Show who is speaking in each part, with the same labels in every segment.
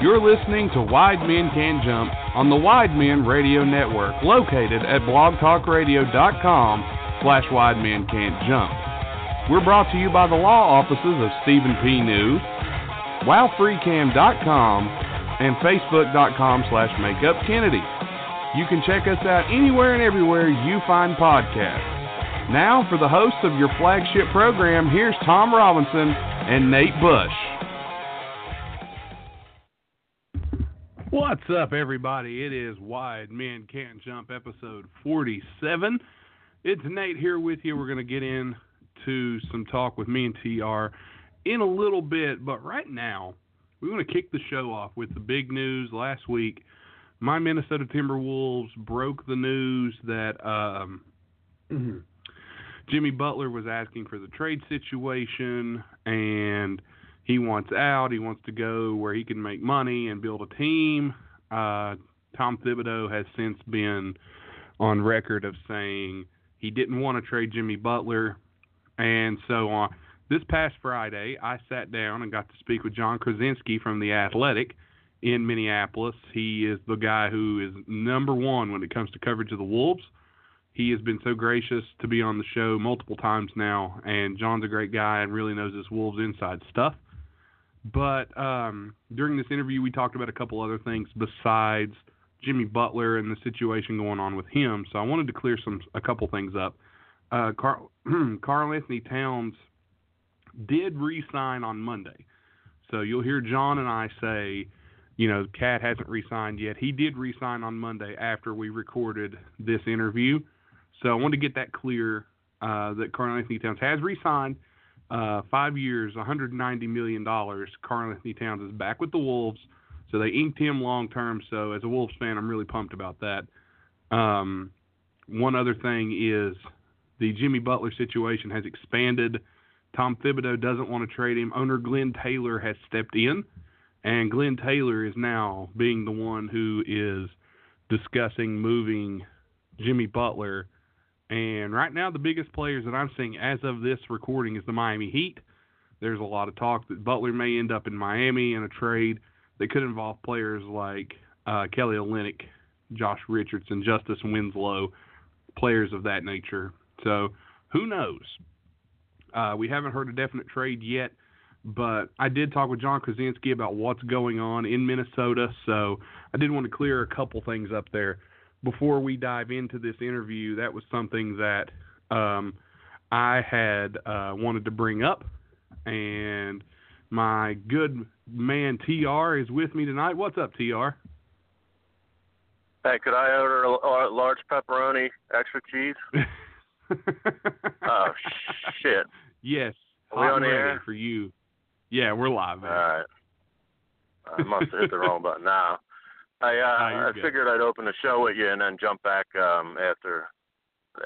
Speaker 1: You're listening to Wide Men Can Jump on the Wide Men Radio Network, located at blogtalkradio.com slash Wide Men Can't Jump. We're brought to you by the law offices of Stephen P. New, WowFreeCam.com, and Facebook.com slash MakeupKennedy. You can check us out anywhere and everywhere you find podcasts. Now, for the hosts of your flagship program, here's Tom Robinson and Nate Bush. What's up, everybody? It is Wide Men Can't Jump, episode 47. It's Nate here with you. We're going to get into some talk with me and TR in a little bit, but right now, we want to kick the show off with the big news. Last week, my Minnesota Timberwolves broke the news that um, Jimmy Butler was asking for the trade situation and – he wants out. He wants to go where he can make money and build a team. Uh, Tom Thibodeau has since been on record of saying he didn't want to trade Jimmy Butler, and so on. This past Friday, I sat down and got to speak with Jon Krawczynski from the Athletic in Minneapolis. He is the guy who is number one when it comes to coverage of the Wolves. He has been so gracious to be on the show multiple times now, and Jon's a great guy and really knows this Wolves inside stuff. But um, during this interview, we talked about a couple other things besides Jimmy Butler and the situation going on with him. So I wanted to clear some a couple things up. Uh, Karl, Karl-Anthony Towns did re-sign on Monday, so you'll hear Jon and I say, you know, KAT hasn't re-signed yet. He did re-sign on Monday after we recorded this interview. So I wanted to get that clear uh, that Karl-Anthony Towns has re-signed uh, five years, 190 million dollars. Karl-Anthony Towns is back with the Wolves, so they inked him long term. So as a Wolves fan, I'm really pumped about that. Um, one other thing is the Jimmy Butler situation has expanded. Tom Thibodeau doesn't want to trade him. Owner Glenn Taylor has stepped in, and Glenn Taylor is now being the one who is discussing moving Jimmy Butler and right now, the biggest players that I'm seeing as of this recording is the Miami Heat. There's a lot of talk that Butler may end up in Miami in a trade that could involve players like uh, Kelly Olynyk, Josh Richardson, Justice Winslow, players of that nature. So who knows? Uh, we haven't heard a definite trade yet, but I did talk with Jon Krawczynski about what's going on in Minnesota. So I did want to clear a couple things up there before we dive into this interview, that was something that um, I had uh, wanted to bring up, and my good man TR is with me tonight. What's up, TR?
Speaker 2: Hey, could I order a large pepperoni, extra cheese? oh shit!
Speaker 1: Yes,
Speaker 2: Are we on
Speaker 1: ready
Speaker 2: air?
Speaker 1: for you. Yeah, we're live. Man.
Speaker 2: All right. I must have hit the wrong button now. I uh,
Speaker 1: you're
Speaker 2: I
Speaker 1: good.
Speaker 2: figured I'd open the show with you and then jump back um, after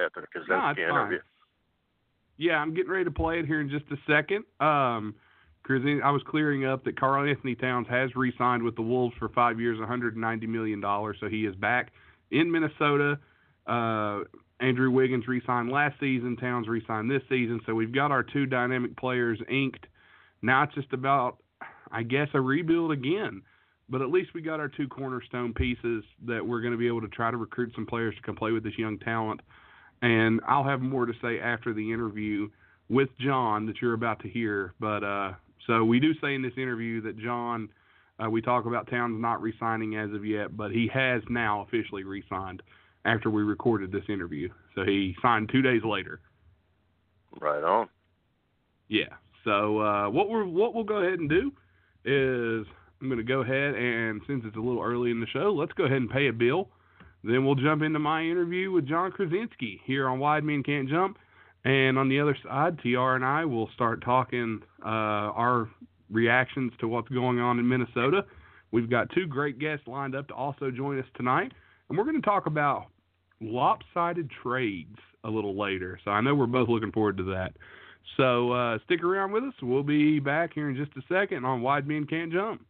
Speaker 2: after the
Speaker 1: No,
Speaker 2: Krawczynski
Speaker 1: it's
Speaker 2: interview.
Speaker 1: fine. Yeah, I'm getting ready to play it here in just a second. Um, I was clearing up that Karl-Anthony Towns has re-signed with the Wolves for five years, 190 million dollars. So he is back in Minnesota. Uh, Andrew Wiggins re-signed last season. Towns re-signed this season. So we've got our two dynamic players inked. Now it's just about, I guess, a rebuild again. But at least we got our two cornerstone pieces that we're going to be able to try to recruit some players to come play with this young talent. And I'll have more to say after the interview with Jon that you're about to hear. But uh, so we do say in this interview that Jon
Speaker 3: Uh, we talk about Towns not re-signing as of yet, but he has now officially re-signed after we recorded this interview. So he signed two days later.
Speaker 2: Right on.
Speaker 3: Yeah. So uh, what we're what we'll go ahead and do is I'm going to go ahead and since it's a little early in the show, let's go ahead and pay a bill. Then we'll jump into my interview with Jon Krawczynski here on Wide Men Can't Jump. And on the other side, TR and I will start talking uh, our reactions to what's going on in Minnesota. We've got two great guests lined up to also join us tonight, and we're going to talk about lopsided trades a little later. So I know we're both looking forward to that. So uh, stick around with us. We'll be back here in just a second on Wide Men Can't Jump.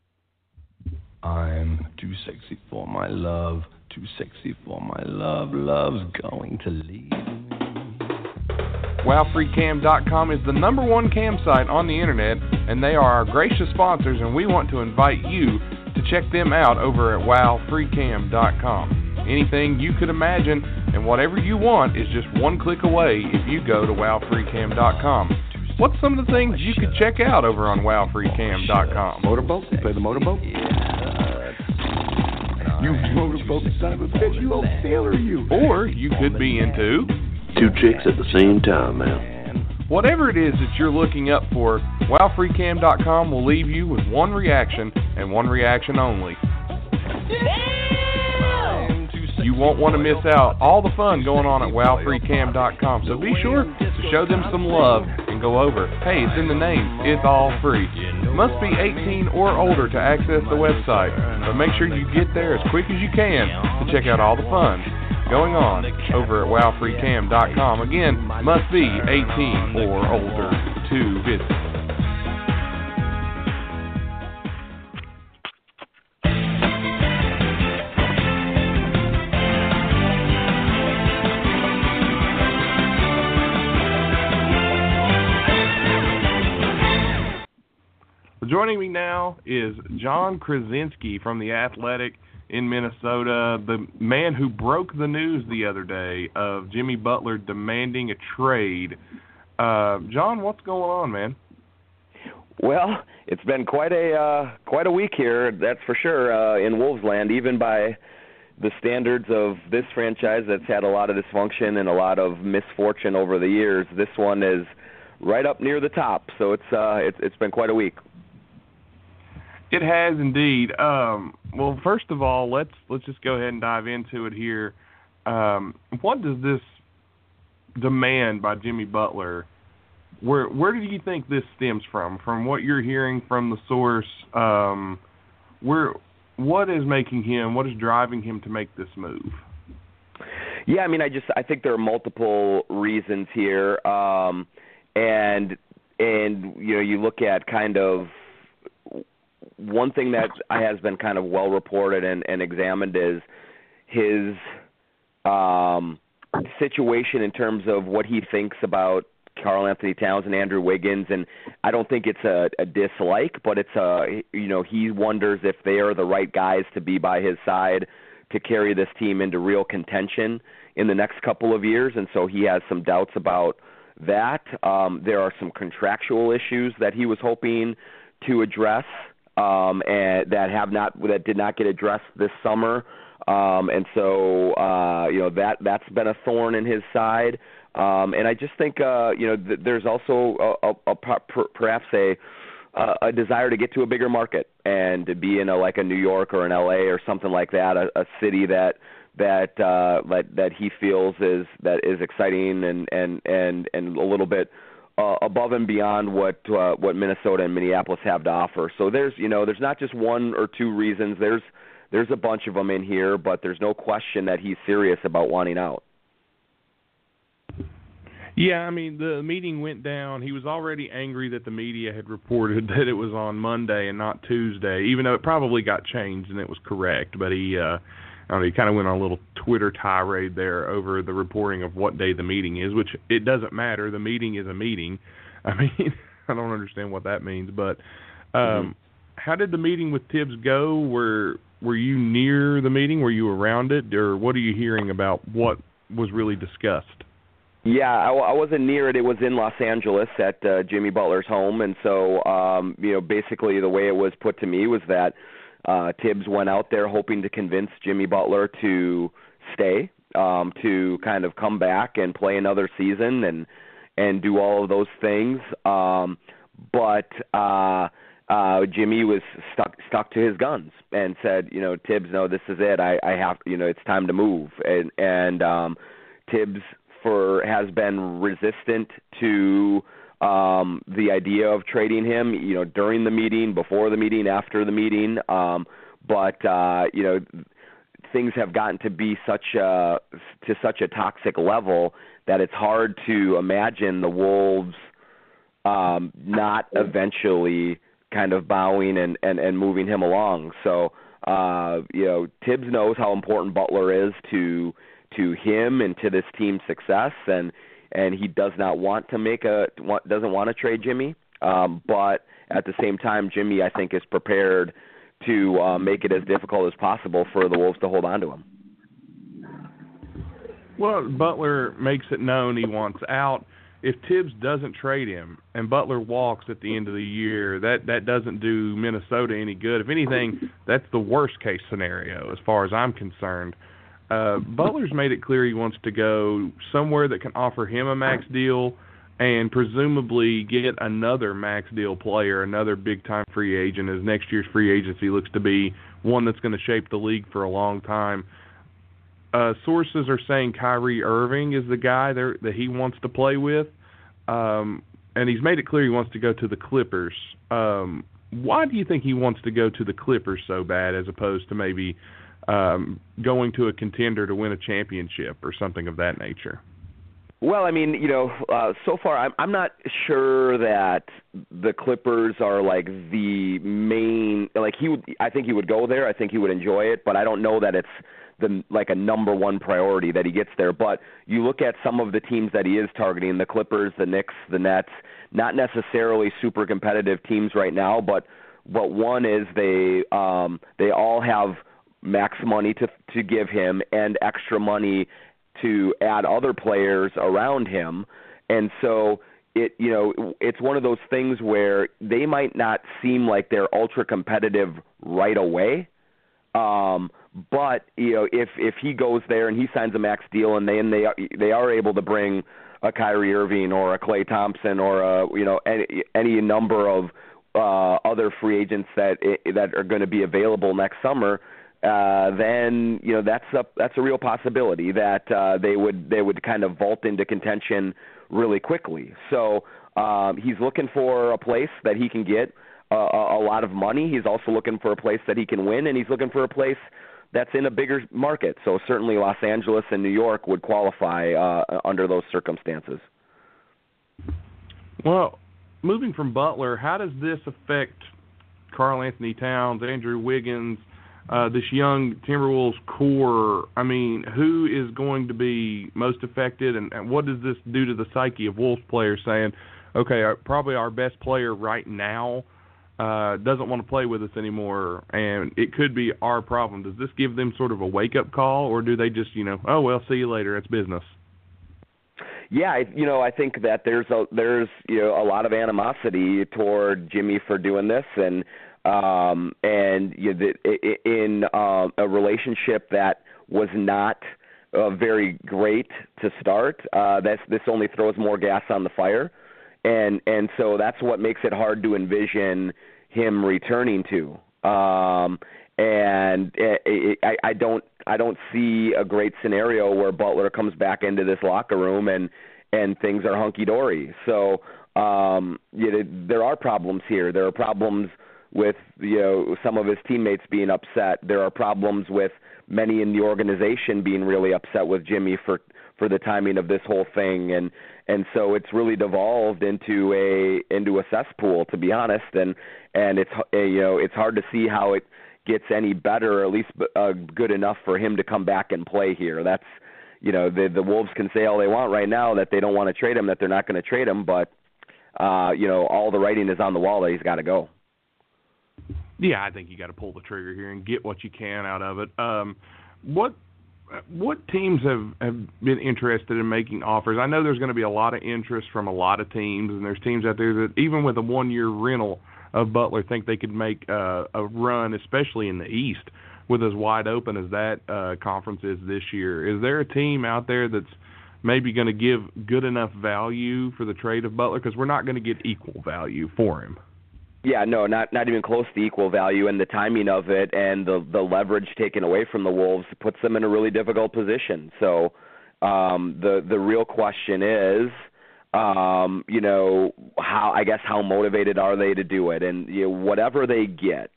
Speaker 4: I'm too sexy for my love, too sexy for my love. Love's going to leave me.
Speaker 1: WowFreeCam.com is the number one cam site on the internet, and they are our gracious sponsors, and we want to invite you to check them out over at WowFreeCam.com. Anything you could imagine and whatever you want is just one click away if you go to WowFreeCam.com. What's some of the things you could check out over on WowFreeCam.com?
Speaker 4: Motorboat? Play the motorboat? You motorboat son of a bitch, you old sailor, you.
Speaker 1: Or you could be into
Speaker 5: Two chicks at the same time, man.
Speaker 1: Whatever it is that you're looking up for, WowFreeCam.com will leave you with one reaction and one reaction only. You won't want to miss out all the fun going on at WowFreeCam.com. So be sure to show them some love and go over. Hey, it's in the name. It's all free. Must be 18 or older to access the website. But make sure you get there as quick as you can to check out all the fun going on over at WowFreeCam.com. Again, must be 18 or older to visit. Joining me now is Jon Krawczynski from The Athletic in Minnesota, the man who broke the news the other day of Jimmy Butler demanding a trade. Uh, Jon, what's going on, man?
Speaker 6: Well, it's been quite a uh, quite a week here, that's for sure, uh, in Wolvesland, even by the standards of this franchise that's had a lot of dysfunction and a lot of misfortune over the years. This one is right up near the top, so it's uh, it's, it's been quite a week.
Speaker 1: It has indeed. Um, well, first of all, let's let's just go ahead and dive into it here. Um, what does this demand by Jimmy Butler? Where where do you think this stems from? From what you're hearing from the source, um, where what is making him? What is driving him to make this move?
Speaker 6: Yeah, I mean, I just I think there are multiple reasons here, um, and and you know you look at kind of one thing that has been kind of well reported and, and examined is his um, situation in terms of what he thinks about Karl-Anthony Towns and Andrew Wiggins, and I don't think it's a, a dislike, but it's a you know he wonders if they are the right guys to be by his side to carry this team into real contention in the next couple of years, and so he has some doubts about that. Um, there are some contractual issues that he was hoping to address um, and that have not that did not get addressed this summer. Um, and so uh, you know that that's been a thorn in his side. Um, and I just think uh, you know th- there's also a, a, a per- perhaps a a desire to get to a bigger market and to be in a like a New York or an LA or something like that, a, a city that that uh, that that he feels is that is exciting and and and and a little bit uh, above and beyond what uh, what Minnesota and Minneapolis have to offer. So there's you know there's not just one or two reasons. There's there's a bunch of them in here, but there's no question that he's serious about wanting out.
Speaker 1: Yeah, I mean the meeting went down. He was already angry that the media had reported that it was on Monday and not Tuesday, even though it probably got changed and it was correct. But he uh I don't know, he kind of went on a little Twitter tirade there over the reporting of what day the meeting is, which it doesn't matter. The meeting is a meeting. I mean, I don't understand what that means, but um mm-hmm. how did the meeting with Thibs go? Were were you near the meeting? Were you around it, or what are you hearing about what was really discussed?
Speaker 6: Yeah, I, I wasn't near it. It was in Los Angeles at uh, Jimmy Butler's home, and so um, you know, basically the way it was put to me was that uh, Thibs went out there hoping to convince Jimmy Butler to stay, um, to kind of come back and play another season and and do all of those things. Um, but uh, uh, Jimmy was stuck stuck to his guns and said, you know, Thibs, no, this is it. I, I have, you know, it's time to move. And and um, Thibs for has been resistant to um, the idea of trading him. You know, during the meeting, before the meeting, after the meeting. Um, but uh, you know, things have gotten to be such a to such a toxic level that it's hard to imagine the Wolves um, not eventually kind of bowing and, and, and moving him along. So uh, you know, Thibs knows how important Butler is to to him and to this team's success, and and he does not want to make a doesn't want to trade Jimmy. Um, but at the same time, Jimmy I think is prepared to uh, make it as difficult as possible for the Wolves to hold on to him.
Speaker 1: Well, Butler makes it known he wants out. If Thibs doesn't trade him and Butler walks at the end of the year, that that doesn't do Minnesota any good. If anything, that's the worst case scenario as far as I'm concerned. Uh, Butler's made it clear he wants to go somewhere that can offer him a max deal and presumably get another max deal player, another big time free agent, as next year's free agency looks to be one that's going to shape the league for a long time. Uh, sources are saying Kyrie Irving is the guy there that he wants to play with, um, and he's made it clear he wants to go to the Clippers. Um, why do you think he wants to go to the Clippers so bad, as opposed to maybe um, going to a contender to win a championship or something of that nature?
Speaker 6: Well, I mean, you know, uh, so far I'm I'm not sure that the Clippers are like the main. Like he would, I think he would go there. I think he would enjoy it, but I don't know that it's the like a number one priority that he gets there. But you look at some of the teams that he is targeting: the Clippers, the Knicks, the Nets. Not necessarily super competitive teams right now, but but one is they um they all have max money to to give him and extra money to add other players around him. And so it you know it's one of those things where they might not seem like they're ultra competitive right away. Um but you know if if he goes there and he signs a max deal and they and they they are able to bring a Kyrie Irving or a Klay Thompson or a you know any any number of uh other free agents that that are going to be available next summer uh, then you know that's a that's a real possibility that uh, they would they would kind of vault into contention really quickly. So um, he's looking for a place that he can get a, a lot of money. He's also looking for a place that he can win, and he's looking for a place that's in a bigger market. So certainly Los Angeles and New York would qualify uh, under those circumstances.
Speaker 1: Well, moving from Butler, how does this affect Karl-Anthony Towns, Andrew Wiggins? Uh, this young Timberwolves core, I mean, who is going to be most affected, and, and what does this do to the psyche of Wolves players saying, okay, our, probably our best player right now uh, doesn't want to play with us anymore, and it could be our problem. Does this give them sort of a wake up call, or do they just, you know, oh well, see you later, it's business?
Speaker 6: Yeah, you know, I think that there's a there's you know a lot of animosity toward Jimmy for doing this, and um, and you know, the, in uh, a relationship that was not uh, very great to start, uh, this this only throws more gas on the fire, and and so that's what makes it hard to envision him returning to. Um, and it, it, I, I don't I don't see a great scenario where Butler comes back into this locker room and and things are hunky dory. So um, you know, there are problems here. There are problems with you know some of his teammates being upset. There are problems with many in the organization being really upset with Jimmy for for the timing of this whole thing. And and so it's really devolved into a into a cesspool to be honest. And and it's you know it's hard to see how it gets any better or at least uh, good enough for him to come back and play here. That's you know the the wolves can say all they want right now that they don't want to trade him that they're not going to trade him but uh you know all the writing is on the wall that he's got to go
Speaker 1: yeah, I think you got to pull the trigger here and get what you can out of it. Um, what what teams have have been interested in making offers? I know there's going to be a lot of interest from a lot of teams, and there's teams out there that even with a one year rental of Butler think they could make uh, a run, especially in the East, with as wide open as that uh, conference is this year. Is there a team out there that's maybe going to give good enough value for the trade of Butler? Because we're not going to get equal value for him.
Speaker 6: Yeah, no, not not even close to equal value, and the timing of it and the the leverage taken away from the Wolves puts them in a really difficult position. So, um, the the real question is, um, you know, how I guess how motivated are they to do it, and you know, whatever they get,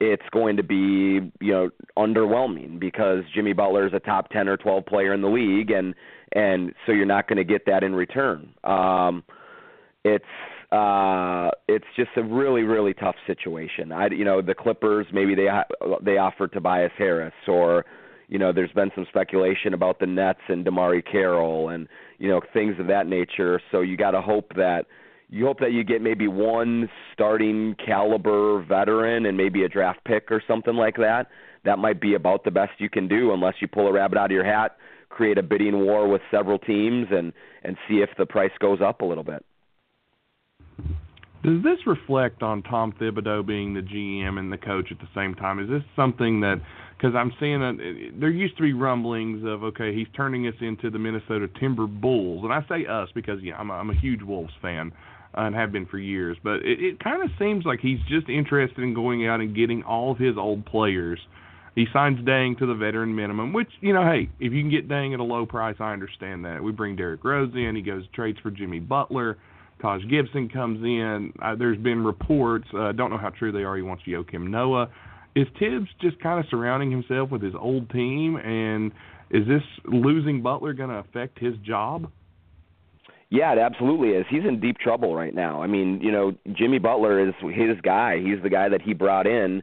Speaker 6: it's going to be you know underwhelming because Jimmy Butler is a top ten or twelve player in the league, and and so you're not going to get that in return. Um, it's uh, it's just a really really tough situation. I you know the Clippers maybe they they offered Tobias Harris or you know there's been some speculation about the Nets and DeMarre Carroll and you know things of that nature. So you got to hope that you hope that you get maybe one starting caliber veteran and maybe a draft pick or something like that. That might be about the best you can do unless you pull a rabbit out of your hat, create a bidding war with several teams and and see if the price goes up a little bit.
Speaker 1: Does this reflect on Tom Thibodeau being the GM and the coach at the same time? Is this something that because I'm seeing that there used to be rumblings of okay, he's turning us into the Minnesota Timber Bulls, and I say us because yeah, I'm a, I'm a huge Wolves fan and have been for years, but it, it kind of seems like he's just interested in going out and getting all of his old players. He signs Deng to the veteran minimum, which you know, hey, if you can get Deng at a low price, I understand that. We bring Derrick Rose in, he goes trades for Jimmy Butler Taj Gibson comes in. Uh, there's been reports, uh, don't know how true they are, he wants Joakim Noah. Is Thibs just kind of surrounding himself with his old team, and is this losing Butler going to affect his job?
Speaker 6: Yeah, it absolutely is. He's in deep trouble right now. I mean, you know, Jimmy Butler is his guy. He's the guy that he brought in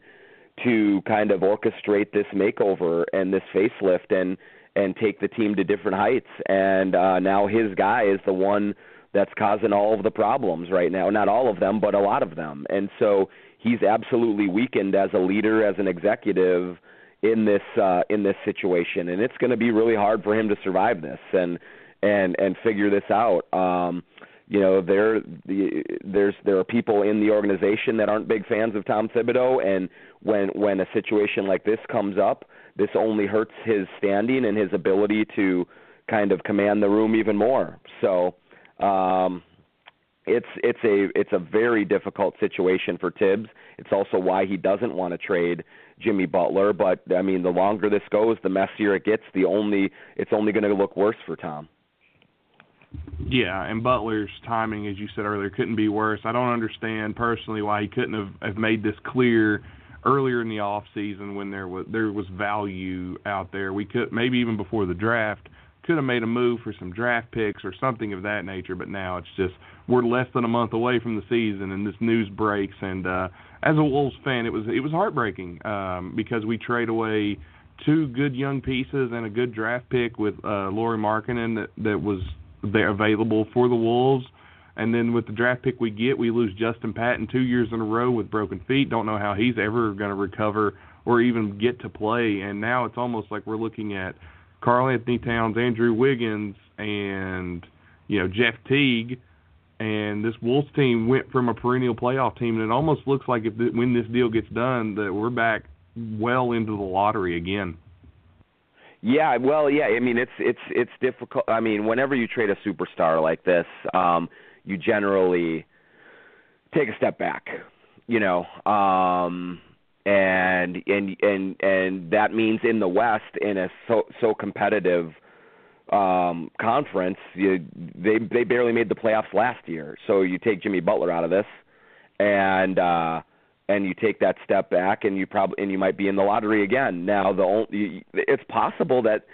Speaker 6: to kind of orchestrate this makeover and this facelift and and take the team to different heights. And uh now his guy is the one that's causing all of the problems right now. Not all of them, but a lot of them. And so he's absolutely weakened as a leader, as an executive in this uh, in this situation, and it's going to be really hard for him to survive this and and and figure this out. Um, you know, there the, there's there are people in the organization that aren't big fans of Tom Thibodeau, and when when a situation like this comes up, this only hurts his standing and his ability to kind of command the room even more. So um, it's it's a it's a very difficult situation for Thibs. It's also why he doesn't want to trade Jimmy Butler. But I mean, the longer this goes, the messier it gets. The only it's only going to look worse for Tom.
Speaker 1: Yeah, and Butler's timing, as you said earlier, couldn't be worse. I don't understand personally why he couldn't have, have made this clear earlier in the off season when there was there was value out there. We could maybe even before the draft could have made a move for some draft picks or something of that nature, but now it's just we're less than a month away from the season and this news breaks and uh as a Wolves fan it was it was heartbreaking um because we trade away two good young pieces and a good draft pick with uh Lauri Markkanen that that was there available for the Wolves. And then with the draft pick we get, we lose Justin Patton two years in a row with broken feet. Don't know how he's ever going to recover or even get to play. And now it's almost like we're looking at Karl-Anthony Towns, Andrew Wiggins, and you know Jeff Teague, and this Wolves team went from a perennial playoff team, and it almost looks like if when this deal gets done, that we're back well into the lottery again.
Speaker 6: Yeah, well, yeah. I mean, it's it's it's difficult. I mean, whenever you trade a superstar like this, um, you generally take a step back. You know, um, and and and and that means in the West in a so so competitive um conference you, they they barely made the playoffs last year. So you take Jimmy Butler out of this and uh and you take that step back and you probably and you might be in the lottery again. Now the only it's possible that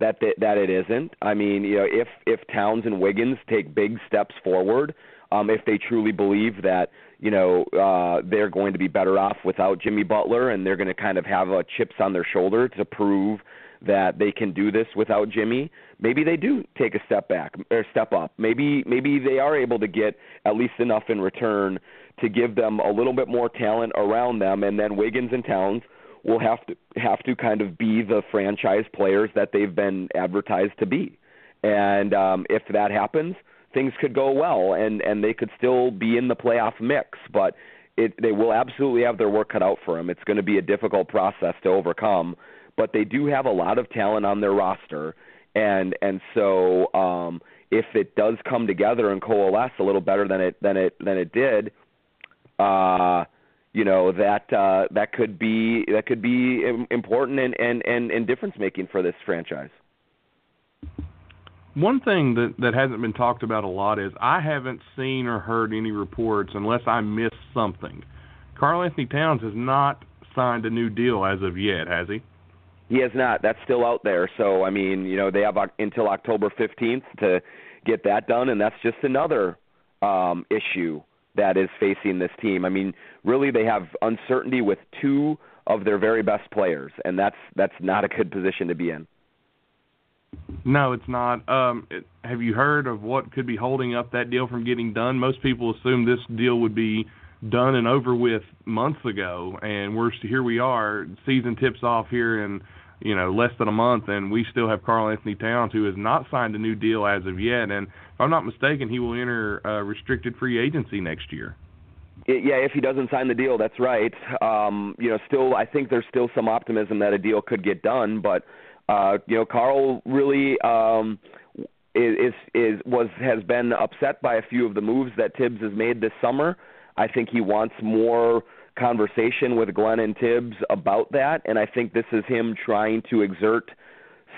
Speaker 6: that that it isn't. I mean you know if if Towns and Wiggins take big steps forward um if they truly believe that you know uh they're going to be better off without Jimmy Butler and they're going to kind of have uh, chips on their shoulder to prove that they can do this without Jimmy maybe they do take a step back or step up. Maybe maybe they are able to get at least enough in return to give them a little bit more talent around them. And then Wiggins and Towns will have to have to kind of be the franchise players that they've been advertised to be. And um if that happens things could go well and and they could still be in the playoff mix but it they will absolutely have their work cut out for them. It's going to be a difficult process to overcome, but they do have a lot of talent on their roster, and and so um, if it does come together and coalesce a little better than it than it than it did, uh, you know that uh, that could be that could be important and and and, and difference making for this franchise.
Speaker 1: One thing that that hasn't been talked about a lot is I haven't seen or heard any reports unless I missed something. Karl-Anthony Towns has not signed a new deal as of yet, has he?
Speaker 6: He has not. That's still out there. So I mean, you know, they have until October 15th to get that done, and that's just another um, issue that is facing this team. I mean, really, they have uncertainty with two of their very best players, and that's that's not a good position to be in.
Speaker 1: No, it's not. Um, it, have you heard of what could be holding up that deal from getting done? Most people assume this deal would be done and over with months ago, and we're here. We are. Season tips off here in you know less than a month, and we still have Karl-Anthony Towns who has not signed a new deal as of yet. And if I'm not mistaken, he will enter uh, restricted free agency next year.
Speaker 6: Yeah, if he doesn't sign the deal, that's right. Um, you know, still, I think there's still some optimism that a deal could get done, but uh, you know, Karl really um, is is was has been upset by a few of the moves that Thibs has made this summer. I think he wants more conversation with Glenn and Thibs about that, and I think this is him trying to exert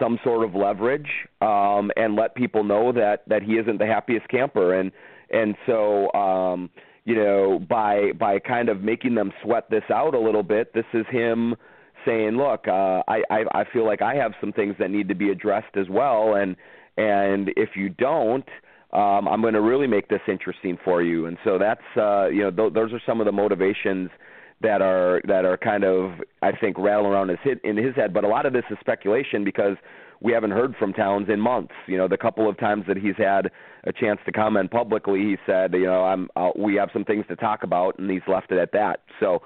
Speaker 6: some sort of leverage um, and let people know that that he isn't the happiest camper, and and so um, you know by by kind of making them sweat this out a little bit, this is him saying, look, uh, I, I I feel like I have some things that need to be addressed as well, and and if you don't, um, I'm going to really make this interesting for you. And so that's uh, you know th- those are some of the motivations that are that are kind of I think rattling around his hit in his head. But a lot of this is speculation because we haven't heard from Towns in months. You know, the couple of times that he's had a chance to comment publicly, he said, you know, I'm I'll, we have some things to talk about, and he's left it at that. So,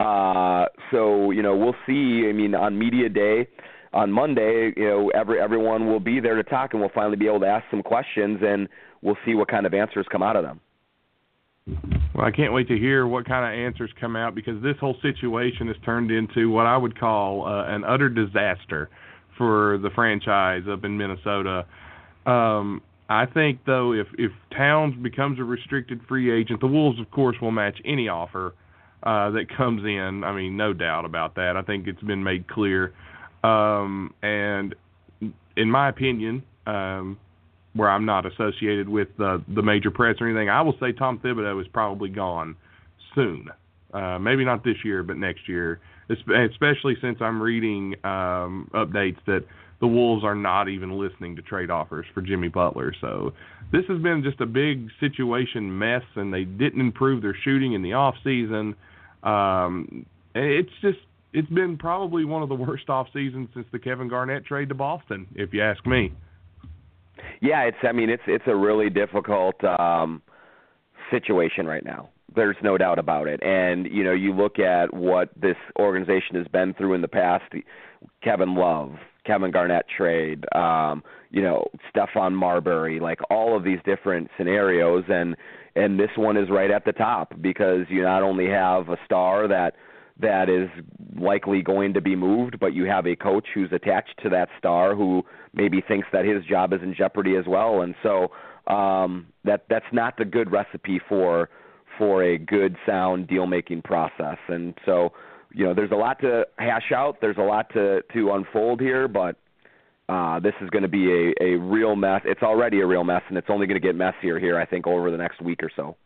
Speaker 6: uh, so you know, we'll see. I mean, on media day on Monday, you know, every everyone will be there to talk, and we'll finally be able to ask some questions, and we'll see what kind of answers come out of them.
Speaker 1: Well, I can't wait to hear what kind of answers come out because this whole situation has turned into what I would call uh, an utter disaster for the franchise up in Minnesota. Um, I think though, if if Towns becomes a restricted free agent, the Wolves, of course, will match any offer uh, that comes in. I mean, no doubt about that. I think it's been made clear. Um, and in my opinion, um, where I'm not associated with the the major press or anything, I will say Tom Thibodeau is probably gone soon. Uh, maybe not this year, but next year. Especially since I'm reading um, updates that the Wolves are not even listening to trade offers for Jimmy Butler. So this has been just a big situation mess, and they didn't improve their shooting in the off season. Um, it's just it's been probably one of the worst off seasons since the Kevin Garnett trade to Boston, if you ask me.
Speaker 6: Yeah, it's. I mean, it's it's a really difficult um, situation right now. There's no doubt about it. And you know, you look at what this organization has been through in the past. Kevin Love, Kevin Garnett trade, um, you know, Stephon Marbury, like all of these different scenarios, and and this one is right at the top because you not only have a star that that is likely going to be moved, but you have a coach who's attached to that star who maybe thinks that his job is in jeopardy as well, and so um, that that's not the good recipe for for a good sound deal making process. And so, you know, there's a lot to hash out. There's a lot to to unfold here, but uh, this is going to be a, a real mess. It's already a real mess, and it's only going to get messier here, I think, over the next week or so.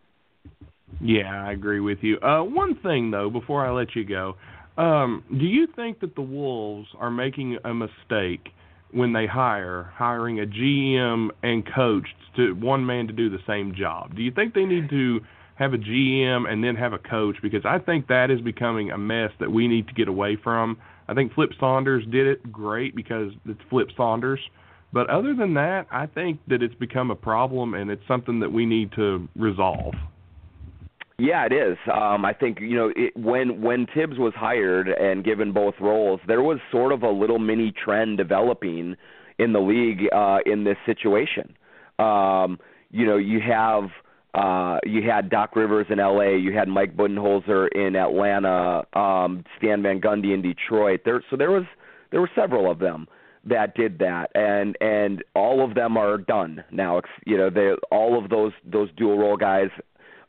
Speaker 1: Yeah, I agree with you. Uh, one thing though, before I let you go, um, do you think that the Wolves are making a mistake when they hire hiring a GM and coach to one man to do the same job? Do you think they need to have a GM and then have a coach? Because I think that is becoming a mess that we need to get away from. I think Flip Saunders did it great because it's Flip Saunders. But other than that, I think that it's become a problem and it's something that we need to resolve.
Speaker 6: Yeah, it is. Um, I think you know it, when when Thibs was hired and given both roles, there was sort of a little mini trend developing in the league uh, in this situation. Um, you know, you have uh, you had Doc Rivers in L.A. You had Mike Budenholzer in Atlanta. Um, Stan Van Gundy in Detroit. There, so there was there were several of them that did that, and and all of them are done now. You know, they all of those those dual role guys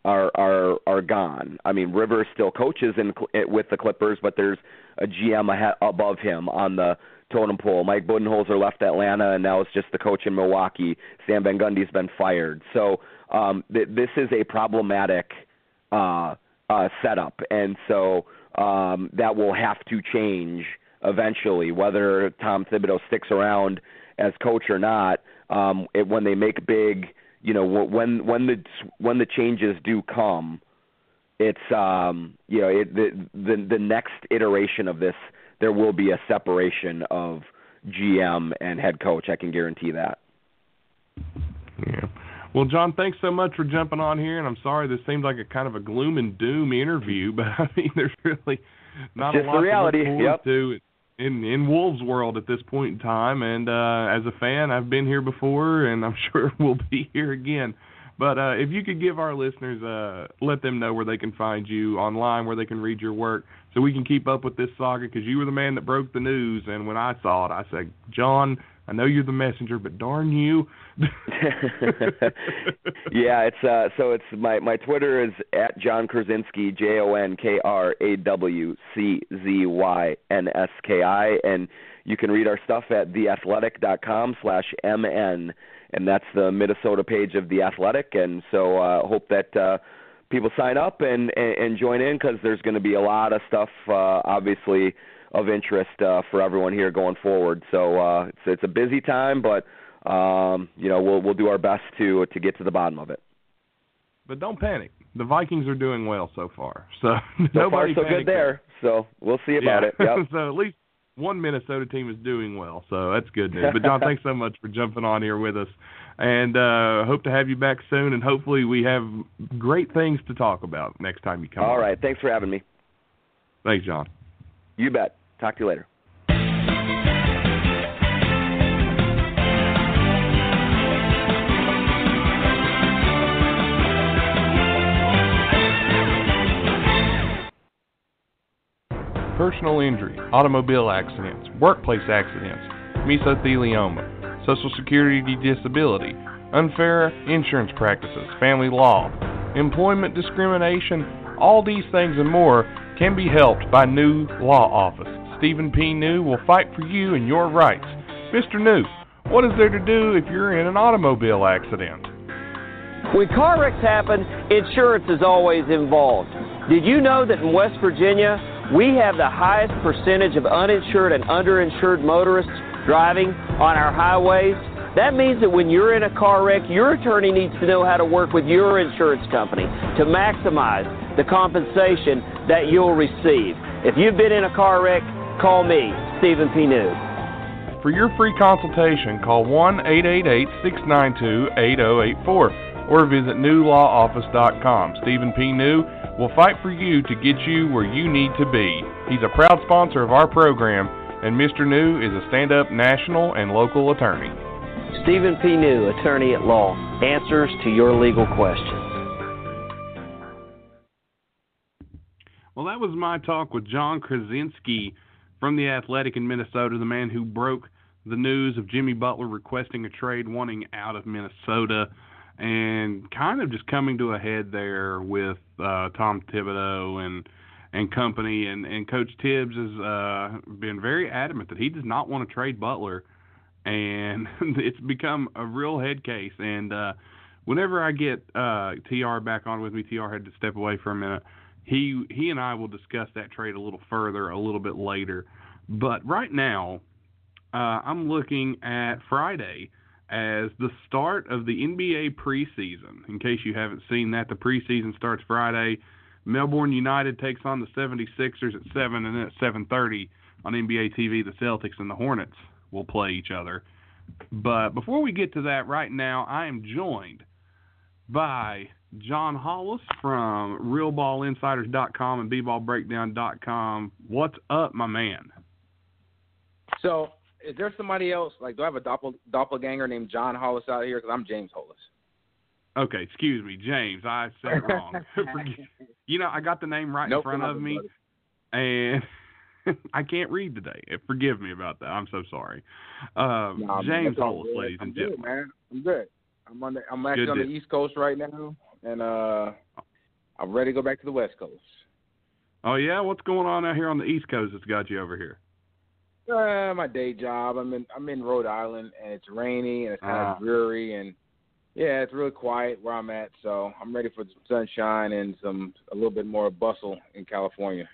Speaker 6: are are are gone. I mean, Rivers still coaches in with the Clippers, but there's a GM ahead, above him on the totem pole. Mike Budenholzer left Atlanta and now is just the coach in Milwaukee. Sam Van Gundy's been fired. So um, th- this is a problematic uh, uh, setup, and so um, that will have to change eventually, whether Tom Thibodeau sticks around as coach or not. Um, it, when they make big, you know, when when the when the changes do come, it's um, you know, it, the the the next iteration of this, there will be a separation of GM and head coach. I can guarantee that.
Speaker 1: Yeah. Well, Jon, thanks so much for jumping on here, and I'm sorry this seems like a kind of a gloom and doom interview, but I mean, there's really not
Speaker 6: Just
Speaker 1: a lot
Speaker 6: reality.
Speaker 1: to look forward
Speaker 6: yep.
Speaker 1: to in in Wolves world at this point in time. And uh, as a fan, I've been here before, and I'm sure we'll be here again. But uh, if you could give our listeners, uh, let them know where they can find you online, where they can read your work, so we can keep up with this saga. Because you were the man that broke the news, and when I saw it, I said, Jon, I know you're the messenger, but darn you.
Speaker 6: yeah, it's uh so it's my my Twitter is at Jon Krawczynski J O N K R A W C Z Y N S K I and you can read our stuff at theathletic.com slash mn and that's the Minnesota page of the Athletic and so uh hope that uh people sign up and and, and join in cuz there's going to be a lot of stuff uh obviously of interest uh for everyone here going forward. So uh it's it's a busy time but um, you know, we'll we'll do our best to to get to the bottom of it.
Speaker 1: But don't panic. The Vikings are doing well so far. So,
Speaker 6: so far so good there. So we'll see about
Speaker 1: yeah.
Speaker 6: it. Yep.
Speaker 1: so at least one Minnesota team is doing well. So that's good news. But Jon, thanks so much for jumping on here with us. And uh hope to have you back soon and hopefully we have great things to talk about next time you come
Speaker 6: All
Speaker 1: on.
Speaker 6: right. Thanks for having me.
Speaker 1: Thanks, Jon.
Speaker 6: You bet. Talk to you later.
Speaker 7: Personal injury, automobile accidents, workplace accidents, mesothelioma, Social Security disability, unfair insurance practices, family law, employment discrimination, all these things and more can be helped by New Law Office. Stephen P. New will fight for you and your rights. Mr. New, what is there to do if you're in an automobile accident?
Speaker 8: When car wrecks happen, insurance is always involved. Did you know that in West Virginia, we have the highest percentage of uninsured and underinsured motorists driving on our highways? That means that when you're in a car wreck, your attorney needs to know how to work with your insurance company to maximize the compensation that you'll receive. If you've been in a car wreck, call me, Stephen P. New.
Speaker 7: For your free consultation, call 1 888 692 8084 or visit newlawoffice.com. Stephen P. New will fight for you to get you where you need to be. He's a proud sponsor of our program, and Mr. New is a stand up national and local attorney.
Speaker 8: Stephen P. New, attorney at law, answers to your legal questions.
Speaker 1: Well, that was my talk with Jon Krawczynski from the Athletic in Minnesota, the man who broke the news of Jimmy Butler requesting a trade, wanting out of Minnesota, and kind of just coming to a head there with uh, Tom Thibodeau and and company. And, and Coach Thibs has uh, been very adamant that he does not want to trade Butler, and it's become a real head case. And uh, whenever I get uh, Tr back on with me, Tr had to step away for a minute he he and I will discuss that trade a little further a little bit later. But right now, uh, I'm looking at Friday as the start of the NBA preseason. In case you haven't seen that, the preseason starts Friday. Melbourne United takes on the 76ers at 7 and then at 7:30 on NBA TV the Celtics and the Hornets will play each other. But before we get to that right now, I am joined by John Holas from BBallInsiders.com and BBallBreakdown.com. What's up, my man?
Speaker 9: So, is there somebody else? Like, do I have a doppel, doppelganger named John Holas out here? Because I'm James Holas.
Speaker 1: Okay, excuse me, James. I said it wrong. You know, I got the name right
Speaker 9: Nope,
Speaker 1: in front of me,
Speaker 9: buddy.
Speaker 1: and I can't read today. Forgive me about that. I'm so sorry. Um,
Speaker 9: Nah,
Speaker 1: James
Speaker 9: that's Holas,
Speaker 1: ladies
Speaker 9: I'm
Speaker 1: and
Speaker 9: good,
Speaker 1: gentlemen.
Speaker 9: man. I'm good. I'm on the, I'm actually
Speaker 1: Good
Speaker 9: on the
Speaker 1: deal.
Speaker 9: East Coast right now, and uh, I'm ready to go back to the West Coast.
Speaker 1: Oh yeah, what's going on out here on the East Coast that's got you over here?
Speaker 9: Uh, my day job. I'm in I'm in Rhode Island, and it's rainy and it's kind
Speaker 1: Ah.
Speaker 9: of dreary, and yeah, it's really quiet where I'm at. So I'm ready for some sunshine and some a little bit more bustle in California.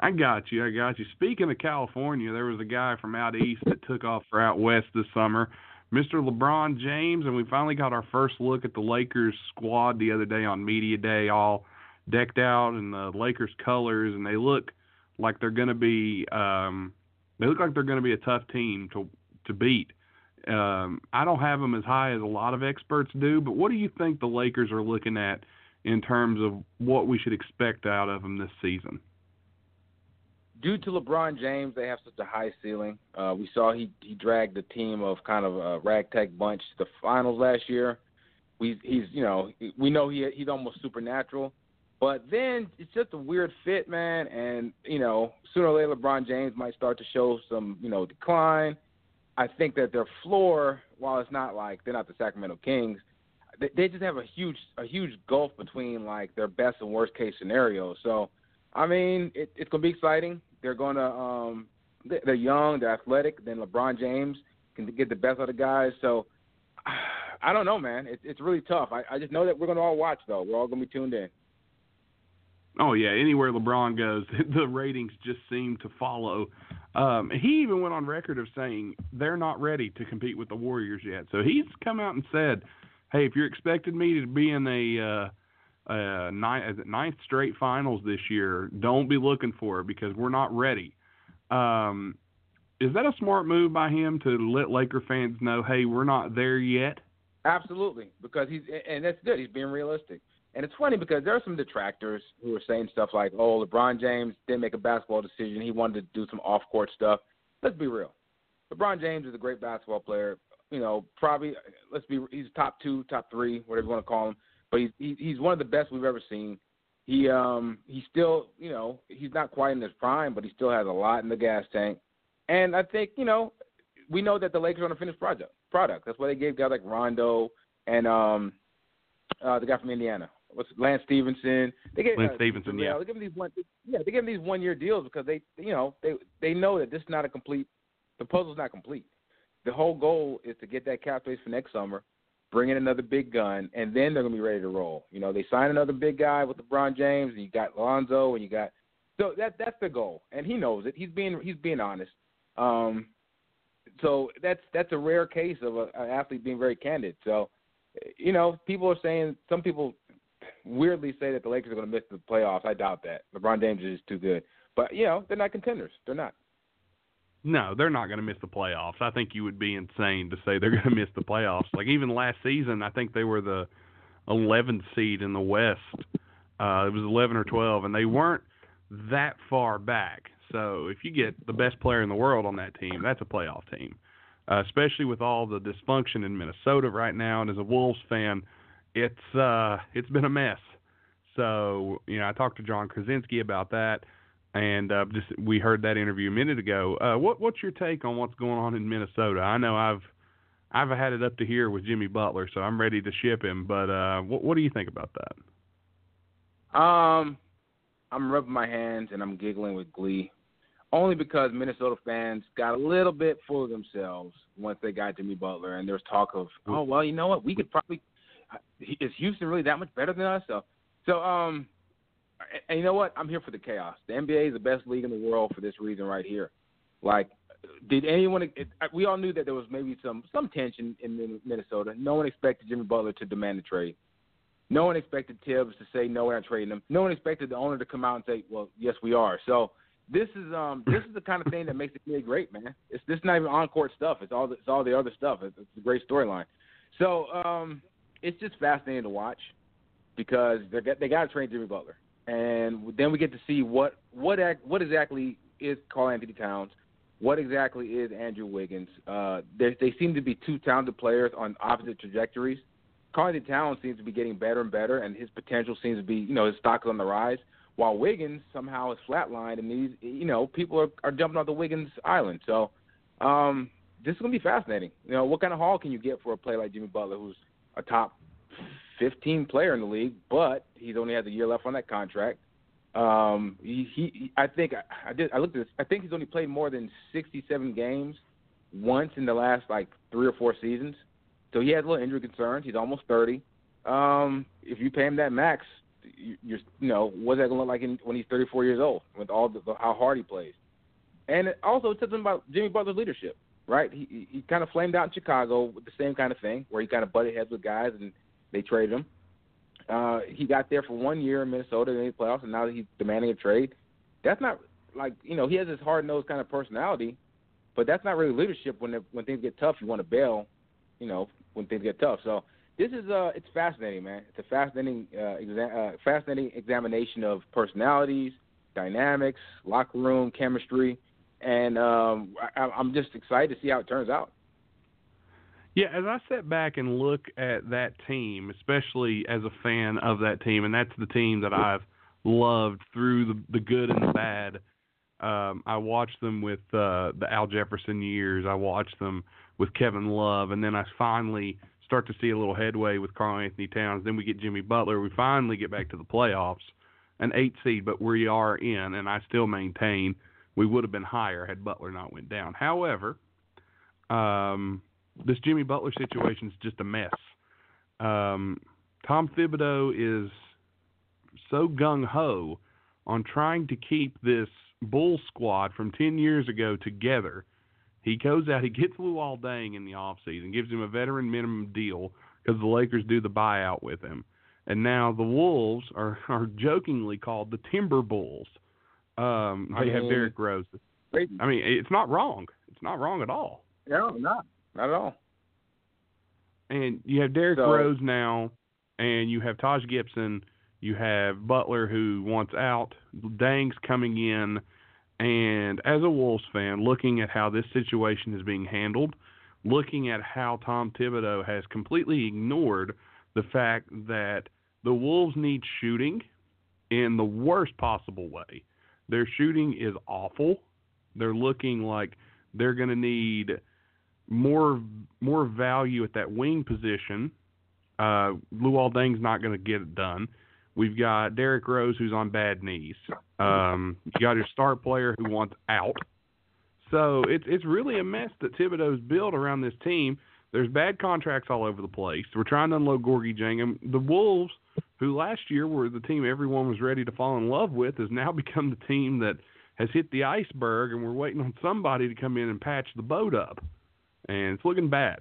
Speaker 1: I got you. I got you. Speaking of California, there was a guy from out east that took off for out west this summer, Mr. LeBron James, and we finally got our first look at the Lakers squad the other day on media day, all decked out in the Lakers colors, and they look like they're going to be. Um, they look like they're going to be a tough team to to beat. Um, I don't have them as high as a lot of experts do, but what do you think the Lakers are looking at in terms of what we should expect out of them this season?
Speaker 9: due to LeBron James, they have such a high ceiling. Uh, we saw he he dragged the team of kind of a ragtag bunch to the finals last year. We he's you know we know he he's almost supernatural, but then it's just a weird fit, man. And you know sooner or later LeBron James might start to show some you know decline. I think that their floor, while it's not like they're not the Sacramento Kings, they, they just have a huge a huge gulf between like their best and worst case scenarios. So. I mean, it, it's gonna be exciting. They're gonna um, they- they're young, they're athletic. Then LeBron James can get the best out of the guys. So I don't know, man. It's it's really tough. I, I just know that we're gonna all watch though. We're all gonna be tuned in.
Speaker 1: Oh yeah, anywhere LeBron goes, the ratings just seem to follow. Um, he even went on record of saying they're not ready to compete with the Warriors yet. So he's come out and said, "Hey, if you're expecting me to be in a uh, uh, ninth, ninth straight finals this year, don't be looking for it because we're not ready." Um, is that a smart move by him to let Laker fans know, "Hey, we're not there yet"?
Speaker 9: Absolutely, because he's and that's good. He's being realistic. And it's funny because there are some detractors who are saying stuff like, "Oh, LeBron James didn't make a basketball decision. He wanted to do some off-court stuff." Let's be real. LeBron James is a great basketball player. You know, probably let's be he's top two, top three, whatever you want to call him. But he's he's one of the best we've ever seen. He um he's still you know he's not quite in his prime, but he still has a lot in the gas tank. And I think you know we know that the Lakers are on a finished project product. That's why they gave guys like Rondo and um uh the guy from Indiana. What's Lance Stephenson? They gave
Speaker 1: Lance
Speaker 9: uh,
Speaker 1: Stevenson, yeah.
Speaker 9: They give them these one yeah, they give them these one year deals because they you know they they know that this is not a complete the puzzle's not complete. The whole goal is to get that cap space for next summer, bring in another big gun, and then they're gonna be ready to roll. You know, they sign another big guy with LeBron James, and you got Lonzo, and you got so that that's the goal, and he knows it. He's being he's being honest. Um, so that's that's a rare case of a, an athlete being very candid. So, you know, people are saying some people weirdly say that the Lakers are going to miss the playoffs. I doubt that. LeBron James is too good, but you know they're not contenders. They're not.
Speaker 1: No, they're not going to miss the playoffs. I think you would be insane to say they're going to miss the playoffs. Like even last season, I think they were the 11th seed in the West. Uh, it was 11 or 12, and they weren't that far back. So if you get the best player in the world on that team, that's a playoff team. Uh, especially with all the dysfunction in Minnesota right now, and as a Wolves fan, it's uh, it's been a mess. So you know, I talked to Jon Krawczynski about that and uh, just we heard that interview a minute ago. Uh, what what's your take on what's going on in Minnesota? I know I've I've had it up to here with Jimmy Butler, so I'm ready to ship him. But uh, what what do you think about that?
Speaker 9: Um, I'm rubbing my hands and I'm giggling with glee, only because Minnesota fans got a little bit full of themselves once they got Jimmy Butler, and there's talk of, oh well, you know what, we could probably is Houston really that much better than us? So, so um, and- you know what, I'm here for the chaos. The NBA is the best league in the world for this reason right here. Like, did anyone? It, we all knew that there was maybe some some tension in Minnesota. No one expected Jimmy Butler to demand a trade. No one expected Thibs to say no, we're not trading him. No one expected the owner to come out and say, well, yes, we are. So this is um this is the kind of thing that makes the NBA great, man. It's this not even on court stuff. It's all the, it's all the other stuff. It's, it's a great storyline. So um it's just fascinating to watch because they got they got to train Jimmy Butler, and then we get to see what what what exactly is Karl-Anthony Towns. What exactly is Andrew Wiggins? Uh, they, seem to be two talented players on opposite trajectories. Karl-Anthony Towns seems to be getting better and better, and his potential seems to be, you know, his stock is on the rise. While Wiggins somehow is flatlined, and these, you know, people are, are jumping off the Wiggins island. So, um, this is going to be fascinating. You know, what kind of haul can you get for a player like Jimmy Butler, who's a top 15 player in the league, but he's only has a year left on that contract. Um, he, he, I think I did. I looked at this. I think he's only played more than 67 games once in the last like three or four seasons. So he has a little injury concerns. He's almost 30. Um, if you pay him that max, you, you're, you know, what's that to look like in, when he's 34 years old with all the, the how hard he plays? And it also it him about Jimmy Butler's leadership, right? He he kind of flamed out in Chicago with the same kind of thing, where he kind of butted heads with guys and they traded him. Uh, he got there for one year in Minnesota in the playoffs, and now he's demanding a trade. That's not like you know he has this hard nosed kind of personality, but that's not really leadership. When the, when things get tough, you want to bail, you know, when things get tough. So this is uh, it's fascinating, man. It's a fascinating, uh, exa- uh, fascinating examination of personalities, dynamics, locker room chemistry, and um, I, I'm just excited to see how it turns out.
Speaker 1: Yeah, as I sit back and look at that team, especially as a fan of that team, and that's the team that I've loved through the the good and the bad. Um, I watched them with uh, the Al Jefferson years. I watched them with Kevin Love, and then I finally start to see a little headway with Karl Anthony Towns. Then we get Jimmy Butler. We finally get back to the playoffs, an eight seed, but we are in, and I still maintain we would have been higher had Butler not went down. However, um, this Jimmy Butler situation is just a mess. Um, Tom Thibodeau is so gung ho on trying to keep this Bull squad from 10 years ago together. He goes out, he gets Luol Deng in the offseason, gives him a veteran minimum deal because the Lakers do the buyout with him. And now the Wolves are, are jokingly called the Timber Bulls. Um, they have Derrick Rose. I mean, it's not wrong. It's not wrong at all.
Speaker 9: No, not not at all.
Speaker 1: And you have Derrick
Speaker 9: So-
Speaker 1: Rose now, and you have Taj Gibson. You have Butler who wants out. Deng's coming in, and as a Wolves fan, looking at how this situation is being handled, looking at how Tom Thibodeau has completely ignored the fact that the Wolves need shooting in the worst possible way. Their shooting is awful. They're looking like they're going to need more more value at that wing position. Uh, Luol Deng's not going to get it done. We've got Derrick Rose who's on bad knees. Um, you got your star player who wants out. So it's it's really a mess that Thibodeau's built around this team. There's bad contracts all over the place. We're trying to unload Gorgui Dieng. The Wolves, who last year were the team everyone was ready to fall in love with, has now become the team that has hit the iceberg, and we're waiting on somebody to come in and patch the boat up. And it's looking bad.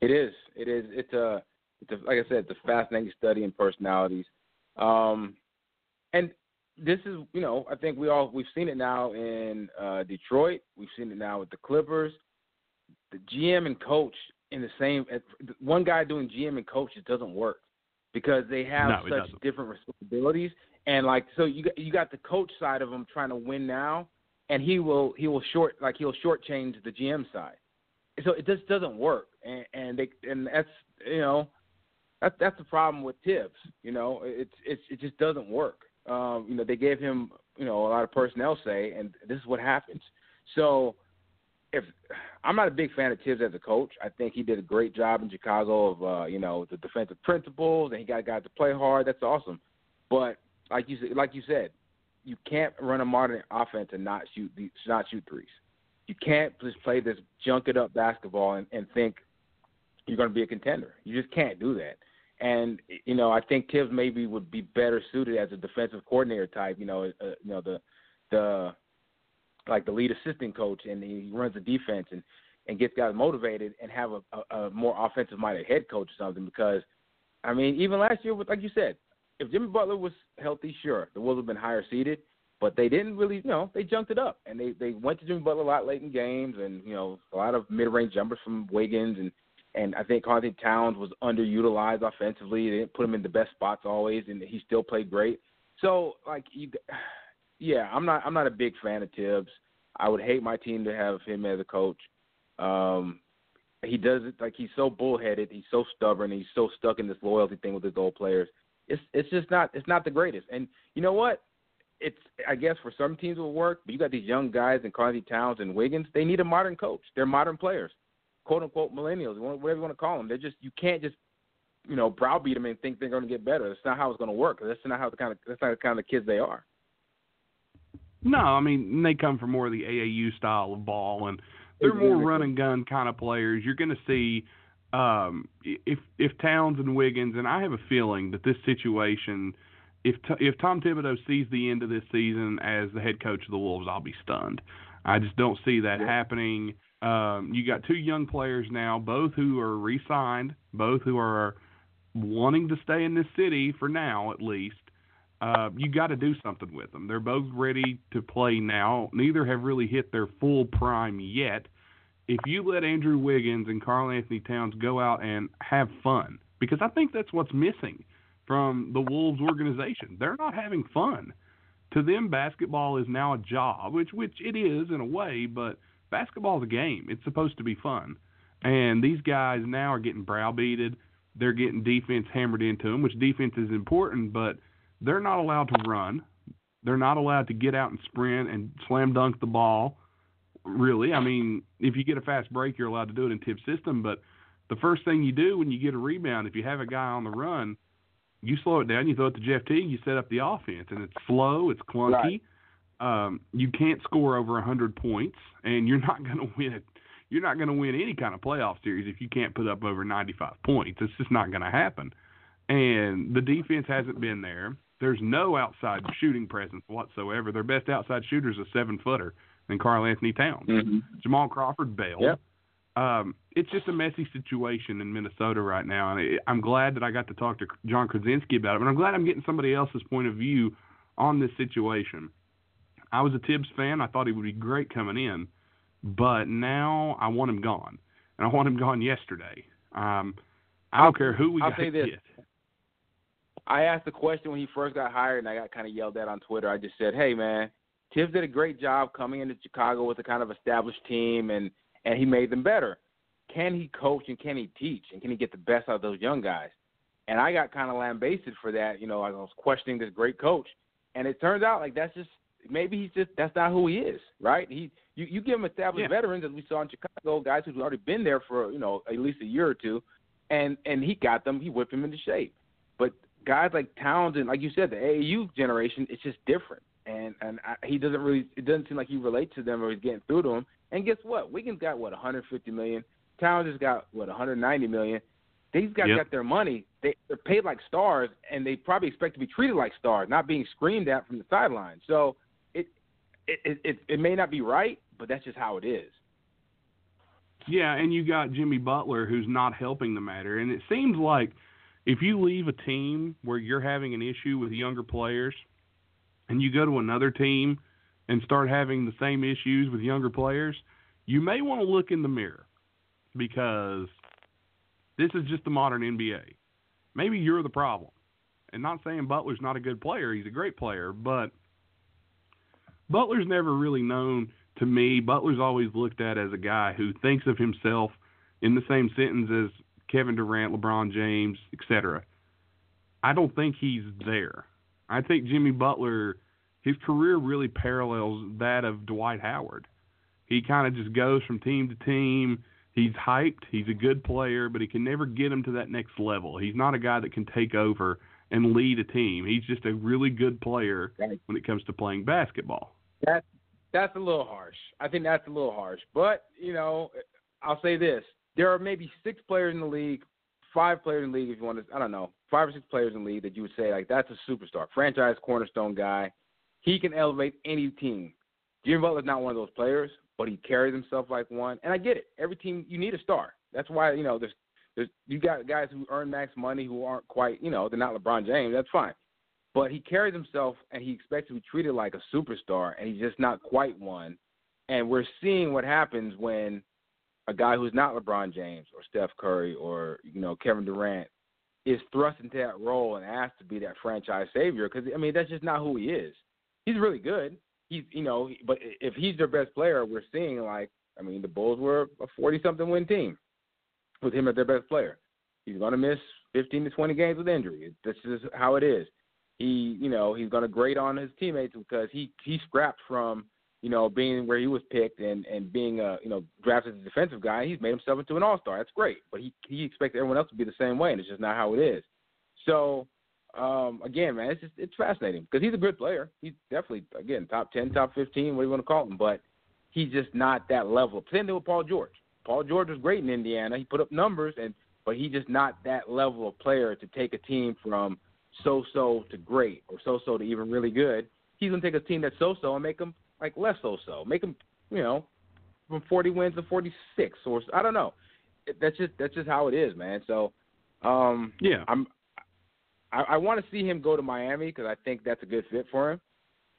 Speaker 9: It is. It is. It's a. It's a, like I said, it's a fascinating study in personalities. Um, and this is, you know, I think we all we've seen it now in uh, Detroit. We've seen it now with the Clippers. The GM and coach in the same. One guy doing GM and coach it doesn't work because they have
Speaker 1: No,
Speaker 9: such
Speaker 1: doesn't.
Speaker 9: different responsibilities. And like, so you got, you got the coach side of him trying to win now, and he will he will short like he'll shortchange the GM side. So it just doesn't work, and, and they and that's you know that's that's the problem with Thibs. You know, it's it's it just doesn't work. Um, you know, they gave him you know a lot of personnel say, and this is what happens. So if I'm not a big fan of Thibs as a coach, I think he did a great job in Chicago of uh, you know the defensive principles, and he got guys to play hard. That's awesome. But like you like you said, you can't run a modern offense and not shoot the not shoot threes. You can't just play this junk it up basketball and, and think you're going to be a contender. You just can't do that. And you know, I think Thibs maybe would be better suited as a defensive coordinator type. You know, uh, you know the the like the lead assistant coach, and he runs the defense and and gets guys motivated, and have a, a, a more offensive minded head coach or something. Because I mean, even last year, with like you said, if Jimmy Butler was healthy, sure, the Wolves would have been higher seeded. But they didn't really, you know, they junked it up, and they they went to Jimmy Butler a lot late in games, and you know, a lot of mid range jumpers from Wiggins, and and I think Karl-Anthony Towns was underutilized offensively. They didn't put him in the best spots always, and he still played great. So like you, yeah, I'm not I'm not a big fan of Thibs. I would hate my team to have him as a coach. Um, he does it like he's so bullheaded, he's so stubborn, he's so stuck in this loyalty thing with his old players. It's it's just not it's not the greatest. And you know what? It's I guess for some teams it will work, but you got these young guys in Carly Towns and Wiggins. They need a modern coach. They're modern players, quote unquote millennials, whatever you want to call them. They're just you can't just you know browbeat them and think they're going to get better. That's not how it's going to work. That's not how the kind of that's not the kind of kids they are.
Speaker 1: No, I mean they come from more of the AAU style of ball, and they're more run and gun kind of players. You're going to see um, if if Towns and Wiggins, and I have a feeling that this situation, if if Tom Thibodeau sees the end of this season as the head coach of the Wolves, I'll be stunned. I just don't see that happening. Um, you got two young players now, both who are re-signed, both who are wanting to stay in this city for now, at least uh, you got to do something with them. They're both ready to play now. Neither have really hit their full prime yet. If you let Andrew Wiggins and Karl-Anthony Towns go out and have fun, because I think that's what's missing from the Wolves organization. They're not having fun. To them, basketball is now a job, which which it is in a way, but basketball is a game. It's supposed to be fun. And these guys now are getting browbeated. They're getting defense hammered into them, which defense is important, but they're not allowed to run. They're not allowed to get out and sprint and slam dunk the ball. Really, I mean, if you get a fast break, you're allowed to do it in tip system. But the first thing you do when you get a rebound, if you have a guy on the run, you slow it down, you throw it to Jeff Teague, you set up the offense, and it's slow, it's clunky. Right. Um, you can't score over a hundred points, and you're not going to win it. You're not going to win any kind of playoff series if you can't put up over 95 points. It's just not going to happen. And the defense hasn't been there. There's no outside shooting presence whatsoever. Their best outside shooter is a seven footer than Karl-Anthony Towns.
Speaker 9: Mm-hmm.
Speaker 1: Jamal Crawford bailed.
Speaker 9: Yep.
Speaker 1: Um, it's just a messy situation in Minnesota right now, and I'm glad that I got to talk to Jon Krawczynski about it. But I'm glad I'm getting somebody else's point of view on this situation. I was a Thibs fan. I thought he would be great coming in, but now I want him gone, and I want him gone yesterday. Um, I don't
Speaker 9: I'll,
Speaker 1: care who we
Speaker 9: I'll
Speaker 1: got
Speaker 9: say this.
Speaker 1: get.
Speaker 9: I asked the question when he first got hired, and I got kind of yelled at on Twitter. I just said, "Hey, man, Thibs did a great job coming into Chicago with a kind of established team, and and he made them better. Can he coach and can he teach and can he get the best out of those young guys?" And I got kind of lambasted for that. You know, I was questioning this great coach, and it turns out like that's just maybe he's just that's not who he is, right? He you you give him established
Speaker 1: Yeah.
Speaker 9: veterans as we saw in Chicago, guys who've already been there for you know at least a year or two, and and he got them, he whipped them into shape. But guys like Towns and like you said, the AAU generation, it's just different. And and I, he doesn't really, it doesn't seem like he relates to them or he's getting through to them. And guess what? Wiggins got what 150 million. Towns has got what 190 million. These guys
Speaker 1: Yep.
Speaker 9: got their money. They, they're paid like stars, and they probably expect to be treated like stars, not being screamed at from the sideline. So it it it, it, it may not be right, but that's just how it is.
Speaker 1: Yeah, and you got Jimmy Butler who's not helping the matter. And it seems like if you leave a team where you're having an issue with younger players and you go to another team and start having the same issues with younger players, you may want to look in the mirror because this is just the modern NBA. Maybe you're the problem. And not saying Butler's not a good player, he's a great player, but Butler's never really known to me, Butler's always looked at as a guy who thinks of himself in the same sentence as Kevin Durant, LeBron James, etc. I don't think he's there. I think Jimmy Butler, his career really parallels that of Dwight Howard. He kind of just goes from team to team. He's hyped. He's a good player, but he can never get him to that next level. He's not a guy that can take over and lead a team. He's just a really good player
Speaker 9: Right.
Speaker 1: when it comes to playing basketball.
Speaker 9: That that's a little harsh. I think that's a little harsh. But you know, I'll say this: there are maybe six players in the league, five players in the league. If you want to, I don't know, five or six players in the league that you would say like that's a superstar, franchise cornerstone guy. He can elevate any team. Jimmy Butler's not one of those players, but he carries himself like one. And I get it. Every team you need a star. That's why you know there's there's you got guys who earn max money who aren't quite you know they're not LeBron James. That's fine but he carries himself and he expects to be treated like a superstar and he's just not quite one. And we're seeing what happens when a guy who's not LeBron James or Steph Curry or you know Kevin Durant is thrust into that role and asked to be that franchise savior because I mean that's just not who he is. He's really good. He's you know, but if he's their best player, we're seeing like I mean the Bulls were a forty something win team. with him as their best player. He's going to miss 15 to 20 games with injury. This is how it is. He, you know, he's going to grate on his teammates because he he scrapped from you know being where he was picked and and being a you know drafted as a defensive guy. He's made himself into an all star. That's great, but he he expects everyone else to be the same way, and it's just not how it is. So um, again, man, it's just it's fascinating because he's a good player. He's definitely again top ten, top fifteen, what do you want to call him, but he's just not that level. Same thing with Paul George. Paul George was great in Indiana. He put up numbers, and but he's just not that level of player to take a team from so-so to great or so-so to even really good. He's gonna take a team that's so-so and make them like less so-so, make them you know from 40 wins to 46 or I don't know. That's just that's just how it is, man. So um,
Speaker 1: yeah,
Speaker 9: I'm I, I want to see him go to Miami because I think that's a good fit for him.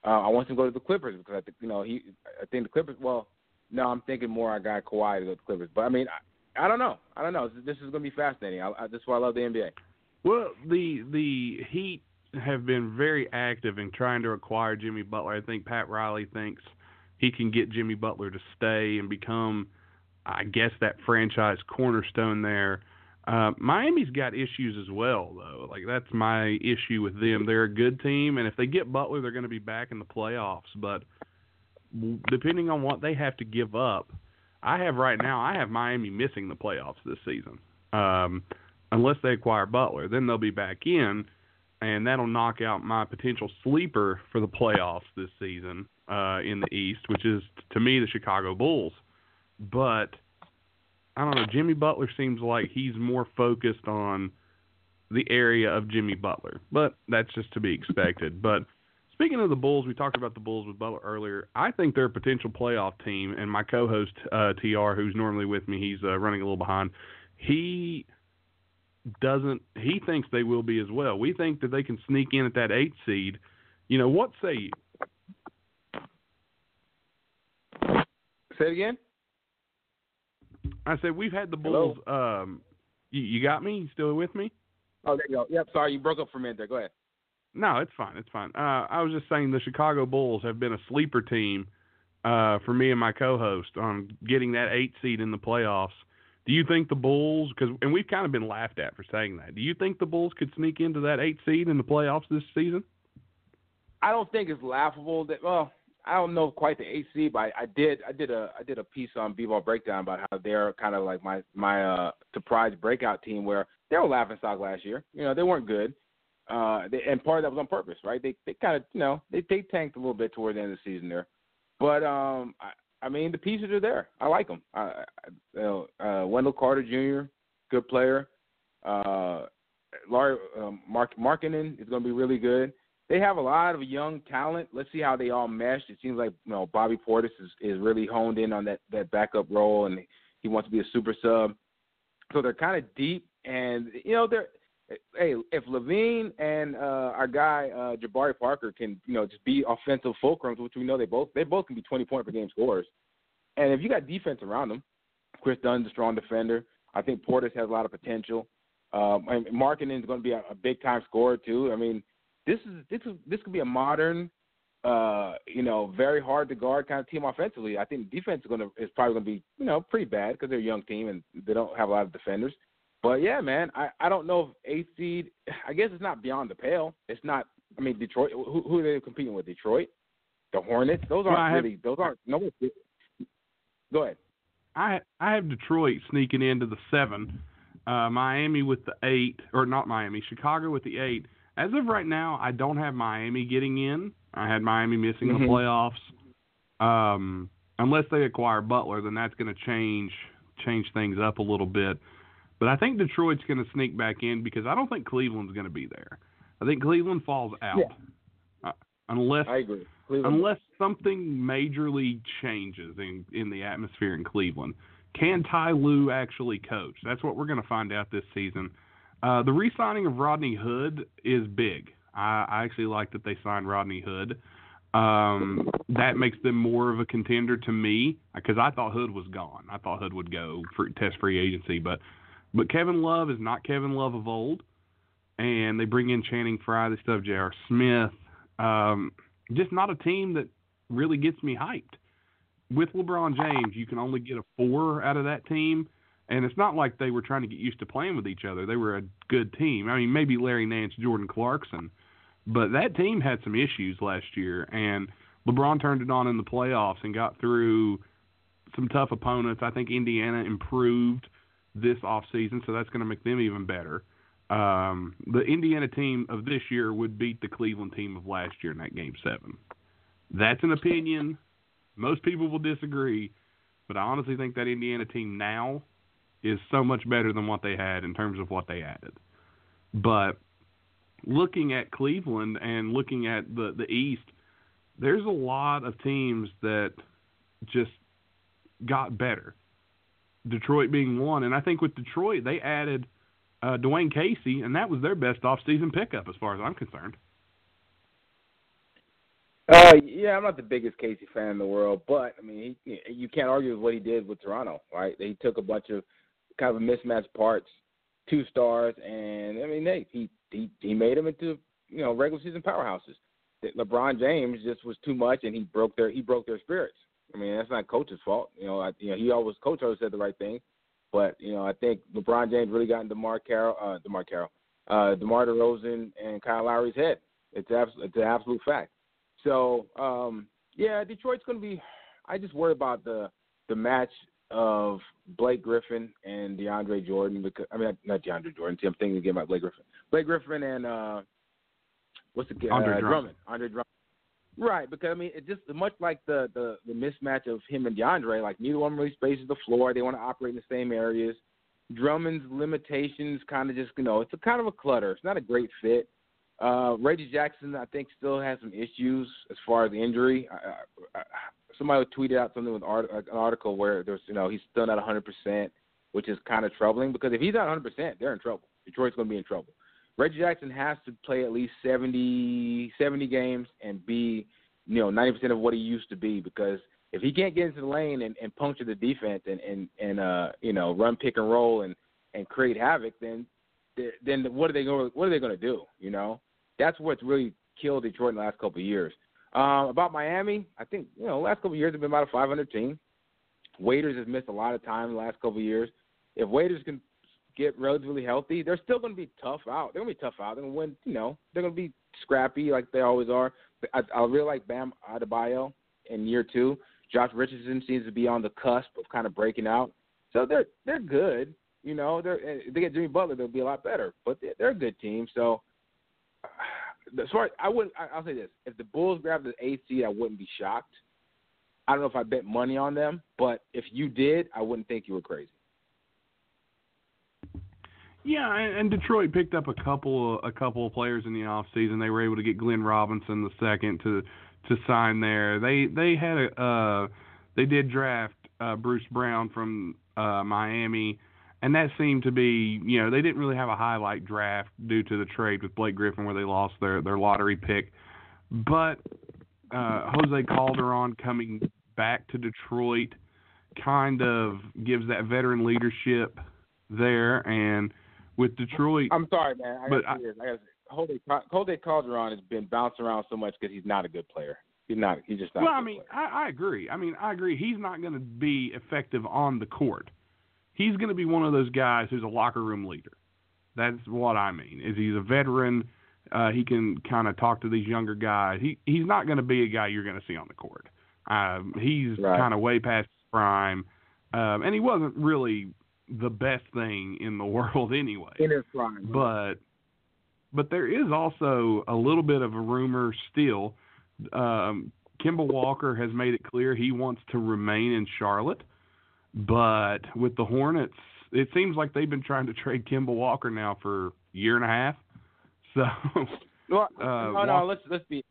Speaker 9: Uh, I want him to go to the Clippers because I think you know he. I think the Clippers. Well, no, I'm thinking more I got Kawhi to go to the Clippers. But I mean, I, I don't know. I don't know. This is going to be fascinating. I, I, that's why I love the NBA.
Speaker 1: Well, the the Heat have been very active in trying to acquire Jimmy Butler. I think Pat Riley thinks he can get Jimmy Butler to stay and become, I guess, that franchise cornerstone there. Uh, Miami's got issues as well, though. Like that's my issue with them. They're a good team, and if they get Butler, they're going to be back in the playoffs. But depending on what they have to give up, I have right now. I have Miami missing the playoffs this season, um, unless they acquire Butler. Then they'll be back in, and that'll knock out my potential sleeper for the playoffs this season uh, in the East, which is to me the Chicago Bulls. But I don't know. Jimmy Butler seems like he's more focused on the area of Jimmy Butler, but that's just to be expected. But speaking of the Bulls, we talked about the Bulls with Butler earlier. I think they're a potential playoff team, and my co-host uh, Tr, who's normally with me, he's uh, running a little behind. He doesn't. He thinks they will be as well. We think that they can sneak in at that eight seed. You know what say you?
Speaker 9: Say it again.
Speaker 1: I said we've had the Bulls. Um, you, you got me? You still with me?
Speaker 9: Oh, there you go. Yep. Sorry, you broke up for a minute there. Go ahead.
Speaker 1: No, it's fine. It's fine. Uh, I was just saying the Chicago Bulls have been a sleeper team uh, for me and my co-host on getting that eight seed in the playoffs. Do you think the Bulls? Because and we've kind of been laughed at for saying that. Do you think the Bulls could sneak into that eight seed in the playoffs this season?
Speaker 9: I don't think it's laughable. That well, I don't know quite the AC, but I, I did I did a I did a piece on B-ball breakdown about how they're kind of like my my uh surprise breakout team where they were laughing stock last year. You know they weren't good, uh, they, and part of that was on purpose, right? They they kind of you know they they tanked a little bit toward the end of the season there, but um I I mean the pieces are there. I like them. I, I uh, Wendell Carter Jr. good player. Uh, Larry um, Mark Markkanen is going to be really good they have a lot of young talent. Let's see how they all mesh. It seems like you know Bobby Portis is is really honed in on that that backup role, and he wants to be a super sub. So they're kind of deep, and you know they're. Hey, if LaVine and uh, our guy uh, Jabari Parker can, you know, just be offensive fulcrums, which we know they both they both can be twenty point per game scorers, and if you got defense around them, Kris Dunn's a strong defender. I think Portis has a lot of potential. Um, and Markkanen is going to be a, a big time scorer too. I mean, this is this is this could be a modern, uh, you know, very hard to guard kind of team offensively. I think defense is gonna is probably gonna be you know pretty bad because they're a young team and they don't have a lot of defenders. But yeah, man, I I don't know if eighth seed. I guess it's not beyond the pale. It's not. I mean, Detroit. Who, who are they competing with? Detroit, the Hornets. Those aren't
Speaker 1: well,
Speaker 9: really. Those aren't. No. Go ahead.
Speaker 1: I I have Detroit sneaking into the seven, uh, Miami with the eight, or not Miami, Chicago with the eight, as of right now, I don't have Miami getting in. I had Miami missing
Speaker 9: mm-hmm.
Speaker 1: the playoffs. Um, unless they acquire Butler, then that's going to change change things up a little bit. But I think Detroit's going to sneak back in because I don't think Cleveland's going to be there. I think Cleveland falls out
Speaker 9: yeah.
Speaker 1: uh, unless
Speaker 9: I agree. Cleveland.
Speaker 1: unless something majorly changes in in the atmosphere in Cleveland. Can Ty Lue actually coach? That's what we're going to find out this season. Uh, the re-signing of Rodney Hood is big. I, I actually like that they signed Rodney Hood. Um, that makes them more of a contender to me because I thought Hood was gone. I thought Hood would go for test free agency, but but Kevin Love is not Kevin Love of old, and they bring in Channing Frye. They still have J.R. Smith. Um, just not a team that really gets me hyped. With LeBron James, you can only get a four out of that team And it's not like they were trying to get used to playing with each other. They were a good team. I mean, maybe Larry Nance, Jordan Clarkson, but that team had some issues last year, and LeBron turned it on in the playoffs and got through some tough opponents. I think Indiana improved this off season, so that's going to make them even better. Um, the Indiana team of this year would beat the Cleveland team of last year in that game seven. That's an opinion. Most people will disagree, but I honestly think that Indiana team now is so much better than what they had in terms of what they added. But looking at Cleveland and looking at the the East, there's a lot of teams that just got better. Detroit being one, and I think with Detroit they added uh, Dwane Casey, and that was their best offseason pickup as far as I'm concerned.
Speaker 9: Uh, yeah, I'm not the biggest Casey fan in the world, but I mean, he, you can't argue with what he did with Toronto, right? He took a bunch of kind of mismatched parts, two stars, and I mean, they he he he made them into you know regular season powerhouses. LeBron James just was too much, and he broke their he broke their spirits. I mean, that's not coach's fault. You know, I, you know, he always coach always said the right thing, but you know, I think LeBron James really got into Demar Carroll, uh, Demar Carroll, uh, DeMar DeRozan, and Kyle Lowry's head. It's abs- it's an absolute fact. So, um, yeah, Detroit's going to be. I just worry about the the match of Blake Griffin and DeAndre Jordan because I mean not DeAndre Jordan. I'm thinking again about Blake Griffin. Blake Griffin and uh, what's the uh,
Speaker 1: Andre
Speaker 9: Drummond. Andre Drummond. Right, because I mean, it just much like the, the the mismatch of him and DeAndre. Like neither one really spaces the floor. They want to operate in the same areas. Drummond's limitations kind of just you know it's a kind of a clutter. It's not a great fit. Uh, Reggie Jackson, I think, still has some issues as far as injury. I, I, somebody tweeted out something with art, an article where there's you know he's still not 100 percent, which is kind of troubling because if he's not 100 percent, they're in trouble. Detroit's going to be in trouble. Reggie Jackson has to play at least 70, 70 games and be, you know, 90% of what he used to be because if he can't get into the lane and, and puncture the defense and, and, and uh, you know, run pick and roll and, and create havoc, then then what are they going what are they going to do, you know? That's what's really killed Detroit in the last couple of years. Um, about Miami, I think, you know, last couple of years have been about a 500 team. Waiters has missed a lot of time in the last couple of years. If Waiters can get relatively healthy, they're still going to be tough out. They're going to be tough out. They're going to win. You know, they're going to be scrappy like they always are. I, I really like Bam Adebayo in year two. Josh Richardson seems to be on the cusp of kind of breaking out. So they're they're good. You know, they're if they get Jimmy Butler, they'll be a lot better. But they're, they're a good team. So as far as I wouldn't, I'll say this: if the Bulls grab the eighth seed, I wouldn't be shocked. I don't know if I bet money on them, but if you did, I wouldn't think you were crazy.
Speaker 1: Yeah, and Detroit picked up a couple of, a couple of players in the off season. They were able to get Glenn Robinson the second to to sign there. They they had a uh, they did draft uh, Bruce Brown from uh, Miami, and that seemed to be you know they didn't really have a highlight draft due to the trade with Blake Griffin where they lost their their lottery pick, but uh, Jose Calderon coming back to Detroit kind of gives that veteran leadership there and with Detroit.
Speaker 9: I'm sorry, man. I
Speaker 1: but
Speaker 9: I, Jose, Jose Calderon has been bouncing around so much because he's not a good player. He's not. He's just not.
Speaker 1: Well, I mean, I, I agree. I mean, I agree. He's not going to be effective on the court. He's going to be one of those guys who's a locker room leader. That's what I mean. Is he's a veteran. Uh, he can kind of talk to these younger guys. He he's not going to be a guy you're going to see on the court. Um, he's
Speaker 9: right.
Speaker 1: kind of way past his prime, um, and he wasn't really the best thing in the world anyway.
Speaker 9: In his.
Speaker 1: But but there is also a little bit of a rumor still. Um, Kemba Walker has made it clear he wants to remain in Charlotte, but with the Hornets, it seems like they've been trying to trade Kemba Walker now for a year and a half. So,
Speaker 9: well,
Speaker 1: uh,
Speaker 9: no, no, let's let's be.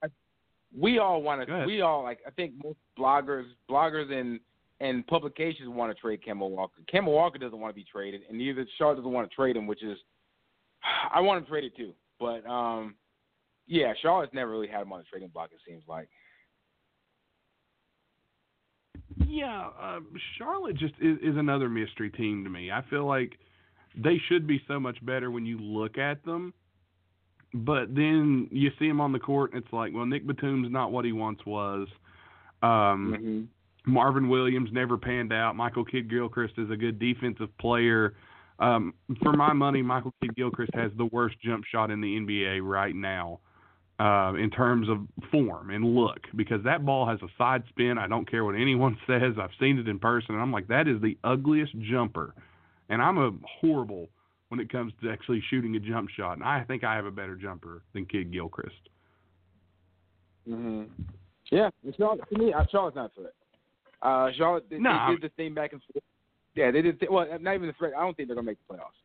Speaker 9: We all want to. We all like. I think most bloggers, bloggers, and and publications want to trade Kemba Walker. Kemba Walker doesn't want to be traded, and neither Charlotte doesn't want to trade him, which is I want him traded too. But um, yeah, Charlotte's never really had him on the trading block. It seems like.
Speaker 1: Yeah, uh, Charlotte just is, is another mystery team to me. I feel like they should be so much better when you look at them, but then you see them on the court, and it's like, well, Nic Batum's not what he once was. Um,
Speaker 9: Mm-hmm.
Speaker 1: Marvin Williams never panned out. Michael Kidd Gilchrist is a good defensive player. Um, for my money, Michael Kidd Gilchrist has the worst jump shot in the NBA right now uh, in terms of form and look because that ball has a side spin. I don't care what anyone says. I've seen it in person, and I'm like, that is the ugliest jumper. And I'm a horrible when it comes to actually shooting a jump shot. And I think I have a better jumper than Kidd Gilchrist.
Speaker 9: hmm Yeah, it's not to me, Charlotte's not a threat. Uh, Charlotte, they,
Speaker 1: No,
Speaker 9: they did the thing back and forth. Yeah, they did. Th- well, not even the threat. I don't think they're gonna make the playoffs.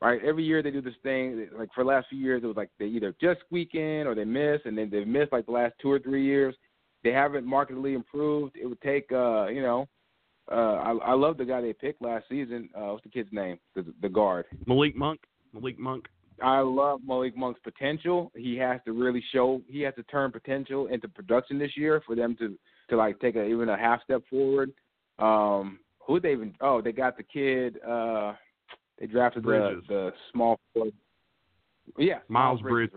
Speaker 9: Right? Every year they do this thing. Like for the last few years, it was like they either just squeak in or they miss, and then they've missed like the last two or three years. They haven't markedly improved. It would take, uh, you know, uh, I, I love the guy they picked last season. Uh, what's the kid's name? The, the guard.
Speaker 1: Malik Monk. Malik Monk.
Speaker 9: I love Malik Monk's potential. He has to really show. He has to turn potential into production this year for them to to like take a, even a half step forward. Um, who they even? Oh, they got the kid. Uh, they drafted the
Speaker 1: Bridges.
Speaker 9: the small. Yeah,
Speaker 1: Miles
Speaker 9: Bridges,
Speaker 1: Bridges.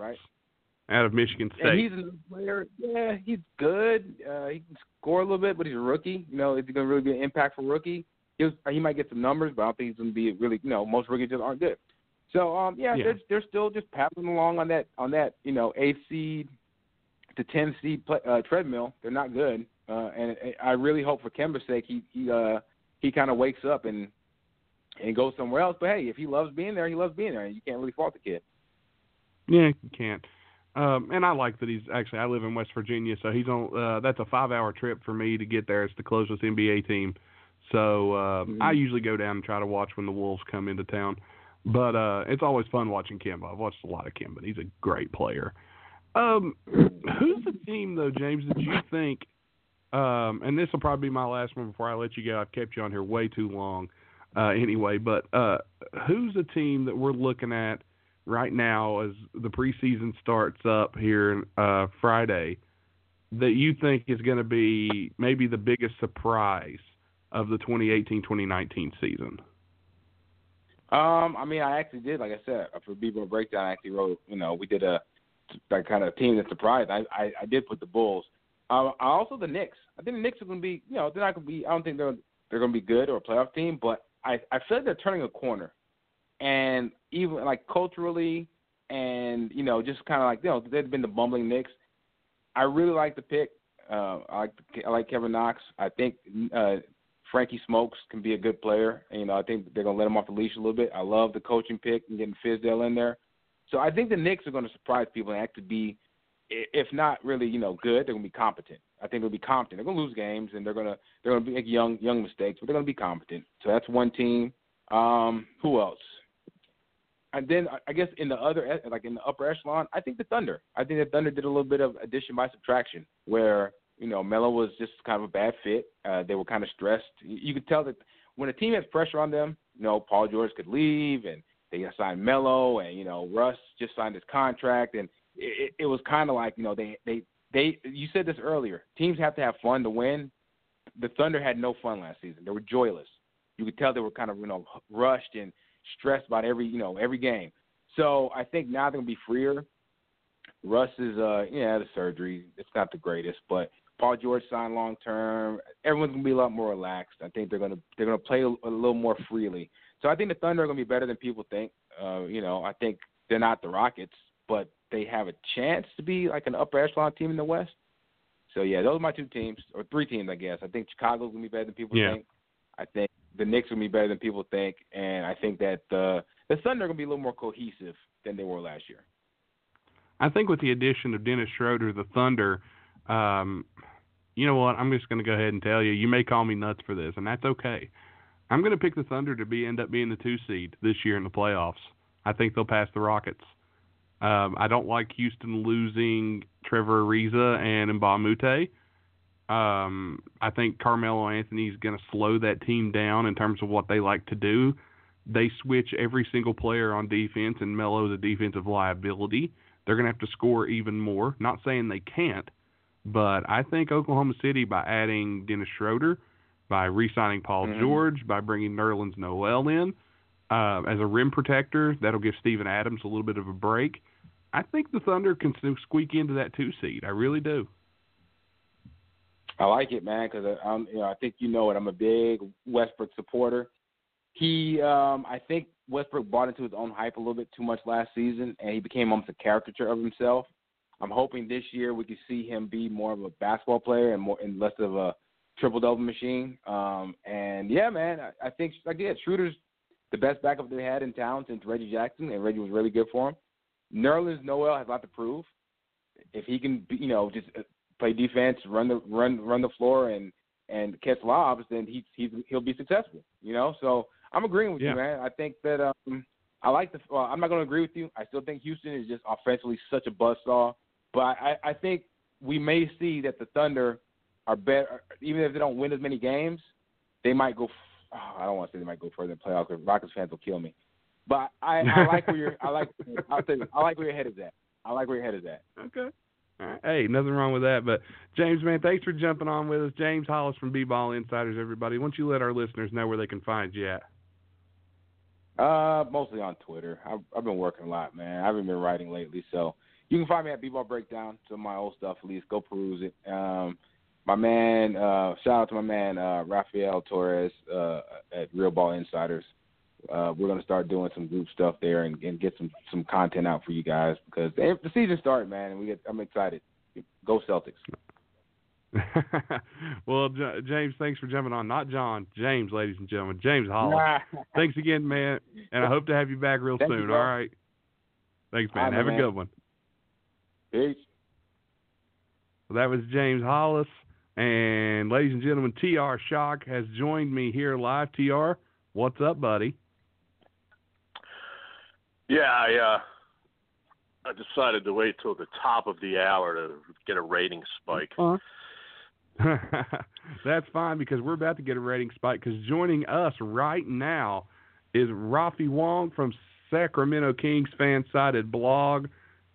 Speaker 9: right?
Speaker 1: Out of Michigan State.
Speaker 9: And he's a player. Yeah, he's good. Uh, he can score a little bit, but he's a rookie. You know, is he going to really be an impactful rookie? He, was, he might get some numbers, but I don't think he's going to be really. You know, most rookies just aren't good. So, um, yeah,
Speaker 1: Yeah.
Speaker 9: they're they're still just paddling along on that on that you know eighth seed to ten seed play, uh, treadmill. They're not good, uh, and I really hope for Kemba's sake he he uh, he kind of wakes up and and goes somewhere else. But hey, if he loves being there, he loves being there, and you can't really fault the kid.
Speaker 1: Yeah, you can't. Um, and I like that he's actually. I live in West Virginia, so he's on. Uh, that's a five-hour trip for me to get there. It's the closest NBA team, so uh,
Speaker 9: Mhm.
Speaker 1: I usually go down and try to watch when the Wolves come into town. But uh, it's always fun watching Kemba. I've watched a lot of Kemba. He's a great player. Um, who's the team though, James? That you think? Um, and this will probably be my last one before I let you go. I've kept you on here way too long, uh, anyway. But uh, who's the team that we're looking at right now as the preseason starts up here uh, Friday that you think is going to be maybe the biggest surprise of the 2018-2019 season?
Speaker 9: Um, I mean, I actually did, like I said, for B-ball breakdown. I actually wrote, you know, we did a that kind of team that surprised. I, I I did put the Bulls. Um, also the Knicks. I think the Knicks are going to be, you know, they're not going to be. I don't think they're they're going to be good or a playoff team, but I I feel like they're turning a corner, and even like culturally, and you know, just kind of like you know, they've been the bumbling Knicks. I really like the pick. Uh, I like I like Kevin Knox. I think uh, Frankie Smokes can be a good player. And, you know, I think they're gonna let him off the leash a little bit. I love the coaching pick and getting Fizdale in there. So I think the Knicks are going to surprise people and actually be, if not really, you know, good, they're to be competent. I think they'll be competent. They're to lose games and they're to they're to make young young mistakes, but they're to be competent. So that's one team. Um, who else? And then I- guess in the other like in the upper echelon, I think the Thunder. I think the Thunder did a little bit of addition by subtraction, where you know Melo was just kind of a bad fit. Uh, they were kind of stressed. You you could tell that when a team has pressure on them, you know Paul George could leave, and they signed Melo, and you know Russ just signed his contract, and it, it was kind of like you know they they they. You said this earlier. Teams have to have fun to win. The Thunder had no fun last season. They were joyless. You could tell they were kind of you know rushed and stressed about every you know every game. So I think now they're gonna be freer. Russ is uh yeah the surgery it's not the greatest, but Paul George signed long term. Everyone's gonna be a lot more relaxed. I think they're gonna they're gonna play a, a little more freely. So I think the Thunder are gonna be better than people think. Uh, you know I think they're not the Rockets, but they have a chance to be like an upper echelon team in the West. So yeah, those are my two teams or three teams I guess. I think Chicago's gonna be better than people
Speaker 1: Yeah.
Speaker 9: think. I think the Knicks will be better than people think, and I think that the the Thunder are gonna be a little more cohesive than they were last year.
Speaker 1: I think with the addition of Dennis Schroeder, the Thunder, um, you know what? I'm just going to go ahead and tell you. You may call me nuts for this, and that's okay. I'm going to pick the Thunder to be end up being the two seed this year in the playoffs. I think they'll pass the Rockets. Um, I don't like Houston losing Trevor Ariza and Mbah a Moute. Um, I think Carmelo Anthony is going to slow that team down in terms of what they like to do. They switch every single player on defense, and Melo's a defensive liability they're going to have to score even more. Not saying they can't, but I think Oklahoma City, by adding Dennis Schroeder, by re-signing Paul
Speaker 9: Mhm.
Speaker 1: George, by bringing Nerlens Noel in uh, as a rim protector, that'll give Steven Adams a little bit of a break. I think the Thunder can squeak into that two seed. I really do.
Speaker 9: I like it, man, because I'm, you know, I think you know it. I'm a big Westbrook supporter. He, um, I think Westbrook bought into his own hype a little bit too much last season, and he became almost a caricature of himself. I'm hoping this year we can see him be more of a basketball player and more and less of a triple double machine. Um, and yeah, man, I, I think like yeah, Schroeder's the best backup they had in town since Reggie Jackson, and Reggie was really good for him. Nerlens Noel has a lot to prove. If he can, be, you know, just uh, play defense, run the run run the floor, and and catch lobs, then he he's he'll be successful. You know, so I'm agreeing with
Speaker 1: Yeah.
Speaker 9: you, man. I think that um, I like the. Well, I'm not going to agree with you. I still think Houston is just offensively such a buzzsaw, but I I think we may see that the Thunder are better, even if they don't win as many games, they might go. Oh, I don't want to say they might go further in playoffs. 'cause Rockets fans will kill me. But I, I like where you're. I like. I'll tell you. I like where your head is at. I like where your head is at.
Speaker 1: Okay. All right. Hey, nothing wrong with that. But James, man, thanks for jumping on with us. James Holas from B-Ball Insiders, everybody. Why don't you let our listeners know where they can find you at?
Speaker 9: Uh, mostly on Twitter. I've, I've been working a lot, man. I haven't been writing lately, so you can find me at B-Ball Breakdown. Some of my old stuff, at least. Go peruse it. Um, my man, uh, shout out to my man uh, Rafael Torres uh, at Real Ball Insiders. Uh, we're gonna start doing some group stuff there and, and get some some content out for you guys because the the season started, man, and we get. I'm excited. Go Celtics.
Speaker 1: well, J- James, thanks for jumping on. Not John, James, ladies and gentlemen. James
Speaker 9: Holas.
Speaker 1: Thanks again, man. And I hope to have you back real
Speaker 9: Thank
Speaker 1: soon.
Speaker 9: bro.
Speaker 1: All right. Thanks, man.
Speaker 9: Right,
Speaker 1: have
Speaker 9: man.
Speaker 1: a good one.
Speaker 9: Peace.
Speaker 1: Well, that was James Holas. And ladies and gentlemen, TR Shock has joined me here live. TR, what's up, buddy?
Speaker 2: Yeah, I uh I decided to wait till the top of the hour to get a rating spike.
Speaker 1: That's fine because we're about to get a rating spike. Because joining us right now is Rafi Wong from Sacramento Kings fan sided blog.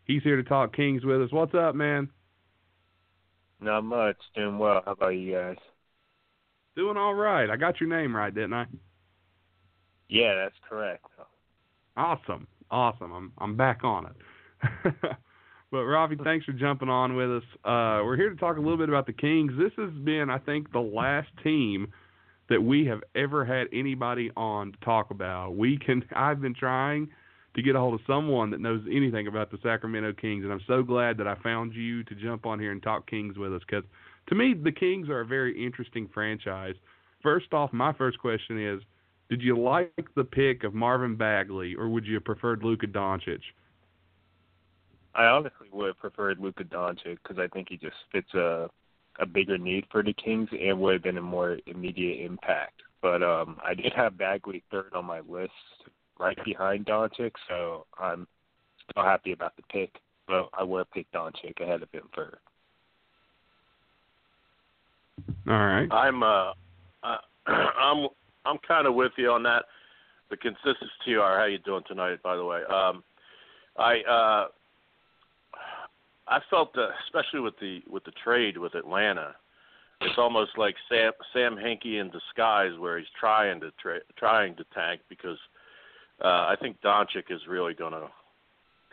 Speaker 1: He's here to talk Kings with us. What's up, man?
Speaker 10: Not much. Doing well. How about you guys?
Speaker 1: Doing all right. I got your name right, didn't I?
Speaker 10: Yeah, that's correct.
Speaker 1: Awesome, awesome. I'm I'm back on it. but Rafi, thanks for jumping on with us. Uh, we're here to talk a little bit about the Kings. This has been, I think, the last team that we have ever had anybody on to talk about. We can. I've been trying to get a hold of someone that knows anything about the Sacramento Kings, and I'm so glad that I found you to jump on here and talk Kings with us. Because to me, the Kings are a very interesting franchise. First off, my first question is did you like the pick of Marvin Bagley, or would you have preferred Luka Doncic?
Speaker 10: I honestly would have preferred Luka Doncic because I think he just fits a a bigger need for the Kings and would have been a more immediate impact. But um I did have Bagley third on my list, right behind Doncic, so I'm still happy about the pick. But I would have picked Doncic ahead of him for
Speaker 1: All right.
Speaker 2: I'm uh, uh I'm I'm kind of with you on that. The consistency TR, how you doing tonight? By the way, um, I uh, I felt that, especially with the with the trade with Atlanta, it's almost like Sam Sam Hinkie in disguise, where he's trying to tra- trying to tank because uh, I think Doncic is really going to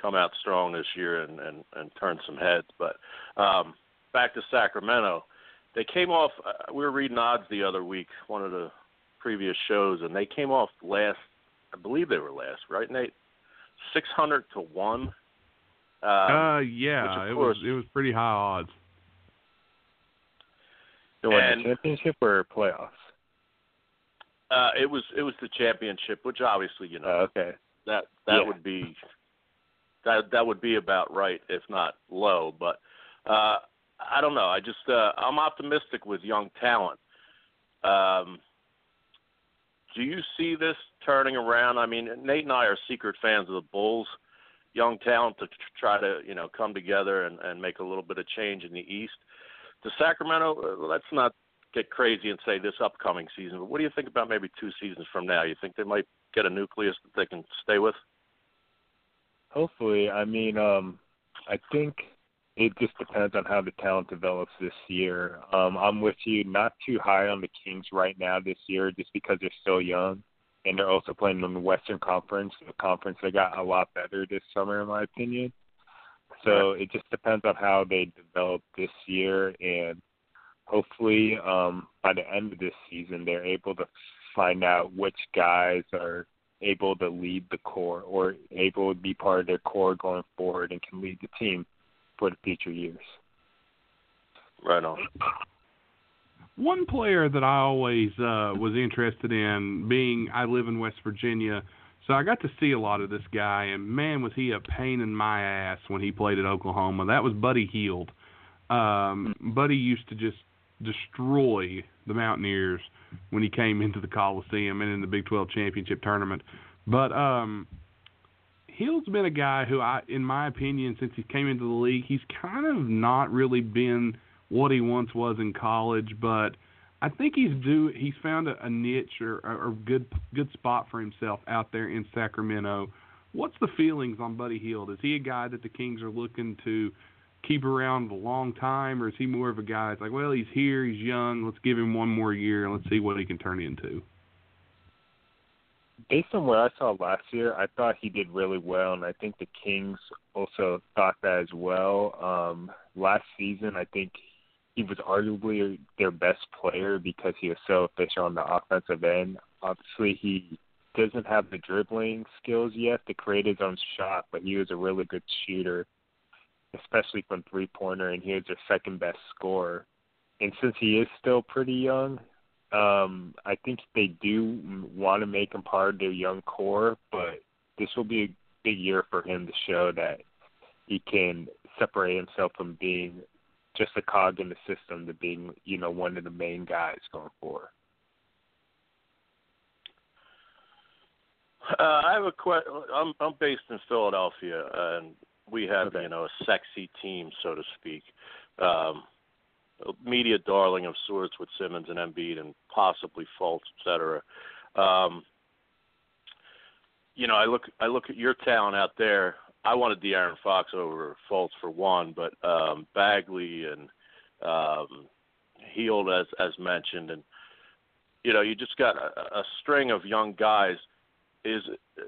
Speaker 2: come out strong this year and, and and turn some heads. But um, back to Sacramento, they came off. Uh, we were reading odds the other week, one of the previous shows, and they came off last. I believe they were last, right, Nate? Six hundred to one. Um,
Speaker 1: uh, yeah,
Speaker 2: of
Speaker 1: it
Speaker 2: course-
Speaker 1: was it was pretty high odds.
Speaker 10: to win
Speaker 2: And-
Speaker 10: the championship or playoffs.
Speaker 2: Uh, it was it was the championship, which obviously you know
Speaker 10: Oh, okay.
Speaker 2: that that
Speaker 10: Yeah.
Speaker 2: would be that that would be about right, if not low. But uh, I don't know. I just uh, I'm optimistic with young talent. Um, do you see this turning around? I mean, Nate and I are secret fans of the Bulls. Young talent to tr- try to you know come together and, and make a little bit of change in the East. To Sacramento, uh, let's not get crazy and say this upcoming season. But what do you think about maybe two seasons from now? You think they might get a nucleus that they can stay with?
Speaker 10: Hopefully, I mean, um, I think it just depends on how the talent develops this year. Um, I'm with you, not too high on the Kings right now this year, just because they're still young, and they're also playing in the Western Conference, a conference that got a lot better this summer, in my opinion. So it just depends on how they develop this year, and hopefully um, by the end of this season they're able to find out which guys are able to lead the core or able to be part of their core going forward and can lead the team for the future years.
Speaker 2: Right on.
Speaker 1: One player that I always uh, was interested in, being I live in West Virginia, so I got to see a lot of this guy, and man, was he a pain in my ass when he played at Oklahoma. That was Buddy Hield. Um, Buddy used to just destroy the Mountaineers when he came into the Coliseum and in the Big 12 championship tournament. But um, Hield's been a guy who, I, in my opinion, since he came into the league, he's kind of not really been what he once was in college, but I think he's due. He's found a, a niche or a good good spot for himself out there in Sacramento. What's the feelings on Buddy Hield? Is he a guy that the Kings are looking to keep around a long time, or is he more of a guy that's like, well, he's here, he's young, let's give him one more year and let's see what he can turn into?
Speaker 10: Based on what I saw last year, I thought he did really well, and I think the Kings also thought that as well. Um, last season, I think he was arguably their best player because he was so efficient on the offensive end. Obviously, he doesn't have the dribbling skills yet to create his own shot, but he was a really good shooter, especially from three pointer, and he was their second best scorer. And since he is still pretty young, um, I think they do want to make him part of their young core, but this will be a big year for him to show that he can separate himself from being just a cog in the system to being, you know, one of the main guys going forward.
Speaker 2: Uh, I have a question. I'm I'm based in Philadelphia, and we have
Speaker 10: Okay.
Speaker 2: you know a sexy team, so to speak. Um, media darling of sorts with Simmons and Embiid and possibly Fultz, et cetera. Um, you know, I look I look at your talent out there. I wanted De'Aaron Fox over Fultz for one, but um, Bagley and um, Hield as as mentioned, and you know, you just got a, a string of young guys. Is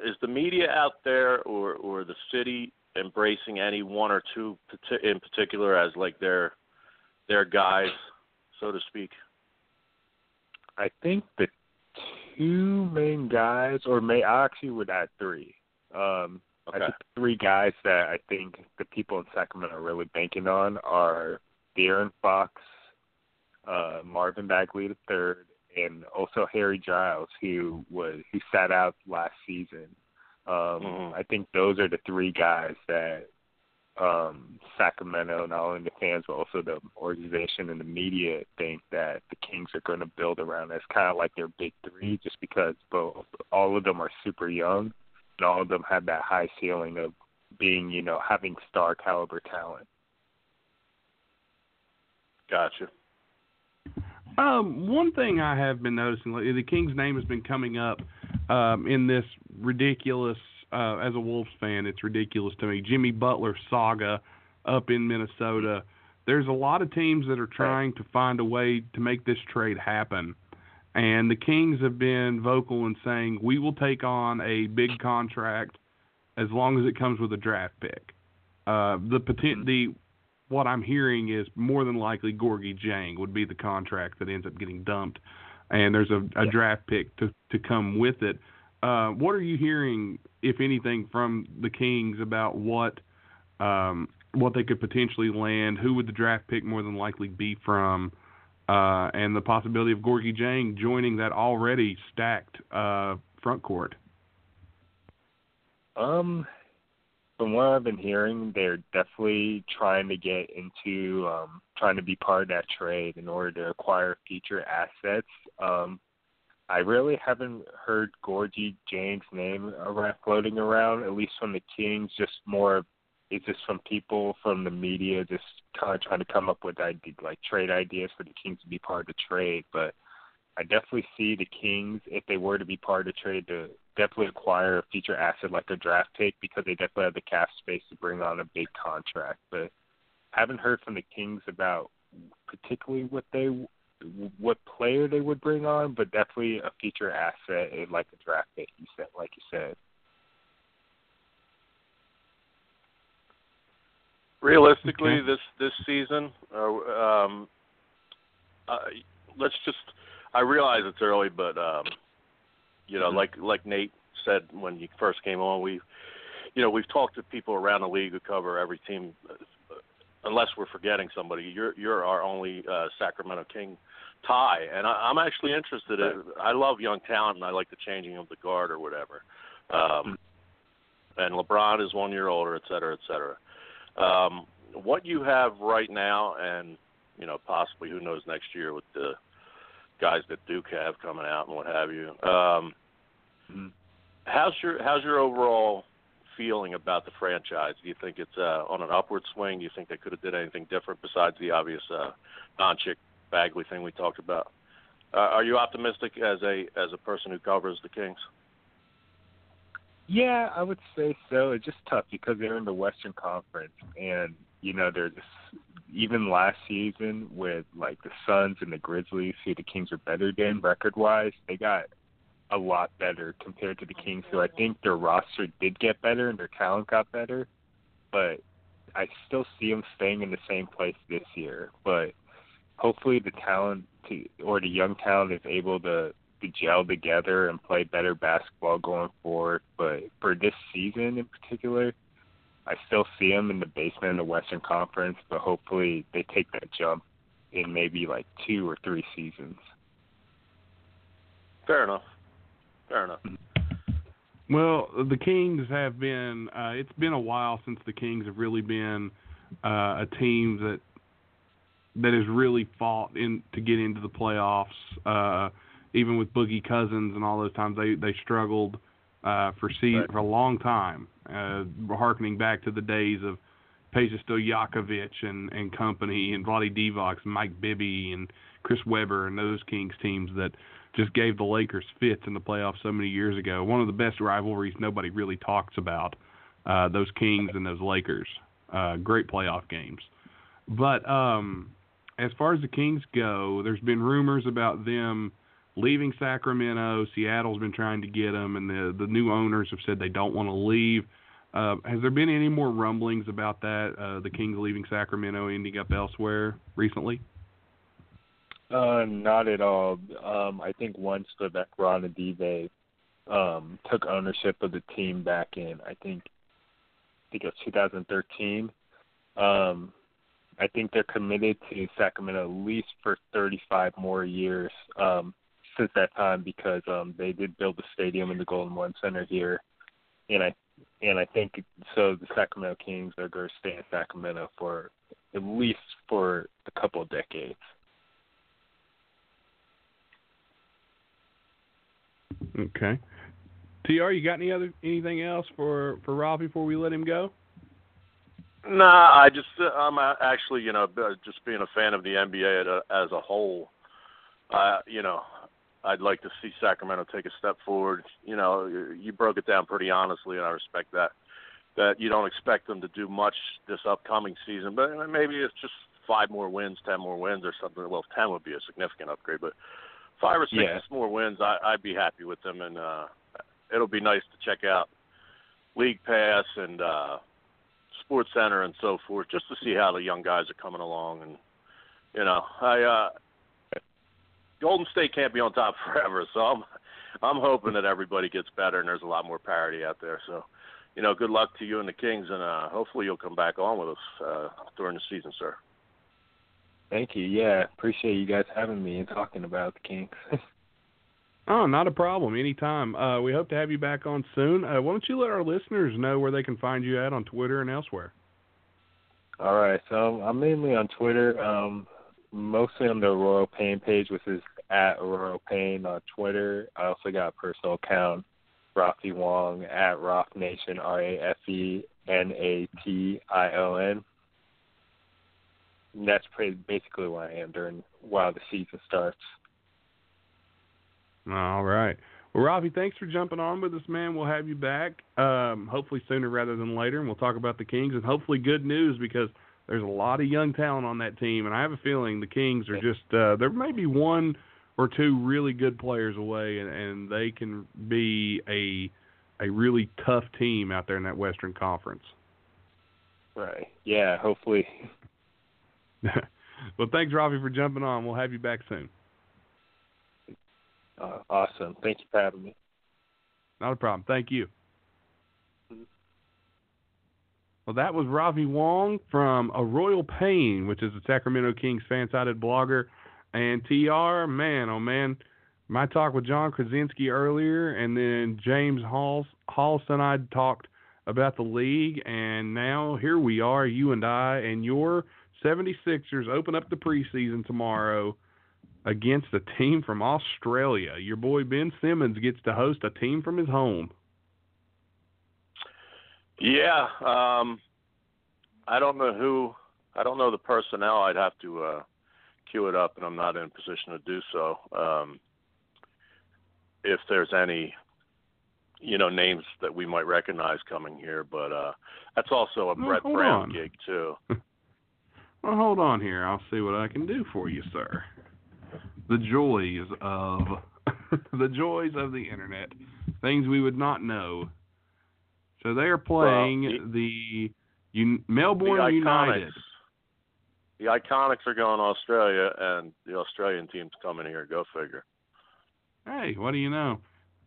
Speaker 2: is the media out there or or the city embracing any one or two in particular as like their their guys, so to speak?
Speaker 10: I think the two main guys, or may I actually would add three. Um, I
Speaker 2: Okay.
Speaker 10: think three guys that I think the people in Sacramento are really banking on are De'Aaron Fox, uh, Marvin Bagley the third, and also Harry Giles, who was who sat out last season. Um,
Speaker 2: Mhm.
Speaker 10: I think those are the three guys that um, Sacramento, not only the fans but also the organization and the media think that the Kings are going to build around as kind of like their big three, just because both all of them are super young and all of them have that high ceiling of being, you know, having star caliber talent.
Speaker 2: Gotcha.
Speaker 1: Um, one thing I have been noticing lately, the King's name has been coming up um, in this ridiculous. Uh, as a Wolves fan, it's ridiculous to me. Jimmy Butler saga up in Minnesota. There's a lot of teams that are trying to find a way to make this trade happen, and the Kings have been vocal in saying we will take on a big contract as long as it comes with a draft pick. Uh, the poten- the what I'm hearing is more than likely Gorgui Dieng would be the contract that ends up getting dumped, and there's a, a draft pick to to come with it. Uh, what are you hearing, if anything, from the Kings about what um, what they could potentially land? Who would the draft pick more than likely be from? Uh, and the possibility of Gorgui Dieng joining that already stacked uh, front court.
Speaker 10: Um, from what I've been hearing, they're definitely trying to get into um, trying to be part of that trade in order to acquire future assets. Um, I really haven't heard Gorgui Dieng's name around, floating around, at least from the Kings. Just more, it's just from people from the media, just kind of trying to come up with like trade ideas for the Kings to be part of the trade. But I definitely see the Kings, if they were to be part of the trade, to definitely acquire a future asset like a draft pick because they definitely have the cap space to bring on a big contract. But I haven't heard from the Kings about particularly what they what player they would bring on, but definitely a future asset and like a draft pick. You said, like you said.
Speaker 2: Realistically, this this season, uh, um, uh, let's just. I realize it's early, but um, you know,
Speaker 10: Mhm.
Speaker 2: like like Nate said when you first came on, we, you know, we've talked to people around the league who cover every team. Unless we're forgetting somebody, you're you're our only uh, Sacramento King tie, and I, I'm actually interested. In, I love young talent, and I like the changing of the guard or whatever. Um, and LeBron is one year older, et cetera, et cetera. Um, what you have right now, and you know, possibly who knows next year with the guys that Duke have coming out and what have you. Um,
Speaker 10: Mhm.
Speaker 2: how's your how's your overall feeling about the franchise? Do you think it's uh, on an upward swing? Do you think they could have did anything different besides the obvious uh, Doncic Bagley thing we talked about? Uh, are you optimistic as a as a person who covers the Kings?
Speaker 10: Yeah, I would say so. It's just tough because they're in the Western Conference, and you know they're just even last season with like the Suns and the Grizzlies, who the Kings are better than record wise. They got a lot better compared to the Kings, who I think their roster did get better and their talent got better, but I still see them staying in the same place this year. But hopefully, the talent to, or the young talent is able to to gel together and play better basketball going forward. But for this season in particular, I still see them in the basement of the Western Conference. But hopefully, they take that jump in maybe like two or three seasons.
Speaker 2: Fair enough. Fair enough.
Speaker 1: Well, the Kings have been. Uh, it's been a while since the Kings have really been uh, a team that that has really fought in to get into the playoffs. Uh, even with Boogie Cousins and all those times, they they struggled uh, for se-
Speaker 10: Right.
Speaker 1: for a long time. Uh, harkening back to the days of Peja Stojakovic and and company and Vlade Divac and Mike Bibby and Chris Webber and those Kings teams that just gave the Lakers fits in the playoffs so many years ago. One of the best rivalries nobody really talks about. Uh, those Kings and those Lakers. Uh, great playoff games. But um, as far as the Kings go, there's been rumors about them leaving Sacramento. Seattle's been trying to get them, and the the new owners have said they don't want to leave. Uh, has there been any more rumblings about that? Uh, the Kings leaving Sacramento, ending up elsewhere recently?
Speaker 10: Uh, not at all. Um, I think once Vivek Ranadive um, took ownership of the team back in, I think, I think it was 2013. Um, I think they're committed to Sacramento at least for 35 more years um, since that time because um, they did build the stadium in the Golden One Center here, and I and I think so. The Sacramento Kings are going to stay in Sacramento for at least for a couple of decades.
Speaker 1: Okay. Tr, you got any other anything else for for Rob before we let him go?
Speaker 2: Nah, I just uh, I'm uh, actually you know just being a fan of the NBA at a, as a whole. Uh, you know, I'd like to see Sacramento take a step forward. You know, you- broke it down pretty honestly, and I respect that. That you don't expect them to do much this upcoming season, but maybe it's just five more wins, ten more wins, or something. Well, ten would be a significant upgrade, but five or six
Speaker 10: Yeah.
Speaker 2: more wins, I, I'd be happy with them, and uh, it'll be nice to check out League Pass and uh, Sports Center and so forth, just to see how the young guys are coming along. And you know, I uh, Golden State can't be on top forever, so I'm I'm hoping that everybody gets better and there's a lot more parity out there. So, you know, good luck to you and the Kings, and uh, hopefully you'll come back on with us uh, during the season, sir.
Speaker 10: Thank you. Yeah, appreciate you guys having me and talking about the Kings.
Speaker 1: Oh, not a problem. Anytime. Uh, we hope to have you back on soon. Uh, why don't you let our listeners know where they can find you at on Twitter and elsewhere?
Speaker 10: All right, so I'm mainly on Twitter, um, mostly on the Royal Pain page, which is at Royal Pain on Twitter. I also got a personal account, Rafi Wong at Rafe Nation, R A F E N A T I O N. That's pretty basically where I am during while the season starts.
Speaker 1: All right. Well, Rafi, thanks for jumping on with us, man. We'll have you back, um, hopefully sooner rather than later, and we'll talk about the Kings and hopefully good news because there's a lot of young talent on that team, and I have a feeling the Kings are just uh, there may be one or two really good players away, and, and they can be a a really tough team out there in that Western Conference.
Speaker 10: Right. Yeah, hopefully.
Speaker 1: well, thanks, Rafi, for jumping on. We'll have you back soon.
Speaker 10: Uh, awesome. Thank you for having me.
Speaker 1: Not a problem. Thank you. Well, that was Rafi Wong from A Royal Pain, which is a Sacramento Kings fan-sided blogger. And TR, man, oh man, my talk with Jon Krawczynski earlier, and then James Holas, Holas and I talked about the league, and now here we are, you and I, and your 76ers open up the preseason tomorrow against a team from Australia. Your boy Ben Simmons gets to host a team from his home.
Speaker 2: Yeah, um, I don't know who. I don't know the personnel. I'd have to uh, queue it up, and I'm not in a position to do so. Um, if there's any, you know, names that we might recognize coming here, but uh, that's also a
Speaker 1: Well,
Speaker 2: Brett Brown
Speaker 1: on.
Speaker 2: gig too.
Speaker 1: Well, hold on here. I'll see what I can do for you, sir. The joys of the joys of the internet, things we would not know. So they are playing the, Un- Melbourne
Speaker 2: the.
Speaker 1: United.
Speaker 2: The Iconics are going to Australia, and the Australian team's coming here. Go figure.
Speaker 1: Hey, what do you know?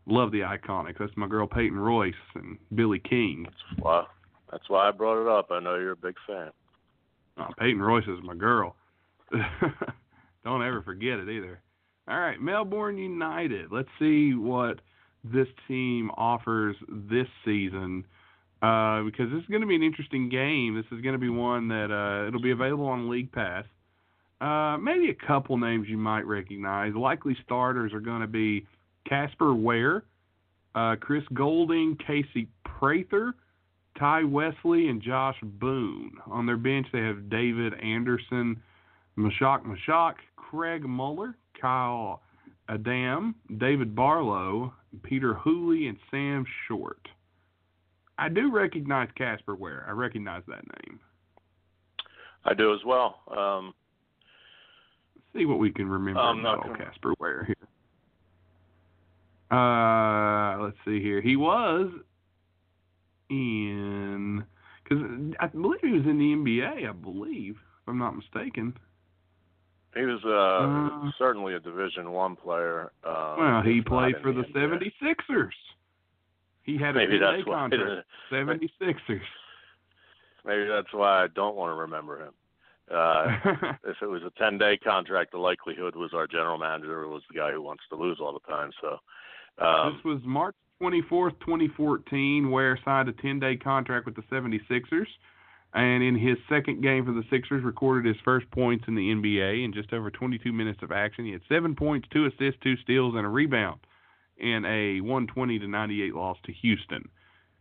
Speaker 1: Love the Iconics. That's my girl Peyton Royce and Billy King.
Speaker 2: Well, that's why I brought it up. I know you're a big fan.
Speaker 1: Oh, Peyton Royce is my girl. Don't ever forget it either. All right, Melbourne United. Let's see what this team offers this season. Uh, because this is going to be an interesting game. This is going to be one that uh, it'll be available on League Pass. Uh, maybe a couple names you might recognize. Likely starters are going to be Casper Ware, uh, Chris Goulding, Casey Prather, Tai Wesley, and Josh Boone. On their bench, they have David Andersen, Majok Majok, Craig Moller, Kyle Adnam, David Barlow, Peter Hooley, and Sam Short. I do recognize Casper Ware. I recognize that name.
Speaker 2: I do as well. Um,
Speaker 1: Let's see what we can remember
Speaker 2: I'm
Speaker 1: about
Speaker 2: gonna-
Speaker 1: Casper Ware here. Uh, let's see here. He was in because I believe he was in the NBA. I believe, if I'm not mistaken.
Speaker 2: he was uh,
Speaker 1: Uh,
Speaker 2: certainly a Division One player. Um,
Speaker 1: Well, he played for the
Speaker 2: NBA.
Speaker 1: 76ers. He had a
Speaker 2: Maybe
Speaker 1: 10-day
Speaker 2: that's why.
Speaker 1: contract. 76ers.
Speaker 2: Maybe that's why I don't want to remember him. Uh, if it was a 10 day contract, the likelihood was our general manager was the guy who wants to lose all the time. So, um,
Speaker 1: this was March 24th, 2014, where signed a 10-day contract with the 76ers. And in his second game for the Sixers, recorded his first points in the NBA in just over 22 minutes of action. He had seven points, two assists, two steals, and a rebound in a 120 to 98 loss to Houston.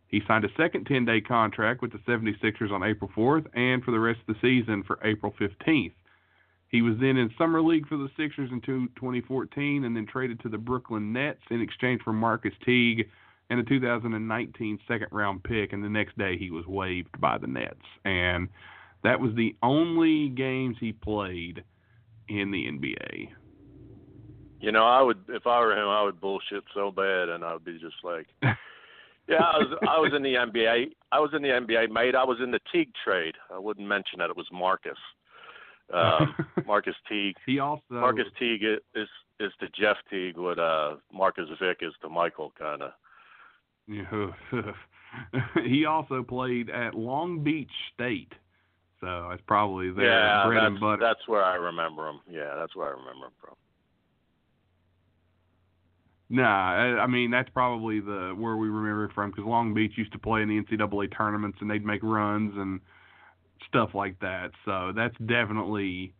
Speaker 1: He signed a second 10-day contract with the 76ers on April 4th, and for the rest of the season for April 15th. He was then in summer league for the Sixers in two- 2014, and then traded to the Brooklyn Nets in exchange for Marcus Teague and a 2019 second round pick. And the next day, he was waived by the Nets, and that was the only games he played in the NBA.
Speaker 2: You know, I would if I were him, I would bullshit so bad, and I would be just like, yeah, I was I was in the NBA. I was in the NBA, mate. I was in the Teague trade. I wouldn't mention that it was Marcus. Um, Marcus Teague.
Speaker 1: He also
Speaker 2: Marcus Teague is is to Jeff Teague what uh Marcus Vick is to Michael kind of.
Speaker 1: Yeah. he also played at Long Beach State, so it's probably their
Speaker 2: yeah,
Speaker 1: bread and butter.
Speaker 2: that's where I remember him. Yeah, that's where I remember him from.
Speaker 1: Nah, I mean that's probably the where we remember it from because Long Beach used to play in the NCAA tournaments and they'd make runs and stuff like that. So that's definitely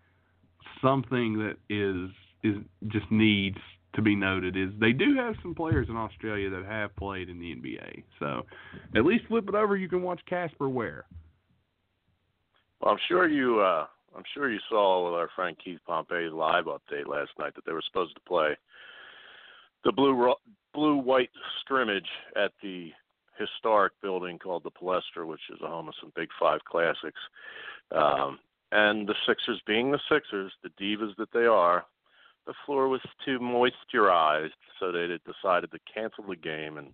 Speaker 1: something that is is just needs to be noted. Is they do have some players in Australia that have played in the NBA. So at least flip it over, you can watch Casper Ware.
Speaker 2: Well, I'm sure you uh I'm sure you saw with our friend Keith Pompey's live update last night that they were supposed to play the blue blue white scrimmage at the historic building called the Palestra, which is a home of some Big Five classics. Um, and the Sixers, being the Sixers, the divas that they are, the floor was too moisturized, so they decided to cancel the game. And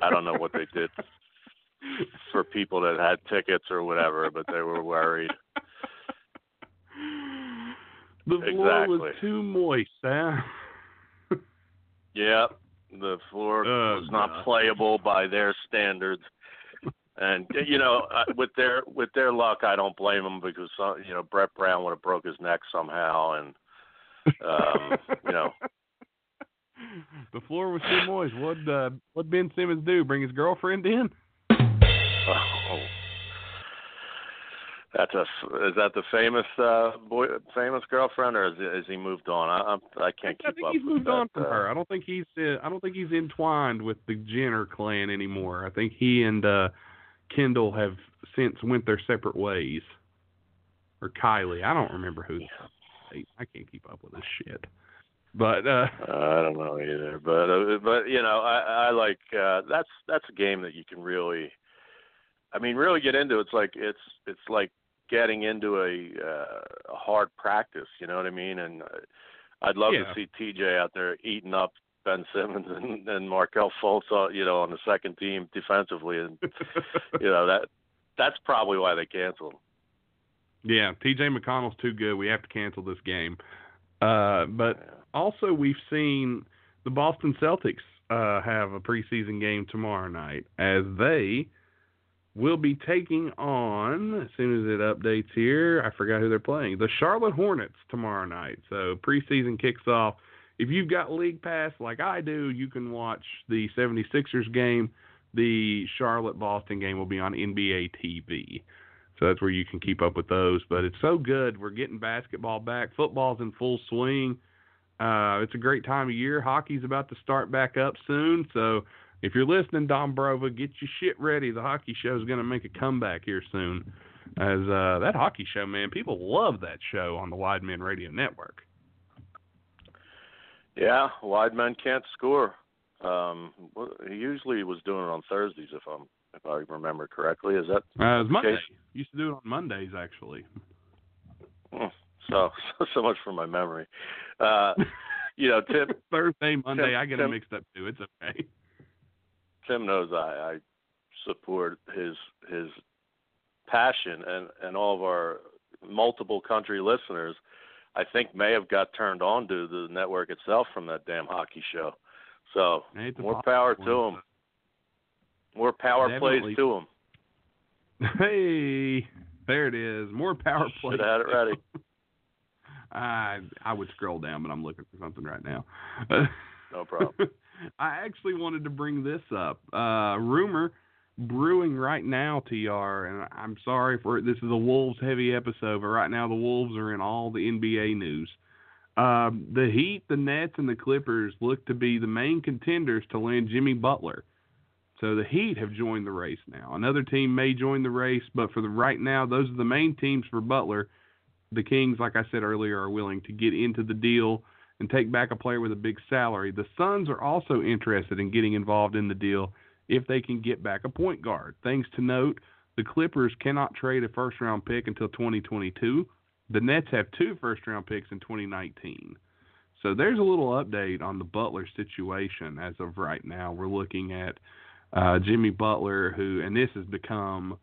Speaker 2: I don't know what they did for people that had tickets or whatever, but they were worried.
Speaker 1: The floor was too moist, huh?
Speaker 2: Yeah, the floor
Speaker 1: Oh,
Speaker 2: was not
Speaker 1: God.
Speaker 2: playable by their standards. And you know, with their with their luck, I don't blame them because you know Brett Brown would have broke his neck somehow, and um, you know,
Speaker 1: the floor was too moist. What uh, what Ben Simmons do? Bring his girlfriend in?
Speaker 2: oh, that's a is that the famous uh boy famous girlfriend or is he, is he moved on? I I'm, I can't
Speaker 1: I
Speaker 2: keep
Speaker 1: think
Speaker 2: up.
Speaker 1: he's
Speaker 2: with
Speaker 1: moved
Speaker 2: that,
Speaker 1: on from
Speaker 2: uh,
Speaker 1: her. I don't think he's uh, I don't think he's entwined with the Jenner clan anymore. I think he and uh Kendall have since went their separate ways. Or Kylie, I don't remember who. I can't keep up with this shit. But uh
Speaker 2: I don't know either, but uh, but you know, I I like uh that's that's a game that you can really I mean, really get into. It's like it's it's like getting into a uh, a hard practice, you know what I mean? And uh, I'd love
Speaker 1: Yeah.
Speaker 2: to see TJ out there eating up Ben Simmons and, and Markelle Fultz, uh, you know, on the second team defensively, and you know that that's probably why they canceled.
Speaker 1: Yeah, TJ McConnell's too good. We have to cancel this game. Uh, but also, we've seen the Boston Celtics uh, have a preseason game tomorrow night as they will be taking on, as soon as it updates here, I forgot who they're playing, the Charlotte Hornets tomorrow night. So preseason kicks off. If you've got League Pass like I do, you can watch the 76ers game. The Charlotte Boston game will be on NBA TV. So that's where you can keep up with those. But it's so good. We're getting basketball back. Football's in full swing. Uh, it's a great time of year. Hockey's about to start back up soon. So if you're listening, Don Brova, get your shit ready. The hockey show is going to make a comeback here soon. As uh, that hockey show, man, people love that show on the Wide Men Radio Network.
Speaker 2: Yeah, wide men can't score. Um, he usually was doing it on Thursdays, if I'm if I remember correctly. Is that
Speaker 1: Uh, it Monday.
Speaker 2: case?
Speaker 1: Used to do it on Mondays, actually.
Speaker 2: Hmm, So so much for my memory. Uh, you know, Tim
Speaker 1: Thursday, Monday,
Speaker 2: Tim-
Speaker 1: I get
Speaker 2: Tim-
Speaker 1: mixed up too. It's okay.
Speaker 2: Tim knows I, I support his his passion and and all of our multiple country listeners. I think may have got turned on to the network itself from that damn hockey show. So
Speaker 1: Hey, it's a
Speaker 2: more power to him. More power
Speaker 1: Definitely.
Speaker 2: plays to him.
Speaker 1: Hey, there it is. More power play.
Speaker 2: Should have had it ready.
Speaker 1: I I would scroll down, but I'm looking for something right now.
Speaker 2: No problem.
Speaker 1: I actually wanted to bring this up. Uh, rumor brewing right now, TR, and I'm sorry for this is a Wolves heavy episode, but right now the Wolves are in all the NBA news. Um, the Heat, the Nets, and the Clippers look to be the main contenders to land Jimmy Butler. So the Heat have joined the race now. Another team may join the race, but for the right now, those are the main teams for Butler. The Kings, like I said earlier, are willing to get into the deal and take back a player with a big salary. The Suns are also interested in getting involved in the deal if they can get back a point guard. Things to note the Clippers cannot trade a first round pick until 2022. The Nets have two first round picks in 2019. So there's a little update on the Butler situation as of right now. We're looking at uh, Jimmy Butler, who, and this has become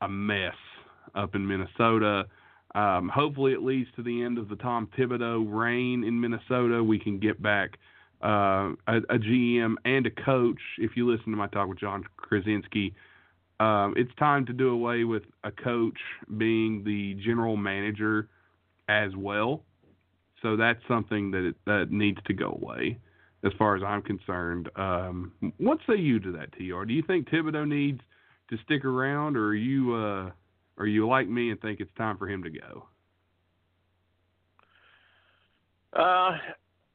Speaker 1: a mess up in Minnesota. Um, hopefully, it leads to the end of the Tom Thibodeau reign in Minnesota. We can get back uh, a, a GM and a coach. If you listen to my talk with Jon Krawczynski, um, it's time to do away with a coach being the general manager as well. So that's something that that needs to go away, as far as I'm concerned. Um, what say you to that, Tr? Do you think Thibodeau needs to stick around, or are you uh, are you like me and think it's time for him to go?
Speaker 2: Uh,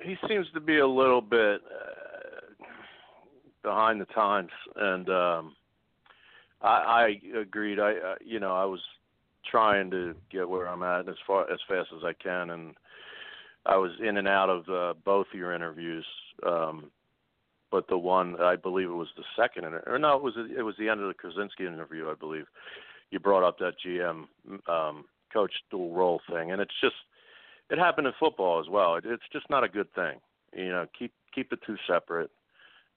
Speaker 2: he seems to be a little bit uh, behind the times, and um, I, I agreed. I, uh, you know, I was trying to get where I'm at as far as fast as I can, and I was in and out of uh, both your interviews. Um, but the one I believe it was the second, or no, it was it was the end of the Krawczynski interview. I believe you brought up that GM um, coach dual role thing, and it's just it happened in football as well. It, it's just not a good thing. You know, keep keep the two separate.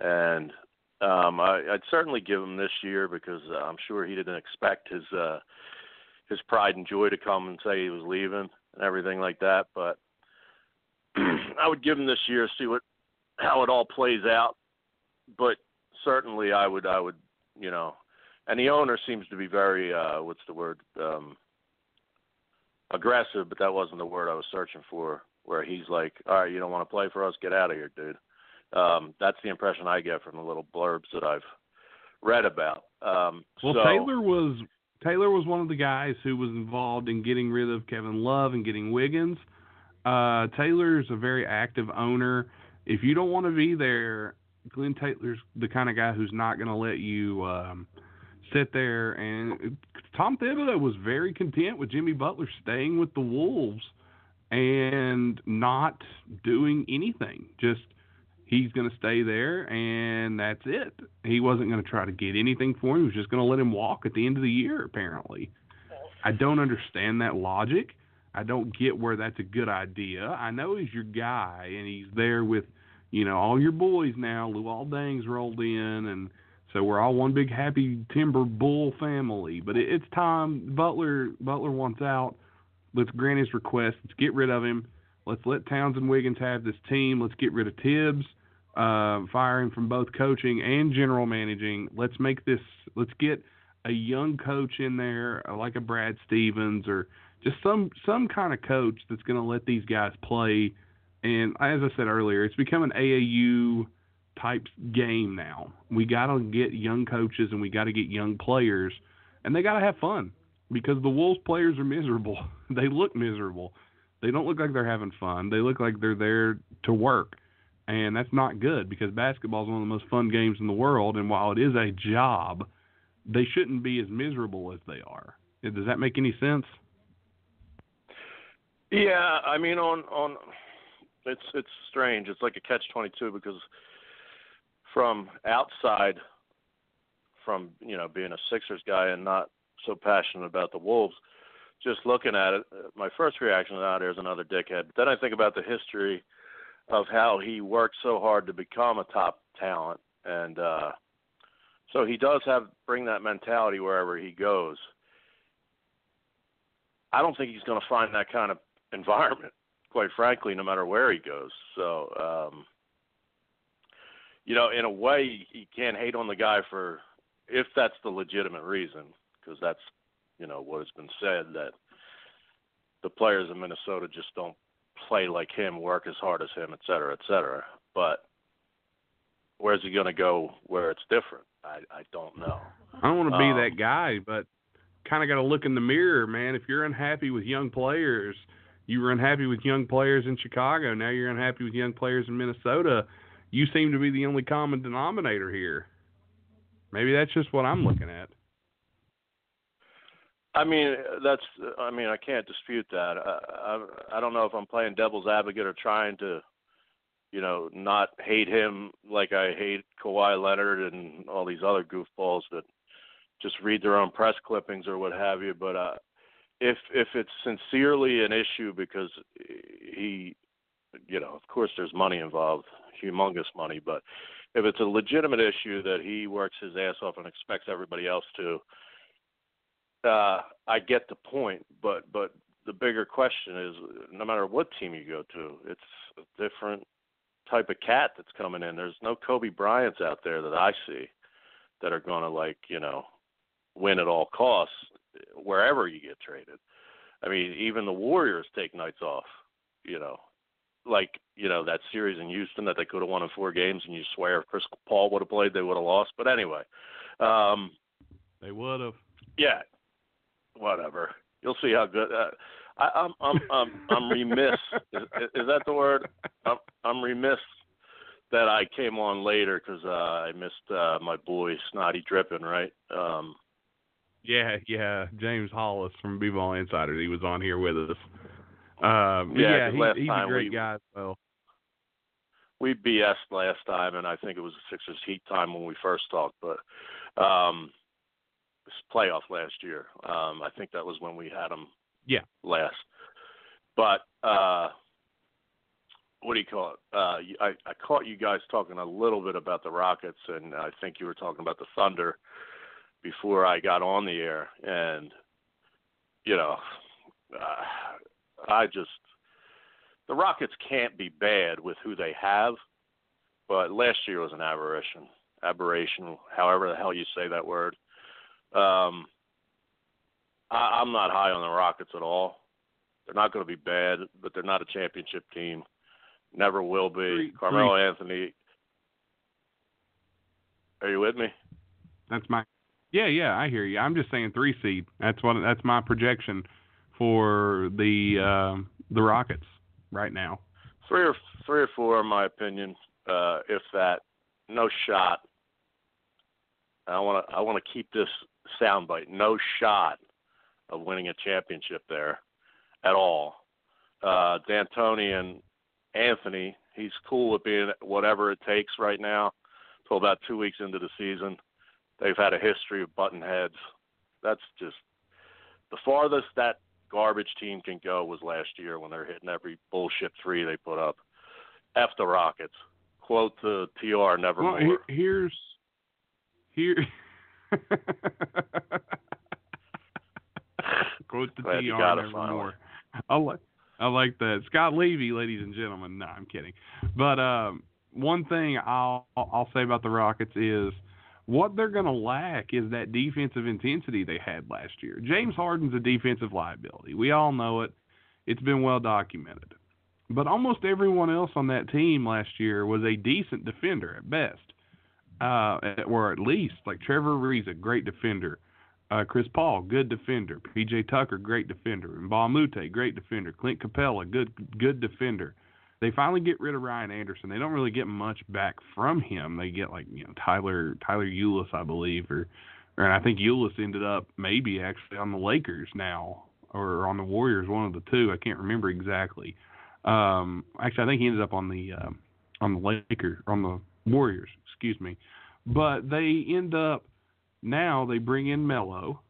Speaker 2: And um, I, I'd certainly give him this year because uh, I'm sure he didn't expect his uh, his pride and joy to come and say he was leaving. and everything like that. But I would give him this year, see what how it all plays out. But certainly, I would I would you know, and the owner seems to be very uh, what's the word um, aggressive, but that wasn't the word I was searching for. Where he's like, all right, you don't want to play for us, get out of here, dude. Um, that's the impression I get from the little blurbs that I've read about. Um,
Speaker 1: well,
Speaker 2: so,
Speaker 1: Taylor was Taylor was one of the guys who was involved in getting rid of Kevin Love and getting Wiggins. Uh, Taylor's a very active owner. If you don't want to be there, Glenn Taylor's the kind of guy who's not going to let you um, sit there. And Tom Thibodeau was very content with Jimmy Butler staying with the Wolves and not doing anything. Just he's going to stay there and that's it. He wasn't going to try to get anything for him. He was just going to let him walk at the end of the year, apparently. I don't understand that logic. I don't get where that's a good idea. I know he's your guy and he's there with, you know, all your boys now. Luol rolled in and so we're all one big happy Timber Bull family. But it, it's time Butler Butler wants out. Let's grant his request. Let's get rid of him. Let's let Towns and Wiggins have this team. Let's get rid of Thibs uh, firing from both coaching and general managing. Let's make this. Let's get a young coach in there, uh, like a Brad Stevens, or just some some kind of coach that's going to let these guys play. And as I said earlier, it's become an AAU type game now. We got to get young coaches and we got to get young players, and they got to have fun because the Wolves players are miserable. they look miserable. They don't look like they're having fun. They look like they're there to work and that's not good because basketball is one of the most fun games in the world. And while it is a job, they shouldn't be as miserable as they are. Does that make any sense?
Speaker 2: Yeah, I mean, on on it's it's strange. It's like a catch twenty two because from outside, from you know being a Sixers guy and not so passionate about the Wolves, just looking at it, my first reaction is, "Ah, there's another dickhead." But then I think about the history of how he worked so hard to become a top talent and uh so he does have bring that mentality wherever he goes. I don't think he's going to find that kind of environment, quite frankly, no matter where he goes. So, um, you know, in a way, he can't hate on the guy for if that's the legitimate reason, because that's, you know, what has been said that the players in Minnesota just don't play like him, work as hard as him, et cetera, et cetera. But where's he going to go where it's different? I I don't know.
Speaker 1: I don't want to be
Speaker 2: Um,
Speaker 1: that guy, but kind of got to look in the mirror, man. If you're unhappy with young players, you were unhappy with young players in Chicago. Now you're unhappy with young players in Minnesota. You seem to be the only common denominator here. Maybe that's just what I'm looking at.
Speaker 2: I mean, that's. I mean, I can't dispute that. I, I I don't know if I'm playing devil's advocate or trying to, you know, not hate him like I hate Kawhi Leonard and all these other goofballs that just read their own press clippings or what have you. But uh, if if it's sincerely an issue because he, you know, of course there's money involved, humongous money. But if it's a legitimate issue that he works his ass off and expects everybody else to uh, I get the point, but but the bigger question is, no matter what team you go to, it's a different type of cat that's coming in. There's no Kobe Bryants out there that I see that are going to like you know win at all costs wherever you get traded. I mean, even the Warriors take nights off. You know, like you know that series in Houston that they could have won in four games, and you swear if Chris Paul would have played, they would have lost. But anyway, um,
Speaker 1: They would have.
Speaker 2: yeah, whatever. You'll see how good. Uh, I, I'm I'm I'm I'm remiss. Is, is that the word? I'm, I'm remiss that I came on later because uh, I missed uh, my boy Snotty Dripping. Right. Um,
Speaker 1: Yeah, yeah. James Holas from B-Ball Insider. He was on here with us. Um,
Speaker 2: Yeah,
Speaker 1: yeah, he,
Speaker 2: last
Speaker 1: he's a
Speaker 2: time
Speaker 1: great
Speaker 2: we-
Speaker 1: guy as well.
Speaker 2: we BS'd last time, and I think it was the Sixers Heat time when we first talked, but um, this playoff last year. Um, I think that was when we had him
Speaker 1: Yeah.
Speaker 2: last. But uh, what do you call it? Uh, I, I caught you guys talking a little bit about the Rockets, and I think you were talking about the Thunder before I got on the air, and you know, uh, I just the Rockets can't be bad with who they have, but last year was an aberration. Aberration, however the hell you say that word. Um, I, I'm not high on the Rockets at all. They're not going to be bad, but they're not a championship team. Never will be.
Speaker 1: Three-
Speaker 2: Carmelo
Speaker 1: three.
Speaker 2: Anthony. Are you with me?
Speaker 1: That's my. Yeah, yeah, I hear you. I'm just saying three seed. That's what. That's my projection for the um, the Rockets right now.
Speaker 2: Three or three or four, in my opinion. Uh, if that, no shot. I want to. I want to keep this soundbite. No shot of winning a championship there, at all. Uh, D'Antoni and Anthony. He's cool with being whatever it takes right now. Till about two weeks into the season, they've had a history of button heads. That's just the farthest that garbage team can go was last year when they're hitting every bullshit three they put up. F the Rockets. Quote the TR
Speaker 1: Well,
Speaker 2: Nevermore.
Speaker 1: here, here's here. Quote the
Speaker 2: Glad
Speaker 1: TR nevermore. I like I like that. Scott Levy, ladies and gentlemen. No, I'm kidding. But um, one thing I'll I'll say about the Rockets is what they're going to lack is that defensive intensity they had last year. James Harden's a defensive liability. We all know it. It's been well documented. But almost everyone else on that team last year was a decent defender at best, uh, or at least like Trevor Ariza, great defender. Uh, Chris Paul, good defender. PJ Tucker, great defender. And Moute, great defender. Clint Capela, good good defender. They finally get rid of Ryan Anderson. They don't really get much back from him. They get like you know Tyler Tyler Ulis, I believe, or or I think Ulis ended up maybe actually on the Lakers now or on the Warriors, one of the two. I can't remember exactly. Um, actually, I think he ended up on the um, on the Lakers on the Warriors. Excuse me, but they end up now they bring in Melo,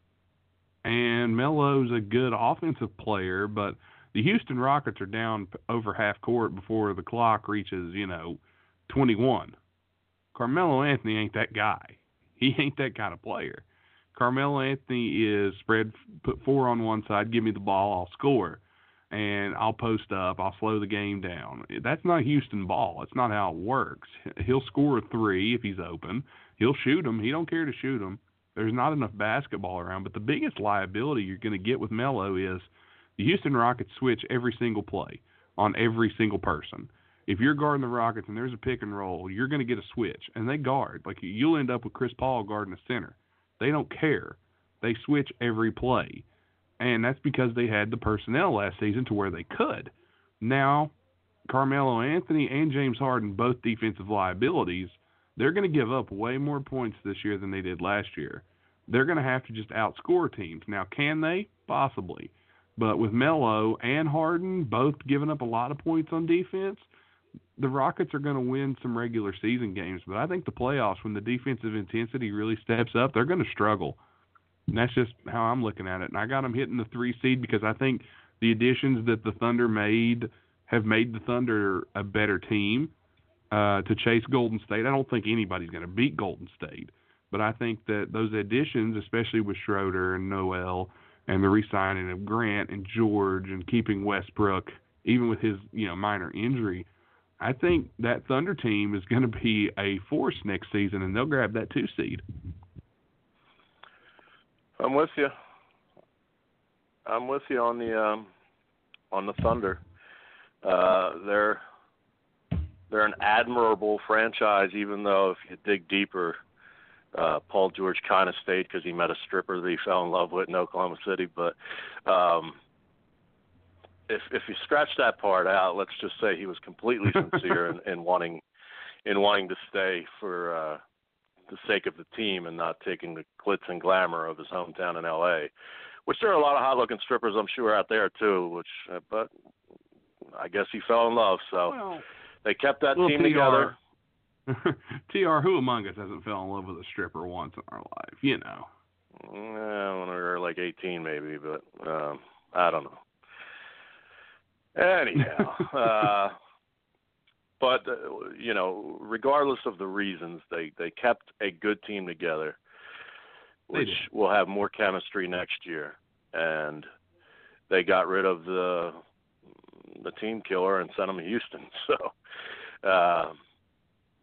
Speaker 1: and Melo's a good offensive player, but the Houston Rockets are down over half court before the clock reaches you know 21. Carmelo Anthony ain't that guy. He ain't that kind of player. Carmelo Anthony is spread, put four on one side, give me the ball, I'll score, and I'll post up, I'll slow the game down. That's not Houston ball. That's not how it works. He'll score a three if he's open. He'll shoot them. He don't care to shoot them. There's not enough basketball around. But the biggest liability you're going to get with Melo is the Houston Rockets switch every single play on every single person. If you're guarding the Rockets and there's a pick and roll, you're going to get a switch, and they guard. Like you'll end up with Chris Paul guarding the center. They don't care. They switch every play. And that's because they had the personnel last season to where they could. Now, Carmelo Anthony and James Harden, both defensive liabilities, they're going to give up way more points this year than they did last year. They're going to have to just outscore teams. Now, can they? Possibly. But with Melo and Harden both giving up a lot of points on defense, the Rockets are going to win some regular season games. But I think the playoffs, when the defensive intensity really steps up, they're going to struggle. And that's just how I'm looking at it. And I got them hitting the three seed because I think the additions that the Thunder made have made the Thunder a better team uh, to chase Golden State. I don't think anybody's going to beat Golden State, but I think that those additions, especially with Schroeder and Noel, and the re-signing of Grant and George, and keeping Westbrook, even with his you know minor injury, I think that Thunder team is going to be a force next season, and they'll grab that two seed.
Speaker 2: I'm with you. I'm with you on the um, on the Thunder. Uh, they're they're an admirable franchise, even though if you dig deeper, uh, Paul George kind of stayed because he met a stripper that he fell in love with in Oklahoma City. But um, if if you scratch that part out, let's just say he was completely sincere in, in wanting in wanting to stay for uh, the sake of the team and not taking the glitz and glamour of his hometown in L.A. Which there are a lot of hot-looking strippers, I'm sure, out there too. Which, uh, but I guess he fell in love, so
Speaker 1: Well,
Speaker 2: they kept that team together.
Speaker 1: TR, who among us hasn't fell in love with a stripper once in our life? You know.
Speaker 2: Eh, when we were like 18, maybe, but um, I don't know. Anyhow, uh, but uh, you know, regardless of the reasons, they they kept a good team together, which will have more chemistry next year, and they got rid of the the team killer and sent him to Houston. So, uh,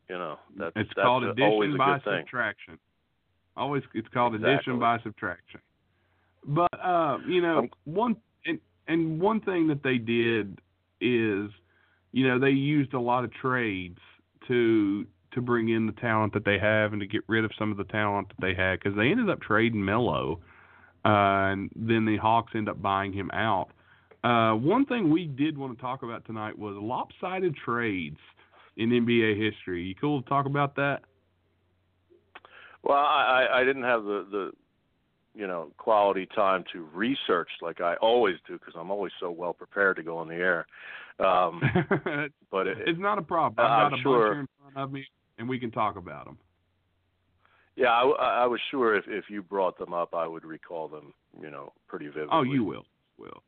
Speaker 2: you know, that's
Speaker 1: it's
Speaker 2: that's
Speaker 1: called
Speaker 2: a-
Speaker 1: addition by
Speaker 2: good thing.
Speaker 1: subtraction. Always, it's called
Speaker 2: Exactly.
Speaker 1: addition by subtraction. But uh, you know,
Speaker 2: Um,
Speaker 1: one and, and one thing that they did is, you know, they used a lot of trades to to bring in the talent that they have and to get rid of some of the talent that they had because they ended up trading Melo, uh, and then the Hawks end up buying him out. Uh, one thing we did want to talk about tonight was lopsided trades in NBA history. You cool to talk about that?
Speaker 2: Well, I, I I didn't have the the you know quality time to research like I always do because I'm always so well prepared to go on the air. Um, but it,
Speaker 1: it's not a problem. I've
Speaker 2: I'm
Speaker 1: got a
Speaker 2: sure-
Speaker 1: bunch in front of me, and we can talk about them.
Speaker 2: yeah, I, I was sure if if you brought them up, I would recall them. You know, pretty vividly.
Speaker 1: Oh, you will, will.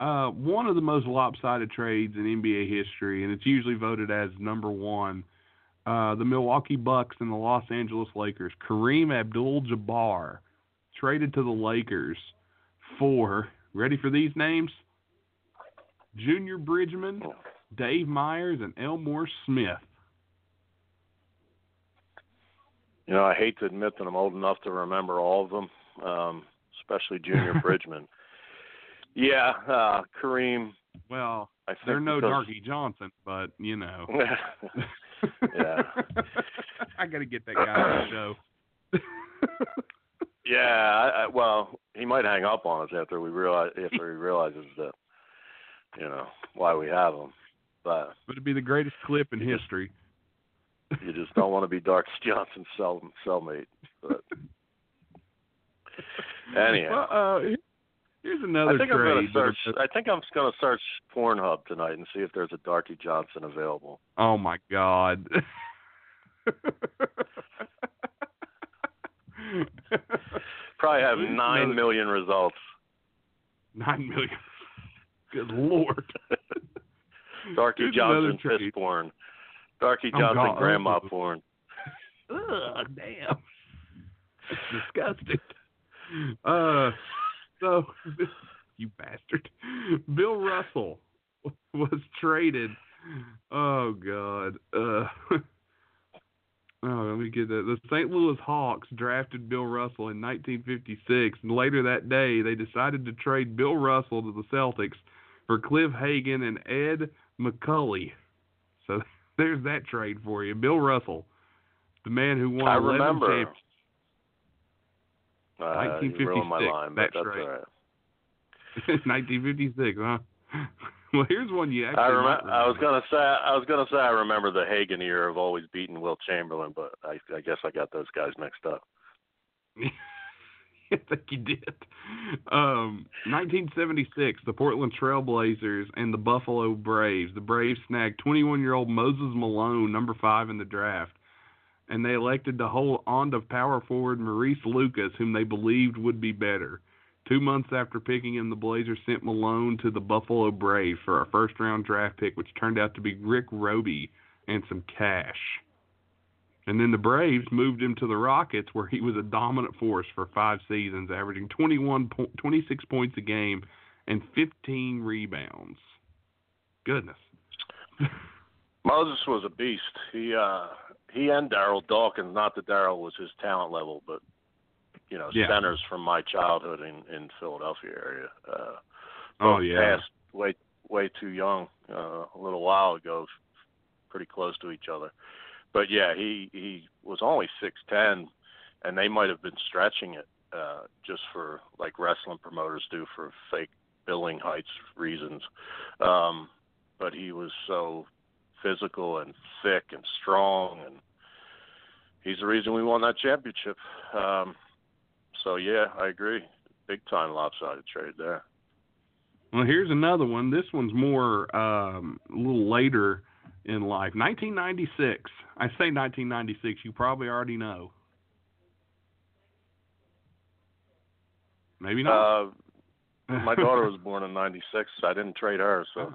Speaker 1: Uh, one of the most lopsided trades in NBA history, and it's usually voted as number one. Uh, the Milwaukee Bucks and the Los Angeles Lakers. Kareem Abdul-Jabbar traded to the Lakers for ready for these names? Junior Bridgeman, Dave Meyers, and Elmore Smith.
Speaker 2: You know, I hate to admit that I'm old enough to remember all of them, um, especially Junior Bridgeman. Yeah, uh, Kareem.
Speaker 1: Well,
Speaker 2: I think
Speaker 1: they're no
Speaker 2: because-
Speaker 1: Darky Johnson, but you know.
Speaker 2: yeah.
Speaker 1: I got to get that guy on the show.
Speaker 2: Yeah, I, I, well, he might hang up on us after we realize after he realizes that, you know, why we have him. But
Speaker 1: But it'd be the greatest clip in history.
Speaker 2: you just don't want to be Dark Johnson's cell cellmate. But anyhow,
Speaker 1: Well, uh, here's another
Speaker 2: I think I'm gonna search. I think I'm gonna search Pornhub tonight and see if there's a Darky Johnson available.
Speaker 1: Oh my God.
Speaker 2: Probably have nine million results.
Speaker 1: Nine million. Good lord.
Speaker 2: Darky
Speaker 1: Here's
Speaker 2: Johnson piss porn. Darky
Speaker 1: Oh,
Speaker 2: Johnson
Speaker 1: God.
Speaker 2: grandma
Speaker 1: Oh.
Speaker 2: porn.
Speaker 1: Ugh, damn. That's disgusting. Uh, so you bastard. Bill Russell was traded. Oh God. Uh, oh, let me get that. The St. Louis Hawks drafted Bill Russell in 1956, and later that day they decided to trade Bill Russell to the Celtics for Cliff Hagan and Ed Macauley. So there's that trade for you, Bill Russell, the man who won
Speaker 2: I
Speaker 1: 11
Speaker 2: remember.
Speaker 1: championships.
Speaker 2: Uh, you my
Speaker 1: 1956,
Speaker 2: line,
Speaker 1: that's
Speaker 2: that's
Speaker 1: right.
Speaker 2: right.
Speaker 1: 1956, huh? well, here's one you actually
Speaker 2: I remember. I was gonna say. I was gonna say. I remember the Hagen year of always beating Wilt Chamberlain, but I, I guess I got those guys mixed up.
Speaker 1: I think you did. Um, 1976, the Portland Trailblazers and the Buffalo Braves. The Braves snagged 21-year-old Moses Malone, number five in the draft, and they elected to hold on to power forward Maurice Lucas, whom they believed would be better. Two months after picking him, the Blazers sent Malone to the Buffalo Braves for a first-round draft pick, which turned out to be Rick Robey and some cash. And then the Braves moved him to the Rockets, where he was a dominant force for five seasons, averaging 21 po- 26 points a game and 15 rebounds. Goodness.
Speaker 2: Moses was a beast. He uh he and Darryl Dawkins. Not that Darryl was his talent level, but you know
Speaker 1: Yeah.
Speaker 2: centers from my childhood in in Philadelphia area. Uh,
Speaker 1: Oh, yeah.
Speaker 2: passed way way too young uh, a little while ago, pretty close to each other. But yeah, he he was only six ten, and they might have been stretching it uh, just for like wrestling promoters do for fake billing heights reasons. Um, but he was so physical and thick and strong, and he's the reason we won that championship. Um, so yeah, I agree. Big time lopsided trade there.
Speaker 1: Well, here's another one. This one's more um, a little later in life. 1996. I say 1996. You probably already know. Maybe not.
Speaker 2: Uh, my daughter was born in '96. I didn't trade her, so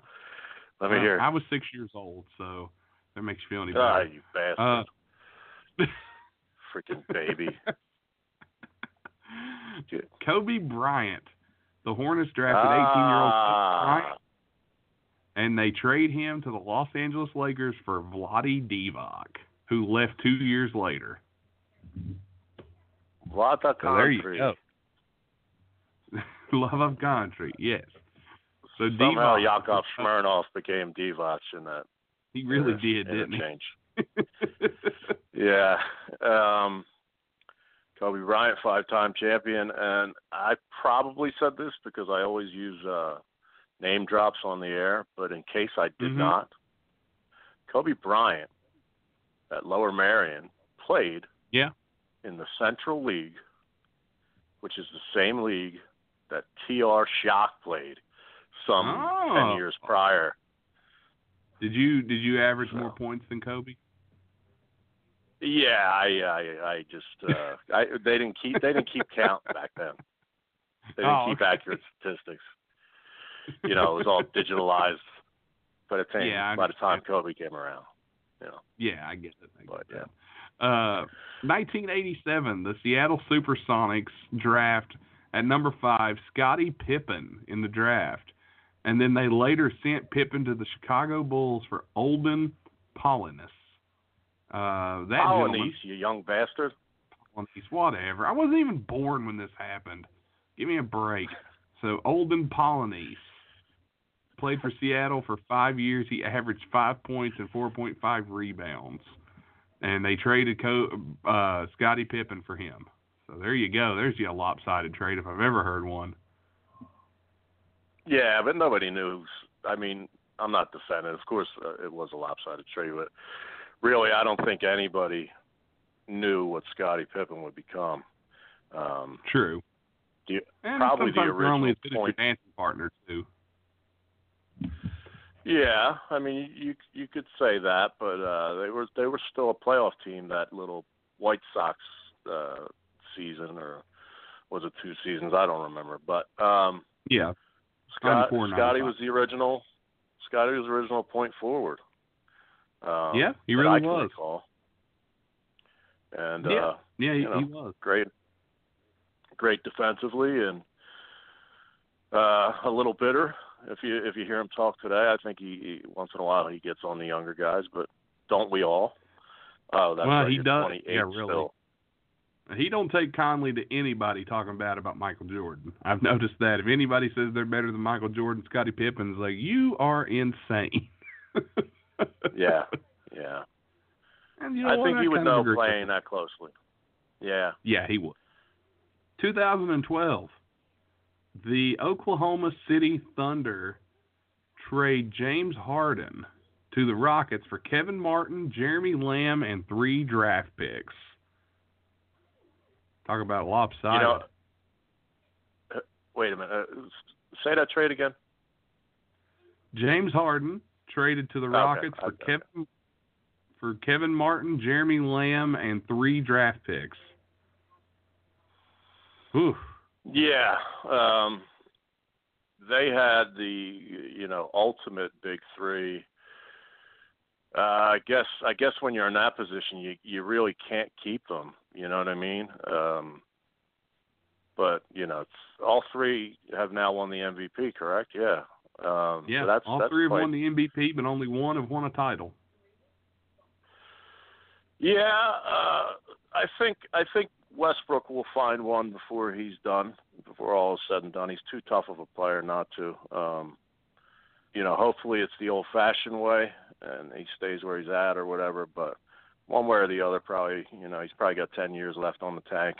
Speaker 2: let me
Speaker 1: Uh,
Speaker 2: hear.
Speaker 1: I was six years old, so that makes you feel any better.
Speaker 2: Ah, you bastard!
Speaker 1: Uh,
Speaker 2: Freaking baby.
Speaker 1: Kobe Bryant. The Hornets drafted 18 year old Kobe Bryant.
Speaker 2: Ah,
Speaker 1: and they trade him to the Los Angeles Lakers for Vlade Divac, who left two years later.
Speaker 2: Vlada
Speaker 1: So there you go. Love of country, yes. So
Speaker 2: Somehow Yakov Smirnoff became Divac in that.
Speaker 1: he really did, didn't he?
Speaker 2: Yeah. Um, Kobe Bryant, five-time champion, and I probably said this because I always use uh, name drops on the air, but in case I did
Speaker 1: Mhm.
Speaker 2: not, Kobe Bryant at Lower Merion played
Speaker 1: Yeah.
Speaker 2: in the Central League, which is the same league that T.R. Shock played some
Speaker 1: Oh.
Speaker 2: ten years prior.
Speaker 1: Did you did you average
Speaker 2: So.
Speaker 1: more points than Kobe?
Speaker 2: Yeah, I, I, I just, uh, I, they didn't keep, they didn't keep count back then. They didn't
Speaker 1: Oh,
Speaker 2: keep
Speaker 1: okay.
Speaker 2: accurate statistics. You know, it was all digitalized by the time,
Speaker 1: Yeah,
Speaker 2: by the time. Kobe came around. You know,
Speaker 1: Yeah, I get it. I get
Speaker 2: but yeah.
Speaker 1: Uh, 1987, the Seattle SuperSonics draft at number five Scottie Pippen in the draft, and then they later sent Pippen to the Chicago Bulls for Olden Polynice. Uh, that
Speaker 2: Polynese, you young bastard.
Speaker 1: Polynice, whatever. I wasn't even born when this happened. Give me a break. So Olden Polynice played for Seattle for five years. He averaged five points and four point five rebounds, and they traded Co- uh, Scottie Pippen for him. So there you go. There's your lopsided trade if I've ever heard one.
Speaker 2: Yeah, but nobody knew. I mean, I'm not defending. Of course, uh, it was a lopsided trade, but really, I don't think anybody knew what Scottie Pippen would become. Um,
Speaker 1: True.
Speaker 2: do you,
Speaker 1: And
Speaker 2: Probably the
Speaker 1: sometimes they're only
Speaker 2: original
Speaker 1: as good as
Speaker 2: point.
Speaker 1: your dancing partner too.
Speaker 2: Yeah, I mean you you could say that, but uh they were they were still a playoff team that little White Sox uh season or was it two seasons? I don't remember. But um
Speaker 1: Yeah.
Speaker 2: Scott,
Speaker 1: 94,
Speaker 2: Scotty was the original Scotty was the original point forward. Um,
Speaker 1: Yeah, he really was.
Speaker 2: Recall. And
Speaker 1: Yeah.
Speaker 2: uh
Speaker 1: Yeah, he,
Speaker 2: you know,
Speaker 1: he was.
Speaker 2: great great defensively and uh a little bitter if you if you hear him talk today i think he, he once in a while he gets on the younger guys but don't we all oh that's
Speaker 1: Well,
Speaker 2: right,
Speaker 1: he
Speaker 2: you're
Speaker 1: does.
Speaker 2: 28
Speaker 1: Yeah, really.
Speaker 2: still.
Speaker 1: He don't take kindly to anybody talking bad about Michael Jordan. I've noticed that. If anybody says they're better than Michael Jordan, Scottie Pippen's like, you are insane.
Speaker 2: yeah yeah
Speaker 1: And you know
Speaker 2: i
Speaker 1: what?
Speaker 2: think he would know playing that closely yeah
Speaker 1: Yeah, he would. 2012, the Oklahoma City Thunder trade James Harden to the Rockets for Kevin Martin, Jeremy Lamb, and three draft picks. Talk about lopsided.
Speaker 2: you know uh, wait a minute uh, say that trade again
Speaker 1: James Harden traded to the
Speaker 2: Okay,
Speaker 1: Rockets for
Speaker 2: okay.
Speaker 1: Kevin for Kevin Martin, Jeremy Lamb, and three draft picks. Ooh.
Speaker 2: Yeah, um, they had the you know ultimate big three. Uh, I guess I guess when you're in that position, you you really can't keep them. You know what I mean? Um, but you know, it's, all three have now won the MVP. Correct? Yeah. Um,
Speaker 1: Yeah,
Speaker 2: so that's,
Speaker 1: all
Speaker 2: that's
Speaker 1: three have won the MVP, but only one have won a title.
Speaker 2: Yeah, uh, I think I think Westbrook will find one before he's done. Before all is said and done, he's too tough of a player not to. Um, you know, hopefully it's the old-fashioned way, and he stays where he's at or whatever. But one way or the other, probably, you know, he's probably got ten years left on the tank.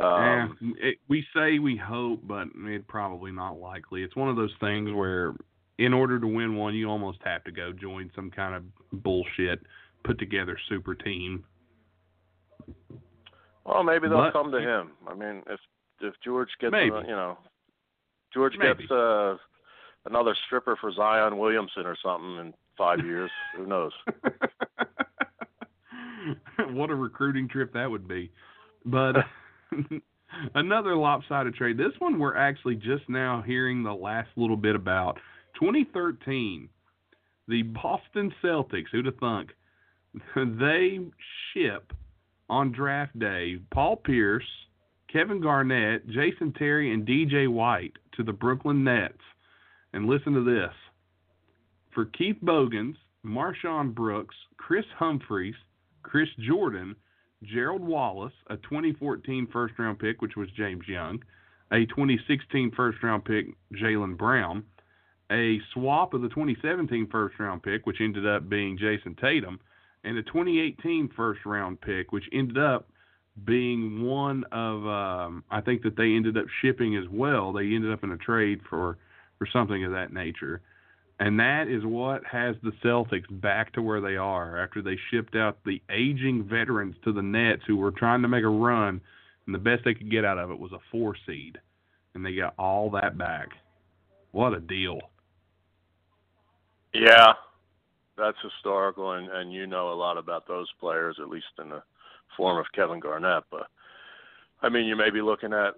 Speaker 2: Um,
Speaker 1: yeah, it, we say we hope, but it's probably not likely. It's one of those things where, in order to win one, you almost have to go join some kind of bullshit put together super team.
Speaker 2: Well, maybe they'll
Speaker 1: But-
Speaker 2: come to him. I mean, if if George gets,
Speaker 1: Maybe.
Speaker 2: you know, George
Speaker 1: Maybe.
Speaker 2: gets uh, another stripper for Zion Williamson or something in five years, who knows?
Speaker 1: what a recruiting trip that would be. But another lopsided trade. This one we're actually just now hearing the last little bit about. 2013, the Boston Celtics, who'd have thunk, they ship on draft day Paul Pierce, Kevin Garnett, Jason Terry, and DJ White to the Brooklyn Nets. And listen to this for Keith Bogans, MarShon Brooks, Kris Humphries, Chris Jordan, Gerald Wallace, a 2014 first round pick, which was James Young, a 2016 first round pick, Jaylen Brown, a swap of the 2017 first round pick, which ended up being Jayson Tatum, and a 2018 first round pick, which ended up being one of um, I think that they ended up shipping as well. They ended up in a trade for for something of that nature. And that is what has the Celtics back to where they are after they shipped out the aging veterans to the Nets who were trying to make a run, and the best they could get out of it was a four seed. And they got all that back. What a deal.
Speaker 2: Yeah, that's historical, and, and you know a lot about those players, at least in the form of Kevin Garnett. But I mean, you may be looking at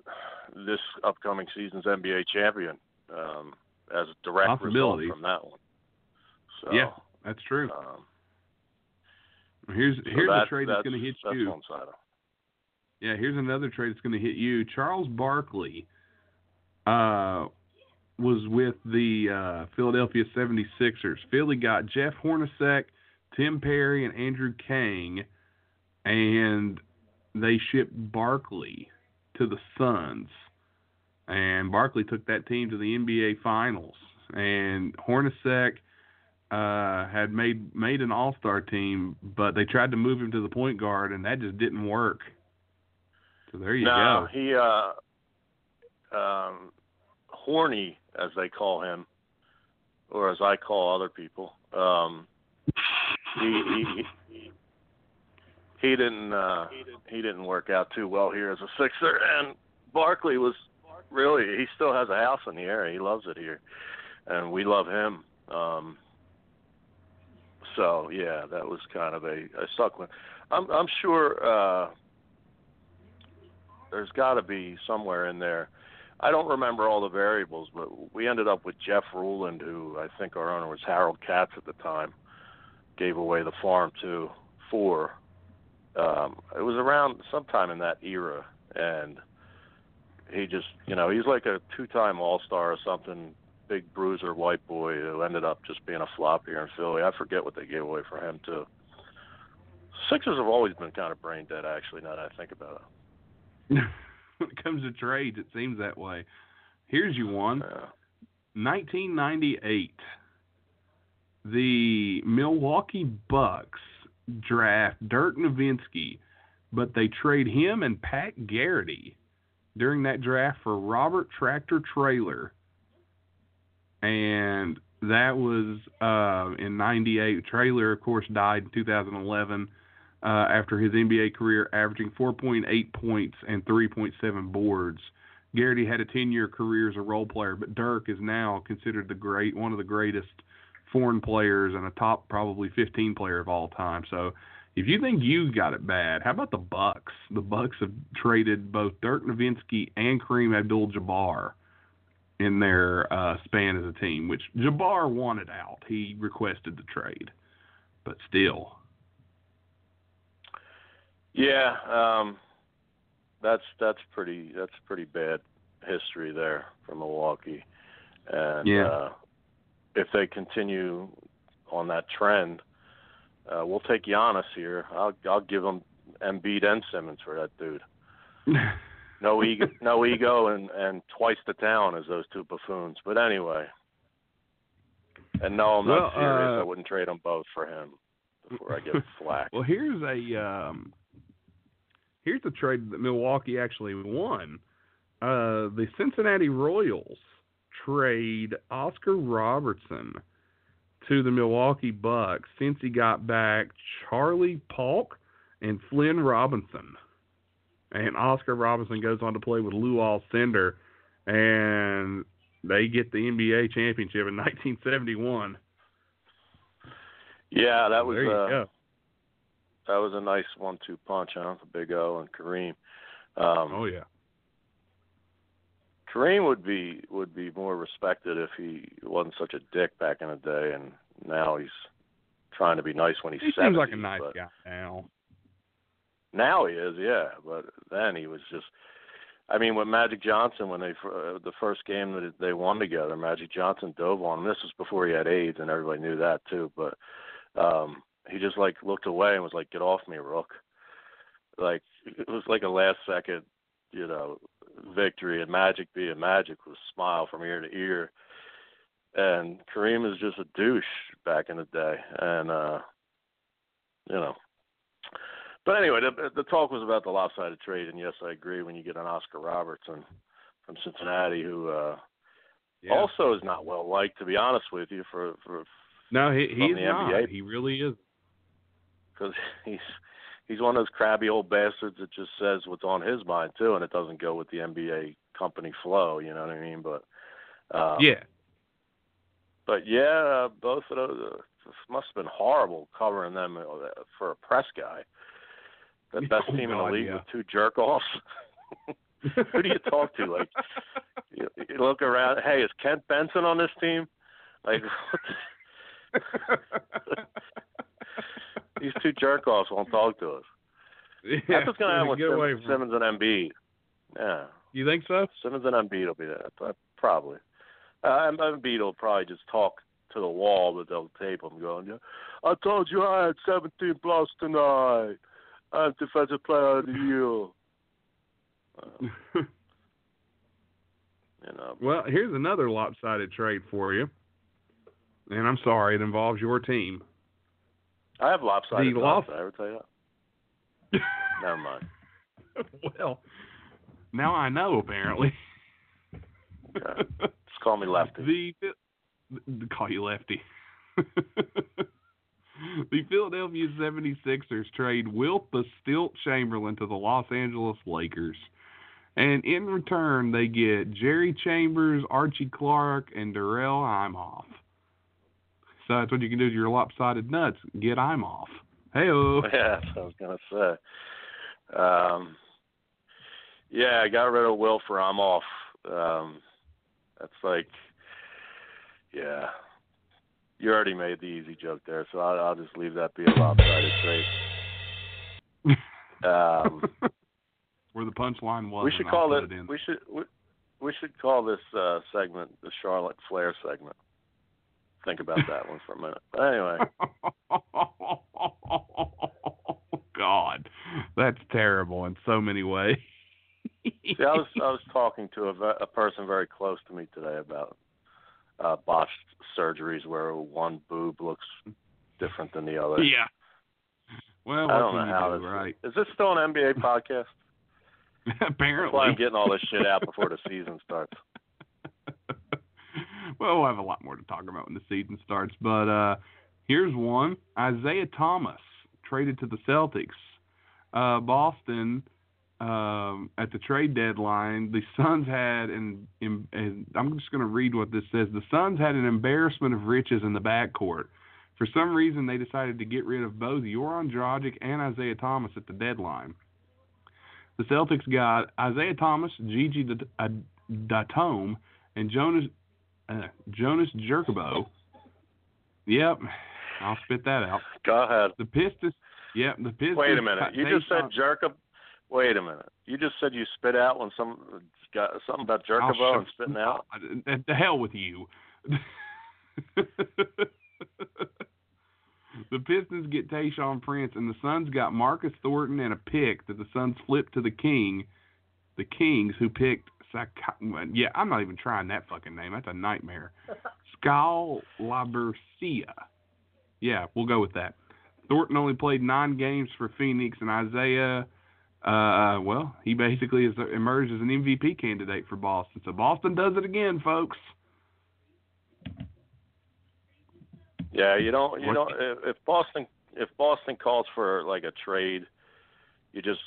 Speaker 2: this upcoming season's NBA champion um, as a direct result from that one. So,
Speaker 1: yeah, that's true.
Speaker 2: Um,
Speaker 1: here's
Speaker 2: so
Speaker 1: here's
Speaker 2: that,
Speaker 1: a trade that's,
Speaker 2: that's
Speaker 1: going to hit you. Yeah, here's another trade that's going to hit you. Charles Barkley uh, was with the uh, Philadelphia 76ers. Philly got Jeff Hornacek, Tim Perry, and Andrew Lang, and they shipped Barkley to the Suns. And Barkley took that team to the NBA Finals. And Hornacek uh, had made made an All Star team, but they tried to move him to the point guard, and that just didn't work. So there you
Speaker 2: no,
Speaker 1: go.
Speaker 2: he uh um horny as they call him or as I call other people. Um he he he, he didn't uh he didn't work out too well here as a Sixer and Barkley was really he still has a house in the area. He loves it here. And we love him. Um so yeah, that was kind of a, a one. I'm I'm sure uh there's got to be somewhere in there. I don't remember all the variables, but we ended up with Jeff Ruland, who I think our owner was Harold Katz at the time, gave away the farm to for. Um, it was around sometime in that era, and he just, you know, he's like a two-time All-Star or something, big bruiser white boy who ended up just being a flop here in Philly. I forget what they gave away for him too. Sixers have always been kind of brain dead, actually. Now that I think about it.
Speaker 1: when it comes to trades, it seems that way. Here's you one.
Speaker 2: Yeah.
Speaker 1: 1998. The Milwaukee Bucks draft Dirk Nowitzki, but they trade him and Pat Garrity during that draft for Robert Tractor Traylor. And that was uh, in 98. Traylor, of course, died in 2011 uh, after his NBA career, averaging 4.8 points and 3.7 boards. Garrity had a 10-year career as a role player, but Dirk is now considered the great, one of the greatest foreign players and a top probably 15 player of all time. So, if you think you got it bad, how about the Bucks? The Bucks have traded both Dirk Nowitzki and Kareem Abdul-Jabbar in their uh, span as a team, which Jabbar wanted out. He requested the trade, but still.
Speaker 2: Yeah, um, that's that's pretty that's pretty bad history there for Milwaukee, and
Speaker 1: Yeah.
Speaker 2: uh, if they continue on that trend, uh, we'll take Giannis here. I'll I'll give them Embiid and Simmons for that dude. No ego, no ego, and and twice the town as those two buffoons. But anyway, and no, I'm
Speaker 1: Well,
Speaker 2: not serious.
Speaker 1: uh,
Speaker 2: I wouldn't trade them both for him before I get flack.
Speaker 1: Well, here's a um, here's a trade that Milwaukee actually won. Uh, the Cincinnati Royals trade Oscar Robertson to the Milwaukee Bucks since he got back Charlie Paulk and Flynn Robinson. And Oscar Robinson goes on to play with Lou Alcindor, and they get the NBA championship in 1971.
Speaker 2: Yeah, that was uh, that was a nice one-two punch, huh? The Big O and Kareem. Um,
Speaker 1: Oh yeah.
Speaker 2: Kareem would be would be more respected if he wasn't such a dick back in the day, and now he's trying to be nice when he's
Speaker 1: He
Speaker 2: 70.
Speaker 1: seems like a nice guy now.
Speaker 2: Now he is, yeah, but then he was just I mean, with Magic Johnson, when they uh, the first game that they won together, Magic Johnson dove on him. This was before he had AIDS, and everybody knew that too. But um he just like looked away and was like, "Get off me, Rook!" Like it was like a last second, you know, victory. And Magic being Magic was smile from ear to ear. And Kareem is just a douche back in the day, and uh you know. But anyway, the, the talk was about the lopsided trade, and yes, I agree. When you get an Oscar Robertson from Cincinnati, who uh
Speaker 1: Yeah.
Speaker 2: also is not well liked, to be honest with you, for for
Speaker 1: no, he he's
Speaker 2: the
Speaker 1: not.
Speaker 2: NBA.
Speaker 1: He really is.
Speaker 2: because he's he's one of those crabby old bastards that just says what's on his mind too, and it doesn't go with the NBA company flow. You know what I mean? But um,
Speaker 1: yeah.
Speaker 2: but yeah, uh, both of those uh, must have been horrible covering them uh, for a press guy. The best
Speaker 1: Oh,
Speaker 2: team in the league
Speaker 1: yeah.
Speaker 2: with two jerk offs. Who do you talk to? Like, you, you look around. Hey, is Kent Benson on this team? Like, these two jerk offs won't talk to us.
Speaker 1: yeah.
Speaker 2: That's what's going to happen with Simmons. Simmons and Embiid. Yeah,
Speaker 1: You think so?
Speaker 2: Simmons and Embiid will be there. Probably. Uh, Em- Embiid will probably just talk to the wall, but they'll tape him going, yeah, I told you I had 17 blocks tonight. I'm defensive player of the year. Uh, you know,
Speaker 1: Well, here's another lopsided trade for you. And I'm sorry, it involves your team.
Speaker 2: I have lopsided
Speaker 1: The loss-
Speaker 2: Did I ever tell you that? Never mind.
Speaker 1: well, now I know apparently.
Speaker 2: Okay. Just call me Lefty.
Speaker 1: The the- call you Lefty. the Philadelphia 76ers trade Wilt the Stilt Chamberlain to the Los Angeles Lakers. And in return, they get Jerry Chambers, Archie Clark, and Darrell Imhoff. So that's what you can do to your lopsided nuts. Get Imhoff. Hey, oh.
Speaker 2: Yeah, that's what I was gonna say. Um, yeah, I got rid of Will for I'm off. Um, that's like, yeah, you already made the easy joke there, so I'll, I'll just leave that be a lopsided trade. Um,
Speaker 1: Where the punchline was.
Speaker 2: we should call it.
Speaker 1: it.
Speaker 2: We should. We, we should call this uh, segment the Charlotte Flair segment. Think about that one for a minute. But anyway,
Speaker 1: God, that's terrible in so many ways.
Speaker 2: See, I was I was talking to a, a person very close to me today about uh, botched surgeries where one boob looks different than the other.
Speaker 1: yeah. Well,
Speaker 2: I don't know how
Speaker 1: do,
Speaker 2: this
Speaker 1: right?
Speaker 2: is. This still an NBA podcast? That's
Speaker 1: Apparently.
Speaker 2: why I'm getting all this shit out before the season starts.
Speaker 1: Well, we'll have a lot more to talk about when the season starts. But uh, here's one: Isaiah Thomas traded to the Celtics. Uh, Boston um, at the trade deadline, the Suns had an, and I'm just going to read what this says. The Suns had an embarrassment of riches in the backcourt. For some reason, they decided to get rid of both Goran Dragic and Isaiah Thomas at the deadline. The Celtics got Isaiah Thomas, Gigi uh, Datome, and Jonas uh, Jonas Jerebko. Yep, I'll spit that out.
Speaker 2: Go ahead.
Speaker 1: The Pistons. Yep, the Pistons.
Speaker 2: Wait a minute. You just said
Speaker 1: Tayshaun-
Speaker 2: jerk up. Wait a minute. You just said you spit out when some got something about jerk and spitting out.
Speaker 1: The hell with you. the Pistons get Tayshaun Prince, and the Suns got Marcus Thornton and a pick that the Suns flipped to the King, the Kings, who picked. Sak- yeah, I'm not even trying that fucking name. That's a nightmare. Skal Labissière. Yeah, we'll go with that. Thornton only played nine games for Phoenix, and Isaiah, uh, well, he basically has emerged as an MVP candidate for Boston. So Boston does it again, folks.
Speaker 2: Yeah, you don't. You don't. If if Boston, if Boston calls for like a trade, you just.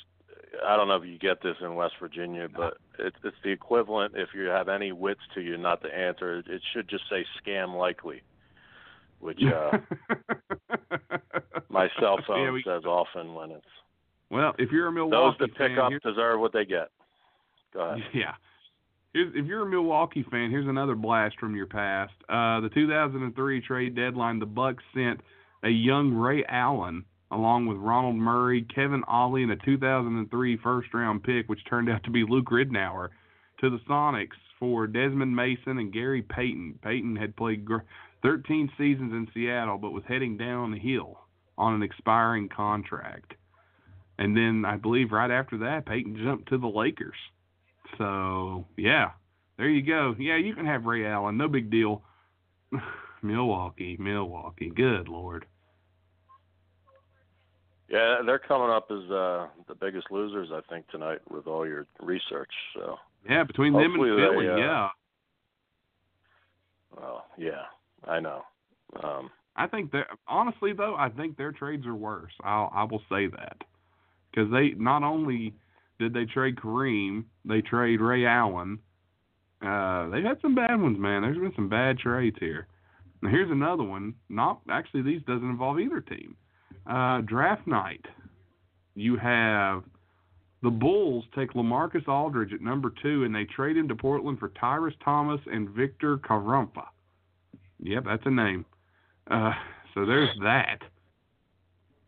Speaker 2: I don't know if you get this in West Virginia, but it's it's the equivalent. If you have any wits to you, not to answer, it should just say scam likely, which uh, my cell phone
Speaker 1: Yeah, we-
Speaker 2: says often when it's
Speaker 1: well, if you're a Milwaukee those
Speaker 2: that pick
Speaker 1: fan,
Speaker 2: up
Speaker 1: here-
Speaker 2: deserve what they get. Go ahead.
Speaker 1: Yeah. Here's, if you're a Milwaukee fan, here's another blast from your past. Uh, the 2003 trade deadline, the Bucks sent a young Ray Allen along with Ronald Murray, Kevin Ollie, and a 2003 first round pick, which turned out to be Luke Ridnour, to the Sonics for Desmond Mason and Gary Payton. Payton had played 13 seasons in Seattle, but was heading down the hill on an expiring contract. And then I believe right after that, Payton jumped to the Lakers. So yeah, there you go. Yeah, you can have Ray Allen, no big deal. Milwaukee, Milwaukee, good lord.
Speaker 2: Yeah, they're coming up as uh, the biggest losers, I think, tonight with all your research. So
Speaker 1: Yeah, between them and
Speaker 2: Hopefully they,
Speaker 1: Philly,
Speaker 2: uh,
Speaker 1: yeah.
Speaker 2: well, yeah, I know. Um,
Speaker 1: I think that honestly though, I think their trades are worse. I'll I will say that because they not only did they trade Kareem, they trade Ray Allen. Uh, they've had some bad ones, man. There's been some bad trades here. Now here's another one. Not actually, these doesn't involve either team. Uh, draft night. You have the Bulls take LaMarcus Aldridge at number two, and they trade him to Portland for Tyrus Thomas and Viktor Khryapa. Yep, that's a name. Uh, so there's that.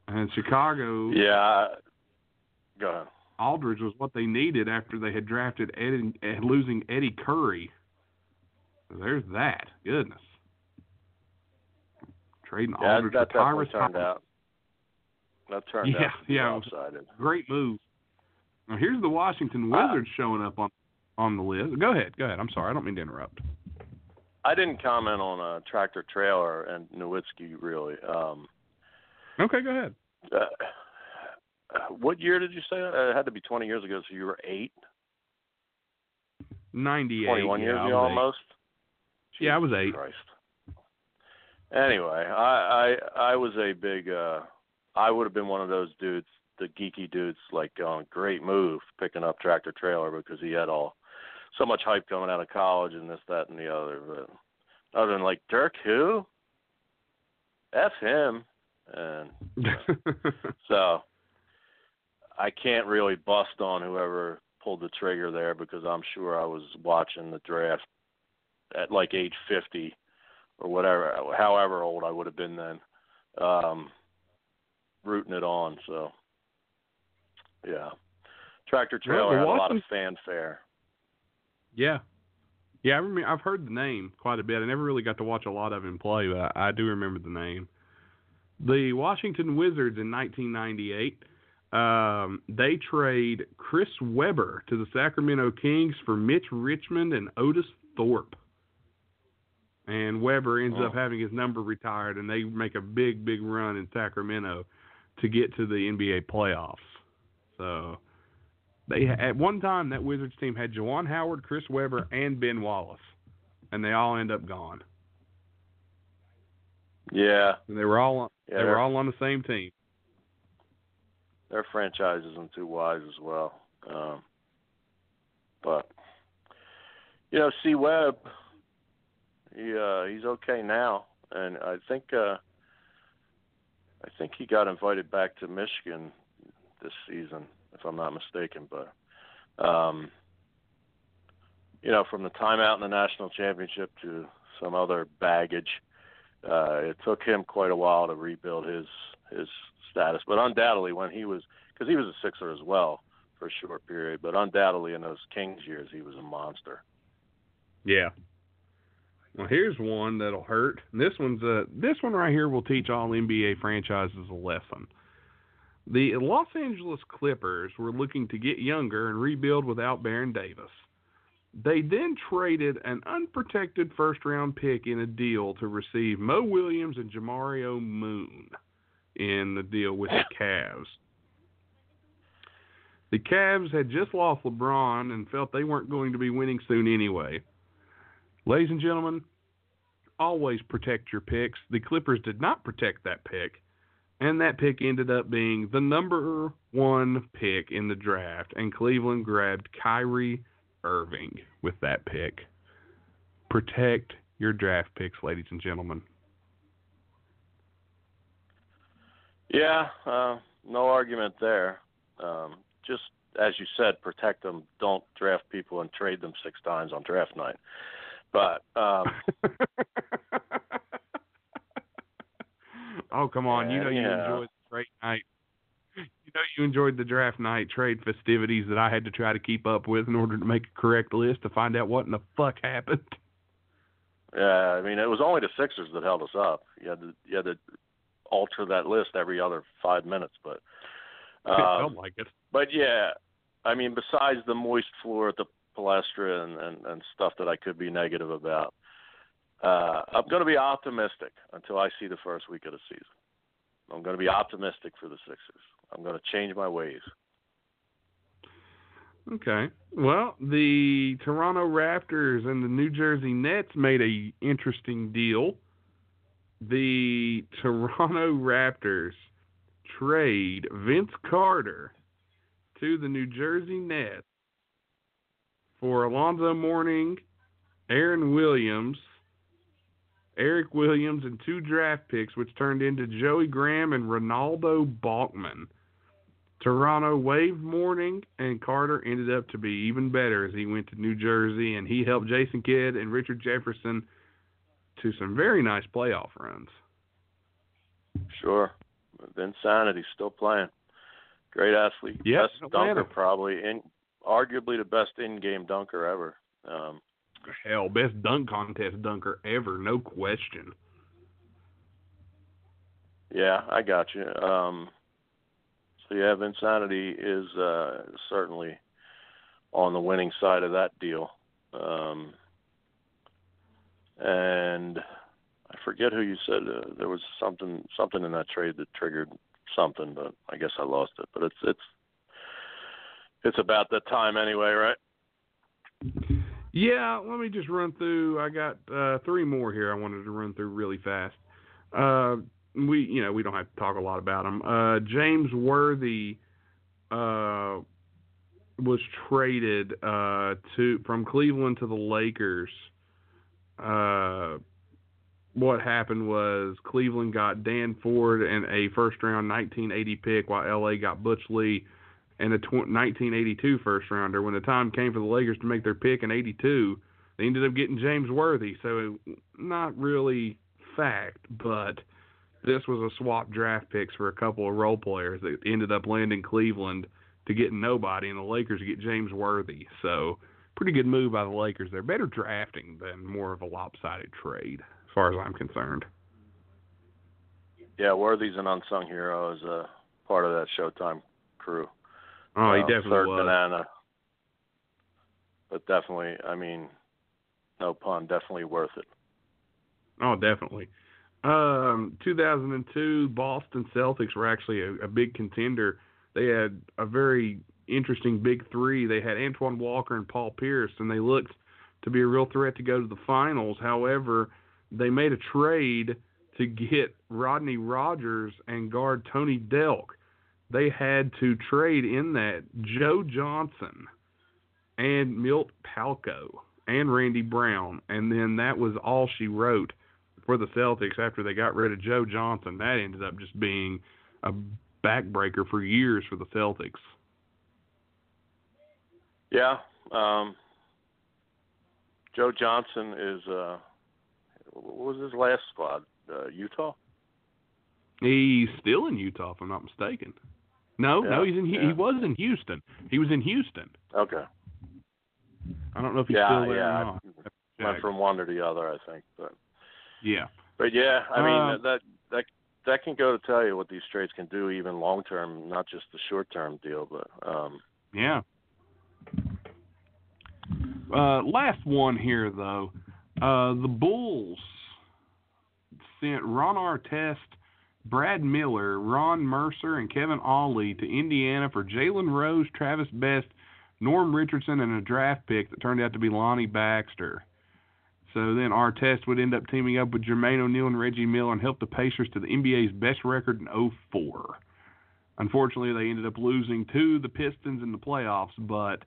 Speaker 1: And Chicago,
Speaker 2: yeah, go ahead.
Speaker 1: Aldridge was what they needed after they had drafted Eddie, losing Eddie Curry. So there's that. Goodness. Trading
Speaker 2: Yeah,
Speaker 1: Aldridge
Speaker 2: that
Speaker 1: for Tyrus Thomas.
Speaker 2: out. That turned
Speaker 1: Yeah,
Speaker 2: out
Speaker 1: yeah.
Speaker 2: lopsided.
Speaker 1: Great move. Now here's the Washington
Speaker 2: Uh,
Speaker 1: Wizards showing up on on the list. Go ahead, go ahead. I'm sorry, I don't mean to interrupt.
Speaker 2: I didn't comment on a tractor Traylor and Nowitzki really. Um,
Speaker 1: Okay, go ahead.
Speaker 2: uh, what year did you say? Uh, It had to be 20 years ago. So you were eight,
Speaker 1: Ninety eight.
Speaker 2: 21
Speaker 1: yeah,
Speaker 2: years ago almost.
Speaker 1: Yeah, I was eight.
Speaker 2: Christ. Anyway, I I I was a big. uh I would have been one of those dudes, the geeky dudes, like going, great move picking up tractor Traylor because he had all so much hype coming out of college and this, that, and the other. But other than like Dirk, who? F him. And so I can't really bust on whoever pulled the trigger there because I'm sure I was watching the draft at like age 50 or whatever, however old I would have been then, um, rooting it on. So, yeah, tractor Traylor
Speaker 1: Well,
Speaker 2: had a lot of fanfare.
Speaker 1: Yeah, yeah. I remember. I've heard the name quite a bit. I never really got to watch a lot of him play, but I, I do remember the name. The Washington Wizards in 1998. Um, they trade Chris Webber to the Sacramento Kings for Mitch Richmond and Otis Thorpe. And Webber ends
Speaker 2: Oh.
Speaker 1: up having his number retired, and they make a big, big run in Sacramento to get to the NBA playoffs. So they at one time that Wizards team had Juwan Howard, Chris Webber, and Ben Wallace, and they all end up gone.
Speaker 2: Yeah,
Speaker 1: And they were all on,
Speaker 2: Yeah,
Speaker 1: they were all on the same team.
Speaker 2: their franchise isn't too wise as well. Um, but you know, C Webb, he uh, he's okay now, and I think uh, I think he got invited back to Michigan this season, if I'm not mistaken. But um, you know, from the timeout in the national championship to some other baggage, uh, it took him quite a while to rebuild his his status. But undoubtedly, when he was, because he was a Sixer as well for a short period, but undoubtedly in those Kings years, he was a monster.
Speaker 1: Yeah. Well, here's one that'll hurt. This one's uh this one right here will teach all NBA franchises a lesson. The Los Angeles Clippers were looking to get younger and rebuild without Baron Davis. They then traded an unprotected first round pick in a deal to receive Mo Williams and Jamario Moon in the deal with the Cavs. The Cavs had just lost LeBron and felt they weren't going to be winning soon anyway. Ladies and gentlemen, always protect your picks. The Clippers did not protect that pick, and that pick ended up being the number one pick in the draft, and Cleveland grabbed Kyrie Irving with that pick. Protect your draft picks, ladies and gentlemen.
Speaker 2: Yeah, uh, no argument there. Um, just as you said, protect them. Don't draft people and trade them six times on draft night. But um,
Speaker 1: oh, come on. You know you
Speaker 2: Yeah.
Speaker 1: enjoy trade night. You know, you enjoyed the draft night trade festivities that I had to try to keep up with in order to make a correct list to find out what in the fuck happened.
Speaker 2: Yeah, I mean, it was only the Sixers that held us up. You had to, you had to alter that list every other five minutes, but
Speaker 1: it felt
Speaker 2: um,
Speaker 1: like it.
Speaker 2: but yeah, I mean, besides the moist floor at the Palestra and, and, and stuff that I could be negative about, uh, I'm going to be optimistic until I see the first week of the season. I'm going to be optimistic for the Sixers. I'm going to change my ways.
Speaker 1: Okay. Well, the Toronto Raptors and the New Jersey Nets made a interesting deal. The Toronto Raptors trade Vince Carter to the New Jersey Nets for Alonzo Mourning, Aaron Williams, Eric Williams, and two draft picks, which turned into Joey Graham and Renaldo Balkman. Toronto waived Mourning, and Carter ended up to be even better as he went to New Jersey, and he helped Jason Kidd and Richard Jefferson to some very nice playoff runs.
Speaker 2: Sure. Vince Sanity's still playing. Great athlete.
Speaker 1: Yeah,
Speaker 2: best
Speaker 1: Atlanta.
Speaker 2: dunker probably in arguably the best in game dunker ever. Um
Speaker 1: Hell, best dunk contest dunker ever, no question.
Speaker 2: yeah, I got you. Um so yeah, Vince Sanity is uh certainly on the winning side of that deal. Um and I forget who you said uh, there was something something in that trade that triggered something, but I guess I lost it. But it's it's it's about that time anyway, right?
Speaker 1: Yeah, let me just run through. I got uh, three more here. I wanted to run through really fast. Uh, we, you know, we don't have to talk a lot about them. Uh, James Worthy uh, was traded uh, to from Cleveland to the Lakers. Uh, what happened was Cleveland got Dan Ford and a first round 1980 pick, while LA got Butch Lee and a tw- 1982 first rounder. When the time came for the Lakers to make their pick in 82, they ended up getting James Worthy. So not really fact, but this was a swap draft picks for a couple of role players that ended up landing Cleveland to get nobody, and the Lakers get James Worthy. So pretty good move by the Lakers. They're better drafting than more of a lopsided trade, as far as I'm concerned.
Speaker 2: Yeah, Worthy's an unsung hero as a part of that Showtime crew.
Speaker 1: Oh, he definitely
Speaker 2: third
Speaker 1: was.
Speaker 2: banana. But definitely, I mean, no pun, definitely worth it.
Speaker 1: Oh, definitely. Um, 2002, Boston Celtics were actually a, a big contender. They had a very interesting big three. They had Antoine Walker and Paul Pierce, and they looked to be a real threat to go to the finals. However, they made a trade to get Rodney Rogers and guard Tony Delk. They had to trade in that Joe Johnson and Milt Palacio and Randy Brown, and then that was all she wrote for the Celtics after they got rid of Joe Johnson. That ended up just being a backbreaker for years for the Celtics.
Speaker 2: Yeah. Um, Joe Johnson is uh, what was his last squad? Uh, Utah.
Speaker 1: He's still in Utah, if I'm not mistaken. No, no, he's in. He,
Speaker 2: yeah.
Speaker 1: he was in Houston. He was in Houston.
Speaker 2: Okay.
Speaker 1: I don't know if he's
Speaker 2: yeah,
Speaker 1: still there
Speaker 2: yeah.
Speaker 1: or not.
Speaker 2: Went from one to the other, I think. But
Speaker 1: Yeah.
Speaker 2: but yeah, I mean
Speaker 1: Uh,
Speaker 2: that that that can go to tell you what these trades can do, even long term, not just the short term deal. But um,
Speaker 1: Yeah. Uh, last one here, though. Uh, the Bulls sent Ron Artest, Brad Miller, Ron Mercer, and Kevin Ollie to Indiana for Jalen Rose, Travis Best, Norm Richardson, and a draft pick that turned out to be Lonnie Baxter. So then Artest would end up teaming up with Jermaine O'Neal and Reggie Miller and help the Pacers to the NBA's best record in 04. Unfortunately, they ended up losing to the Pistons in the playoffs, but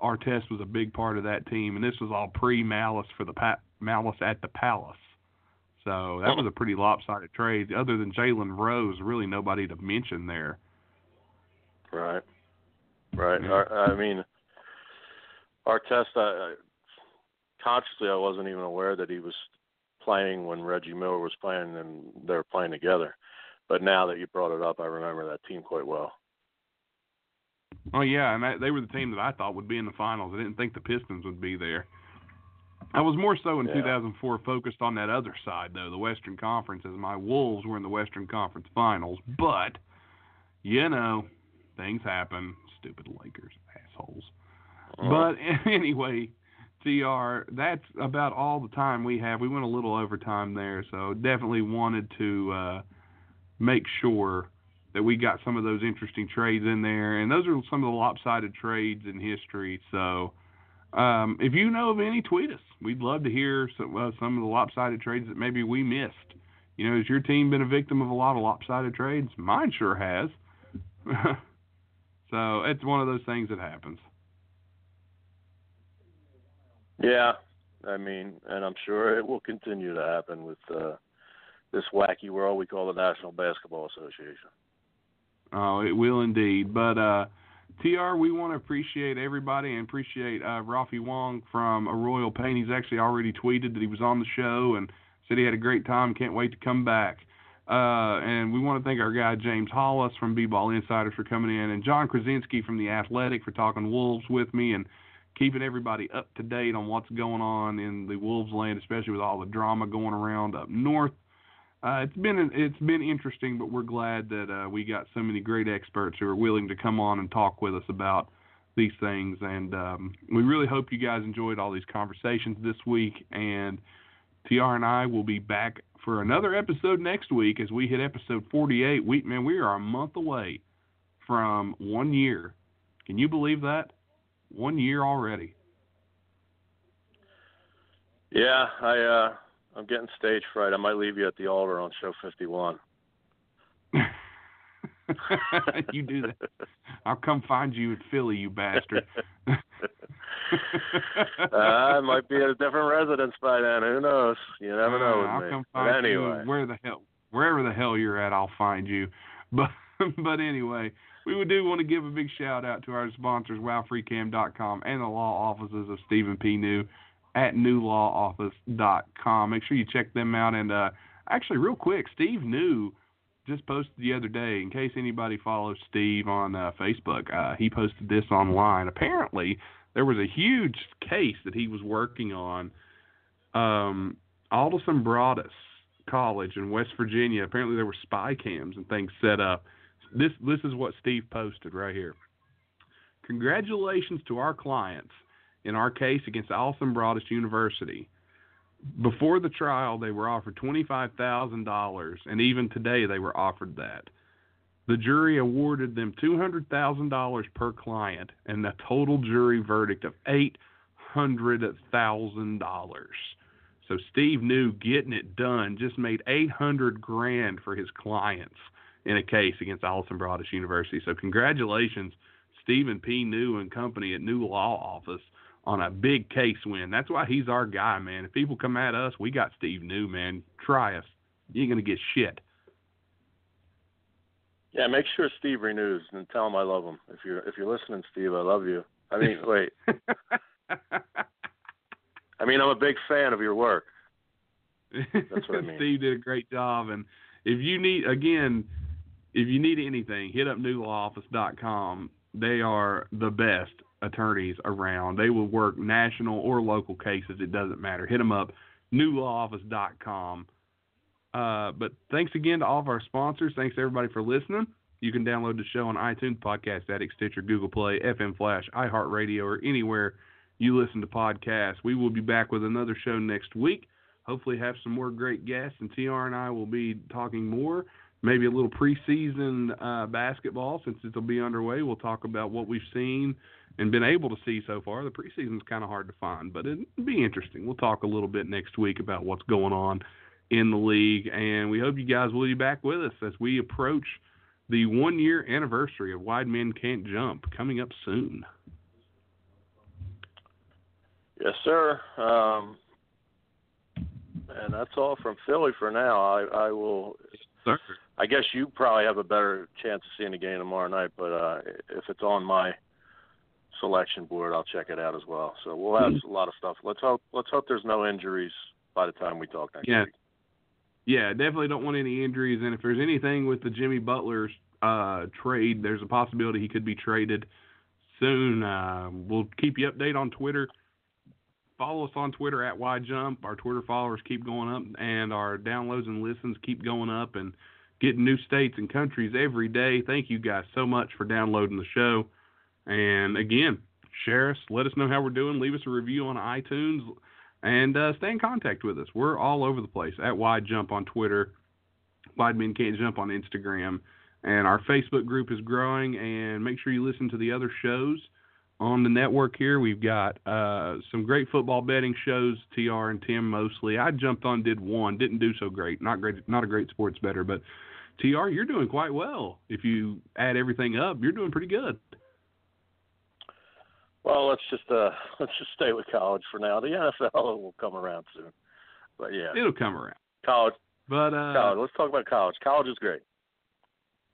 Speaker 1: Artest was a big part of that team, and this was all pre-malice for the pa- malice at the Palace. So that was a pretty lopsided trade. Other than Jalen Rose, really nobody to mention there.
Speaker 2: right, right. I mean, Artest. I, I, consciously, I wasn't even aware that he was playing when Reggie Miller was playing, and they were playing together. but now that you brought it up, I remember that team quite well.
Speaker 1: Oh yeah, and that, they were the team that I thought would be in the finals. I didn't think the Pistons would be there. I was more so in
Speaker 2: Yeah.
Speaker 1: 2004 focused on that other side though, the Western Conference, as my Wolves were in the Western Conference Finals. But you know, things happen. Stupid Lakers assholes. But anyway, TR, that's about all the time we have. We went a little overtime there, so definitely wanted to uh, make sure that we got some of those interesting trades in there. And those are some of the lopsided trades in history. So um, if you know of any, tweet us. We'd love to hear some, uh, some of the lopsided trades that maybe we missed. You know, has your team been a victim of a lot of lopsided trades? Mine sure has. so it's one of those things that happens.
Speaker 2: Yeah, I mean, and I'm sure it will continue to happen with uh, this wacky world we call the National Basketball Association.
Speaker 1: Oh, it will indeed. But uh, TR, we want to appreciate everybody and appreciate uh, Rafi Wong from A Royal Pain. He's actually already tweeted that he was on the show and said he had a great time. Can't wait to come back. Uh, and we want to thank our guy James Holas from B-Ball Insiders for coming in, and Jon Krawczynski from the Athletic for talking Wolves with me and keeping everybody up to date on what's going on in the Wolves land, especially with all the drama going around up north. Uh, it's been it's been interesting, but we're glad that uh, we got so many great experts who are willing to come on and talk with us about these things. And um, we really hope you guys enjoyed all these conversations this week. And TR and I will be back for another episode next week as we hit episode 48. We man, we are a month away from one year. Can you believe that? One year already.
Speaker 2: Yeah, I uh, I'm getting stage fright. I might leave you at the altar on show 51.
Speaker 1: you do that. I'll come find you in Philly, you bastard.
Speaker 2: uh, I might be at a different residence by then. Who knows? You never know
Speaker 1: Uh, I'll
Speaker 2: me.
Speaker 1: come
Speaker 2: But
Speaker 1: find
Speaker 2: anyway,
Speaker 1: you where the hell, wherever the hell you're at, I'll find you. But but anyway, we would do want to give a big shout out to our sponsors, WowFreeCam.com and the law offices of Stephen P. New at NewLawOffice.com. Make sure you check them out. And uh, actually, real quick, Steve New just posted the other day. In case anybody follows Steve on uh, Facebook, uh, he posted this online. Apparently, there was a huge case that he was working on. Um, Alderson Broaddus College in West Virginia. Apparently, there were spy cams and things set up. This this is what Steve posted right here. Congratulations to our clients in our case against Alderson Broaddus University. Before the trial, they were offered $25,000, and even today they were offered that. The jury awarded them $200,000 per client and a total jury verdict of $800,000. So Steve New getting it done just made 800 grand for his clients in a case against Alderson Broaddus University. So congratulations, Stephen P. New and company at New Law Office on a big case win. That's why he's our guy, man. If people come at us, we got Steve New, man. Try us. You ain't gonna get shit.
Speaker 2: yeah, make sure Steve renews and tell him I love him. If you're if you're listening, Steve, I love you. I mean, wait. I mean, I'm a big fan of your work. That's what I mean.
Speaker 1: Steve did a great job, and if you need again, if you need anything, hit up newlawoffice.com. They are the best attorneys around. They will work national or local cases. It doesn't matter. Hit them up, newlawoffice.com. Uh, but thanks again to all of our sponsors. Thanks everybody for listening. You can download the show on iTunes, Podcast Addict, Stitcher, Google Play, FM Flash, iHeartRadio, or anywhere you listen to podcasts. We will be back with another show next week. Hopefully, have some more great guests, and TR and I will be talking more. Maybe a little preseason uh, basketball since it'll be underway. We'll talk about what we've seen and been able to see so far. The preseason's kind of hard to find, but it'll be interesting. We'll talk a little bit next week about what's going on in the league, and we hope you guys will be back with us as we approach the one year anniversary of Wide Men Can't Jump coming up soon.
Speaker 2: Yes, sir. Um, and that's all from Philly for now. I, I will.
Speaker 1: Sir.
Speaker 2: I guess you probably have a better chance of seeing the game tomorrow night, but uh, if it's on my selection board, I'll check it out as well. So we'll have a lot of stuff. Let's hope. Let's hope there's no injuries by the time we talk next
Speaker 1: Yeah.
Speaker 2: week.
Speaker 1: yeah, definitely don't want any injuries. And if there's anything with the Jimmy Butler uh, trade, there's a possibility he could be traded soon. Uh, we'll keep you updated on Twitter. Follow us on Twitter at YJump. Our Twitter followers keep going up, and our downloads and listens keep going up, and getting new states and countries every day. Thank you guys so much for downloading the show. And again, share us. Let us know how we're doing. Leave us a review on iTunes and uh, stay in contact with us. We're all over the place at Wide Jump on Twitter, Wide Men Can't Jump on Instagram, and our Facebook group is growing. And make sure you listen to the other shows on the network here. We've got uh, some great football betting shows. Tr and Tim mostly. I jumped on, did one, didn't do so great. Not great, not a great sports better, but Tr, you're doing quite well. If you add everything up, you're doing pretty good.
Speaker 2: Well, let's just uh let's just stay with college for now. The NFL will come around soon. But yeah.
Speaker 1: It'll come around.
Speaker 2: College.
Speaker 1: But uh
Speaker 2: college. Let's talk about college. College is great.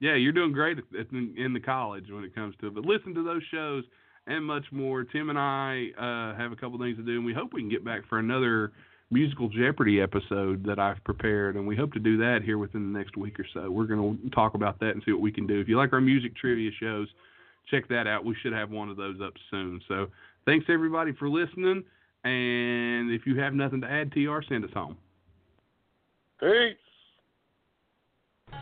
Speaker 1: Yeah, you're doing great in the college when it comes to it. But listen to those shows and much more. Tim and I uh, have a couple things to do, and we hope we can get back for another musical Jeopardy episode that I've prepared, and we hope to do that here within the next week or so. We're going to talk about that and see what we can do. If you like our music trivia shows, check that out. We should have one of those up soon. So thanks everybody for listening. And if you have nothing to add, TR, send us home.
Speaker 2: Peace.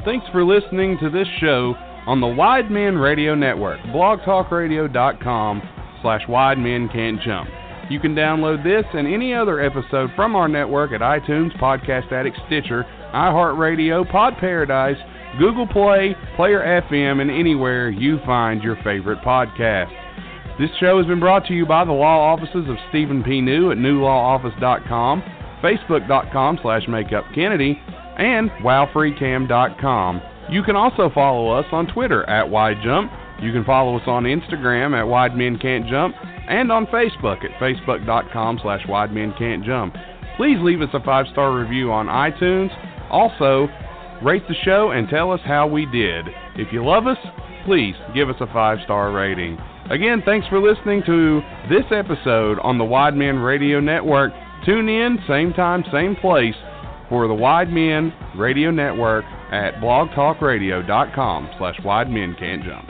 Speaker 7: Thanks for listening to this show on the Wide Men Radio Network, blogtalkradio.com slash Wide Men Can't Jump. You can download this and any other episode from our network at iTunes, Podcast Addict, Stitcher, iHeartRadio, Pod Paradise, Google Play, Player FM, and anywhere you find your favorite podcast. This show has been brought to you by the law offices of Stephen P. New at newlawoffice.com, facebook.com slash makeupkennedy, and wowfreecam.com. You can also follow us on Twitter at WideJump. You can follow us on Instagram at Wide Men Can't Jump and on Facebook at facebook.com slash Wide. Please leave us a five-star review on iTunes. Also, rate the show and tell us how we did. If you love us, please give us a five-star rating. Again, thanks for listening to this episode on the Wide Men Radio Network. Tune in, same time, same place, for the Wide Men Radio Network at blogtalkradio.com slash wide men can't jump.